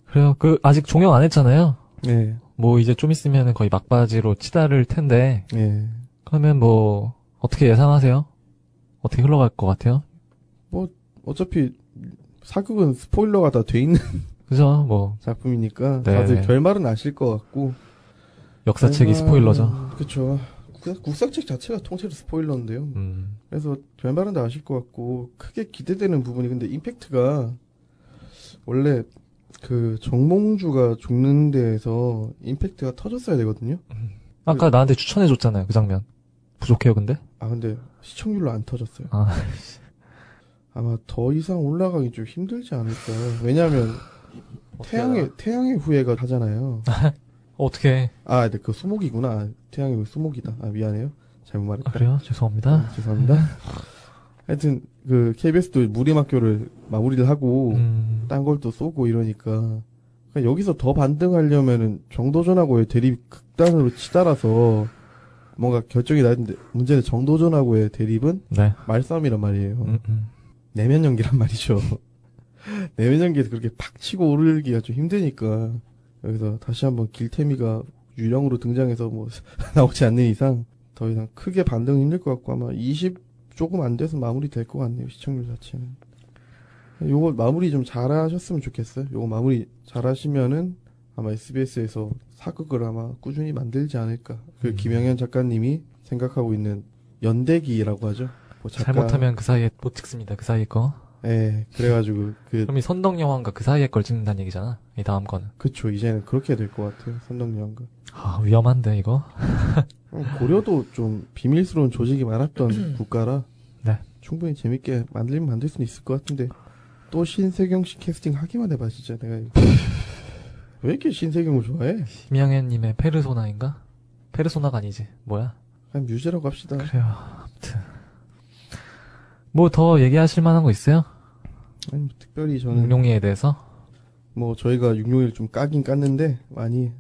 Speaker 2: 그래요. 그, 아직 종영 안 했잖아요.
Speaker 3: 네,
Speaker 2: 뭐, 이제 좀 있으면 거의 막바지로 치달을 텐데,
Speaker 3: 네.
Speaker 2: 그러면 뭐, 어떻게 예상하세요? 어떻게 흘러갈 것 같아요?
Speaker 3: 어차피 사극은 스포일러가 다 돼 있는
Speaker 2: 그죠? 뭐,
Speaker 3: 작품이니까
Speaker 2: 네.
Speaker 3: 다들 결말은 아실 것 같고
Speaker 2: 역사책이 스포일러죠.
Speaker 3: 그렇죠. 국사책 자체가 통째로 스포일러인데요.
Speaker 2: 음.
Speaker 3: 그래서 결말은 다 아실 것 같고 크게 기대되는 부분이 근데 임팩트가 원래 그 정몽주가 죽는 데에서 임팩트가 터졌어야 되거든요.
Speaker 2: 아까 나한테 추천해 줬잖아요, 그 장면. 부족해요, 근데?
Speaker 3: 아 근데 시청률로 안 터졌어요.
Speaker 2: 아,
Speaker 3: 아마 더 이상 올라가기 좀 힘들지 않을까. 왜냐하면 태양의 태양의 후예가 하잖아요.
Speaker 2: 어떻게.
Speaker 3: 아, 근데 그 수목이구나. 아, 태양의 후예 수목이다. 아 미안해요. 잘못 말했다.
Speaker 2: 아, 그래요? 죄송합니다.
Speaker 3: 아, 죄송합니다. 하여튼 그 KBS도 무림학교를 마무리를 하고
Speaker 2: 음.
Speaker 3: 딴걸 또 쏘고 이러니까 그러니까 여기서 더 반등하려면은 정도전하고의 대립 극단으로 치달아서 뭔가 결정이 나는데 문제는 정도전하고의 대립은
Speaker 2: 네.
Speaker 3: 말싸움이란 말이에요.
Speaker 2: 음, 음.
Speaker 3: 내면 연기란 말이죠. 내면 연기에서 그렇게 팍 치고 오르기가 좀 힘드니까 여기서 다시 한번 길태미가 유령으로 등장해서 뭐 나오지 않는 이상 더 이상 크게 반등은 힘들 것 같고 아마 20 조금 안 돼서 마무리 될 것 같네요 시청률 자체는. 요거 마무리 좀 잘하셨으면 좋겠어요. 요거 마무리 잘하시면은 아마 SBS에서 사극을 아마 꾸준히 만들지 않을까. 그
Speaker 2: 음.
Speaker 3: 김영현 작가님이 생각하고 있는 연대기라고 하죠. 뭐 작가-
Speaker 2: 잘못하면 그 사이에 못 찍습니다, 그 사이 거.
Speaker 3: 예, 그래가지고 그
Speaker 2: 그럼 이 선덕여왕과 그 사이에 걸 찍는다는 얘기잖아, 이 다음 거는.
Speaker 3: 그쵸 이제는 그렇게 될 것 같아요 선덕여왕과
Speaker 2: 아, 위험한데, 이거?
Speaker 3: 고려도 좀 비밀스러운 조직이 많았던 국가라
Speaker 2: 네.
Speaker 3: 충분히 재밌게 만들면 만들 수는 있을 것 같은데 또 신세경 씨 캐스팅 하기만 해봐 진짜 내가 왜 이렇게 신세경을 좋아해?
Speaker 2: 김영애님의 페르소나인가? 페르소나가 아니지. 뭐야?
Speaker 3: 그냥 뮤즈라고 합시다.
Speaker 2: 그래요. 아무튼. 뭐 더 얘기하실 만한 거 있어요?
Speaker 3: 아니, 뭐 특별히 저는
Speaker 2: 용용이에 대해서?
Speaker 3: 뭐 저희가 육룡이를 좀 까긴 깠는데 많이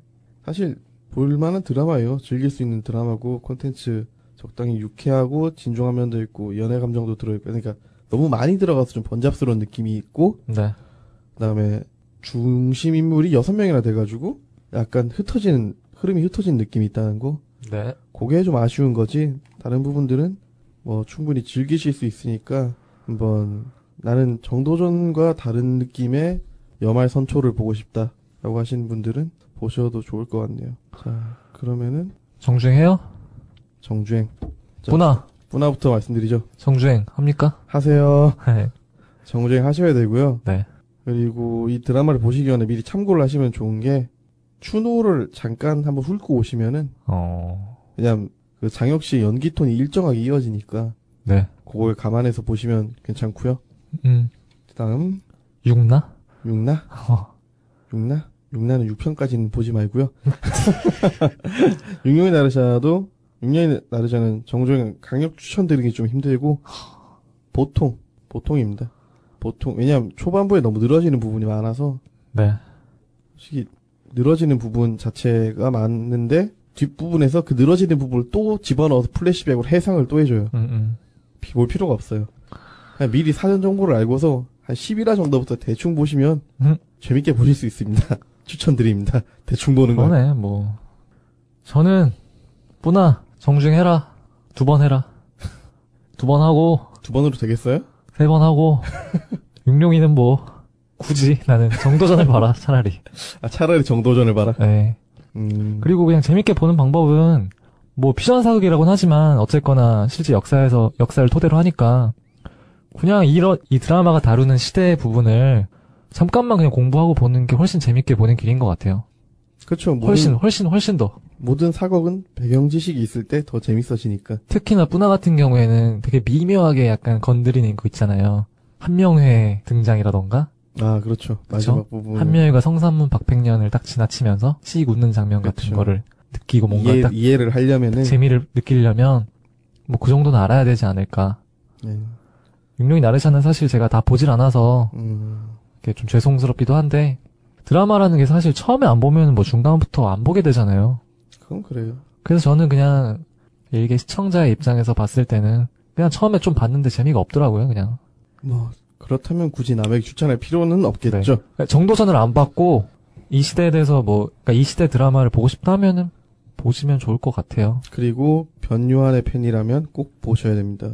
Speaker 3: 사실 볼만한 드라마예요. 즐길 수 있는 드라마고 콘텐츠 적당히 유쾌하고 진중한 면도 있고 연애 감정도 들어있고 그러니까 너무 많이 들어가서 좀 번잡스러운 느낌이 있고
Speaker 2: 네.
Speaker 3: 그 다음에 중심 인물이 여섯 명이나 돼가지고 약간 흩어지는 흐름이 흩어진 느낌이 있다는 거
Speaker 2: 네.
Speaker 3: 그게 좀 아쉬운 거지 다른 부분들은 뭐 충분히 즐기실 수 있으니까 한번 나는 정도전과 다른 느낌의 여말 선초를 보고 싶다라고 하시는 분들은 보셔도 좋을 것 같네요. 자 그러면은
Speaker 2: 정주행해요?
Speaker 3: 정주행 자,
Speaker 2: 뿌나.
Speaker 3: 뿌나부터 말씀드리죠.
Speaker 2: 정주행 합니까?
Speaker 3: 하세요.
Speaker 2: 네.
Speaker 3: 정주행 하셔야 되고요.
Speaker 2: 네.
Speaker 3: 그리고 이 드라마를 보시기 전에 미리 참고를 하시면 좋은 게 추노를 잠깐 한번 훑고 오시면은
Speaker 2: 어.
Speaker 3: 그냥 그 장혁 씨 연기 톤이 일정하게 이어지니까
Speaker 2: 네.
Speaker 3: 그걸 감안해서 보시면 괜찮고요.
Speaker 2: 음.
Speaker 3: 그다음
Speaker 2: 육나?
Speaker 3: 육나
Speaker 2: 어.
Speaker 3: 육나 육나는 6편까지는 보지 말고요. 육룡의 나르샤도 육룡의 나르샤는 정주행 강력 추천드리기 좀 힘들고 보통 보통입니다. 보통 왜냐하면 초반부에 너무 늘어지는 부분이 많아서
Speaker 2: 네.
Speaker 3: 솔직히 늘어지는 부분 자체가 많은데 뒷부분에서 그 늘어지는 부분을 또 집어넣어서 플래시백으로 해상을 또 해줘요.
Speaker 2: 음, 음.
Speaker 3: 비- 볼 필요가 없어요. 미리 사전 정보를 알고서 한 10일화 정도부터 대충 보시면
Speaker 2: 음.
Speaker 3: 재밌게 보실 수 있습니다. 추천드립니다. 대충 보는 거.
Speaker 2: 그러네, 뭐. 저는, 뿌나, 정주행해라. 두 번 해라. 두 번 하고,
Speaker 3: 두 번으로 되겠어요?
Speaker 2: 세 번 하고, 육룡이는 뭐, 굳이 나는 정도전을 봐라, 차라리.
Speaker 3: 아, 차라리 정도전을 봐라.
Speaker 2: 네.
Speaker 3: 음,
Speaker 2: 그리고 그냥 재밌게 보는 방법은, 뭐, 피전 사극이라고는 하지만, 어쨌거나, 실제 역사에서, 역사를 토대로 하니까, 그냥 이런, 이 드라마가 다루는 시대의 부분을, 잠깐만 그냥 공부하고 보는 게 훨씬 재밌게 보는 길인 것 같아요.
Speaker 3: 모든,
Speaker 2: 훨씬, 훨씬, 훨씬 더.
Speaker 3: 모든 사극은 배경 지식이 있을 때 더 재밌어지니까.
Speaker 2: 특히나 뿌나 같은 경우에는 되게 미묘하게 약간 건드리는 거 있잖아요. 한명회 등장이라던가
Speaker 3: 아, 그렇죠. 마지막 부분.
Speaker 2: 한명회가 성산문 박백년을 딱 지나치면서 씩 웃는 장면 같은
Speaker 3: 그쵸.
Speaker 2: 거를 느끼고 뭔가
Speaker 3: 이해,
Speaker 2: 딱
Speaker 3: 이해를 하려면은.
Speaker 2: 재미를 느끼려면 뭐 그 정도는 알아야 되지 않을까.
Speaker 3: 네.
Speaker 2: 육룡이 나르샤는 사실 제가 다 보질 않아서
Speaker 3: 음,
Speaker 2: 이게 좀 죄송스럽기도 한데 드라마라는 게 사실 처음에 안 보면 뭐 중간부터 안 보게 되잖아요.
Speaker 3: 그건 그래요.
Speaker 2: 그래서 저는 그냥 이게 시청자의 입장에서 봤을 때는 그냥 처음에 좀 봤는데 재미가 없더라고요, 그냥.
Speaker 3: 뭐, 그렇다면 굳이 남에게 추천할 필요는 없겠죠.
Speaker 2: 그러니까 정도전을 안 봤고 이 시대에 대해서 뭐, 그러니까 이 시대 드라마를 보고 싶다면은 보시면 좋을 것 같아요.
Speaker 3: 그리고 변요한의 팬이라면 꼭 보셔야 됩니다.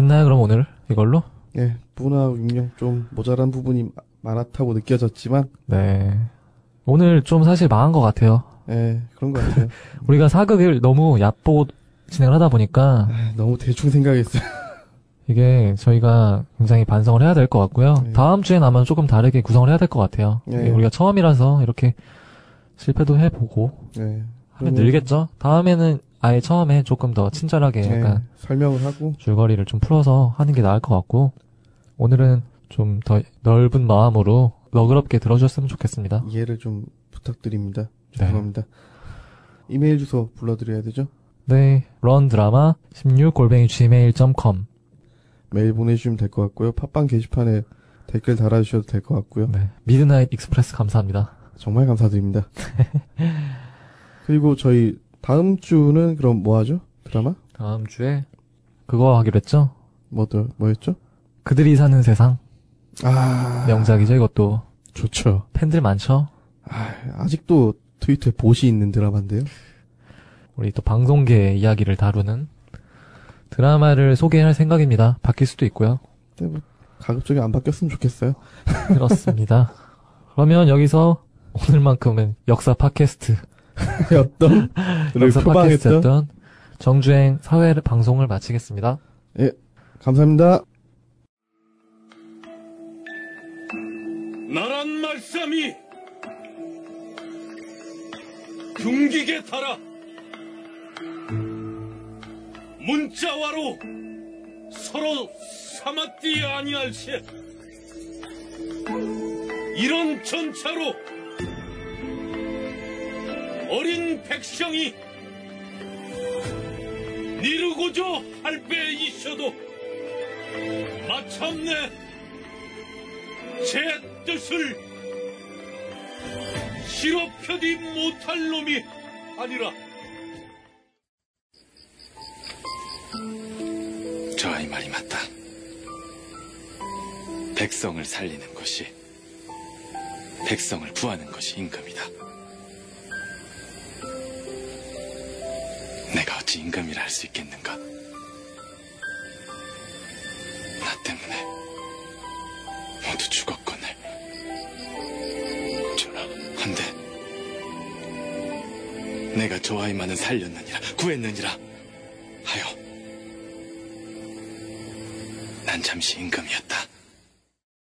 Speaker 2: 됐나요, 그럼 오늘 이걸로?
Speaker 3: 예, 뿌나 육령 좀 모자란 부분이 마- 많았다고 느껴졌지만,
Speaker 2: 네. 오늘 좀 사실 망한 것 같아요.
Speaker 3: 예, 그런 것 같아요.
Speaker 2: 우리가 사극을 너무 얕보고 진행을 하다 보니까
Speaker 3: 아, 너무 대충 생각했어요.
Speaker 2: 이게 저희가 굉장히 반성을 해야 될 것 같고요.
Speaker 3: 네.
Speaker 2: 다음 주엔 아마 조금 다르게 구성을 해야 될 것 같아요.
Speaker 3: 네.
Speaker 2: 우리가 처음이라서 이렇게 실패도 해보고
Speaker 3: 예.
Speaker 2: 하면 늘겠죠. 다음에는 아예 처음에 조금 더 친절하게
Speaker 3: 예,
Speaker 2: 약간
Speaker 3: 설명을 하고,
Speaker 2: 줄거리를 좀 풀어서 하는 게 나을 것 같고 오늘은 좀 더 넓은 마음으로 너그럽게 들어주셨으면 좋겠습니다.
Speaker 3: 이해를 좀 부탁드립니다.
Speaker 2: 네.
Speaker 3: 죄송합니다. 이메일 주소 불러드려야 되죠?
Speaker 2: 네, run drama 16 골뱅이 gmail.com.
Speaker 3: 메일 보내주시면 될 것 같고요. 팟빵 게시판에 댓글 달아주셔도 될 것 같고요.
Speaker 2: 네, 미드나잇 익스프레스 감사합니다.
Speaker 3: 정말 감사드립니다. 그리고 저희 다음 주는 그럼 뭐 하죠? 드라마?
Speaker 2: 다음 주에 그거 하기로 했죠?
Speaker 3: 뭐더 뭐였죠?
Speaker 2: 그들이 사는 세상
Speaker 3: 아
Speaker 2: 명작이죠 이것도
Speaker 3: 좋죠.
Speaker 2: 팬들 많죠?
Speaker 3: 아, 아직도 트위터에 보시 있는 드라마인데요.
Speaker 2: 우리 또 방송계 이야기를 다루는 드라마를 소개할 생각입니다. 바뀔 수도 있고요.
Speaker 3: 근데 뭐 가급적이 안 바뀌었으면 좋겠어요.
Speaker 2: 그렇습니다. 그러면 여기서 오늘만큼은 역사 팟캐스트
Speaker 3: 어떤
Speaker 2: 역사
Speaker 3: 표방했던
Speaker 2: 팟캐스트였던 정주행 사회 방송을 마치겠습니다.
Speaker 3: 감사합니다.
Speaker 5: 나란 말씀이 궁기게 달아 문자와로 서로 삼았디 아니할세 이런 전차로 어린 백성이 니르고자 할배 있어도 마침내 제 뜻을 실업펴지 못할 놈이 아니라
Speaker 6: 저 아이 말이 맞다. 백성을 살리는 것이, 백성을 구하는 것이 임금이다. 내가 어찌 임금이라 할 수 있겠는가? 나 때문에 모두 죽었거늘. 전하, 한데 내가 저 아이만은 살렸느니라, 구했느니라 하여 난 잠시 임금이었다.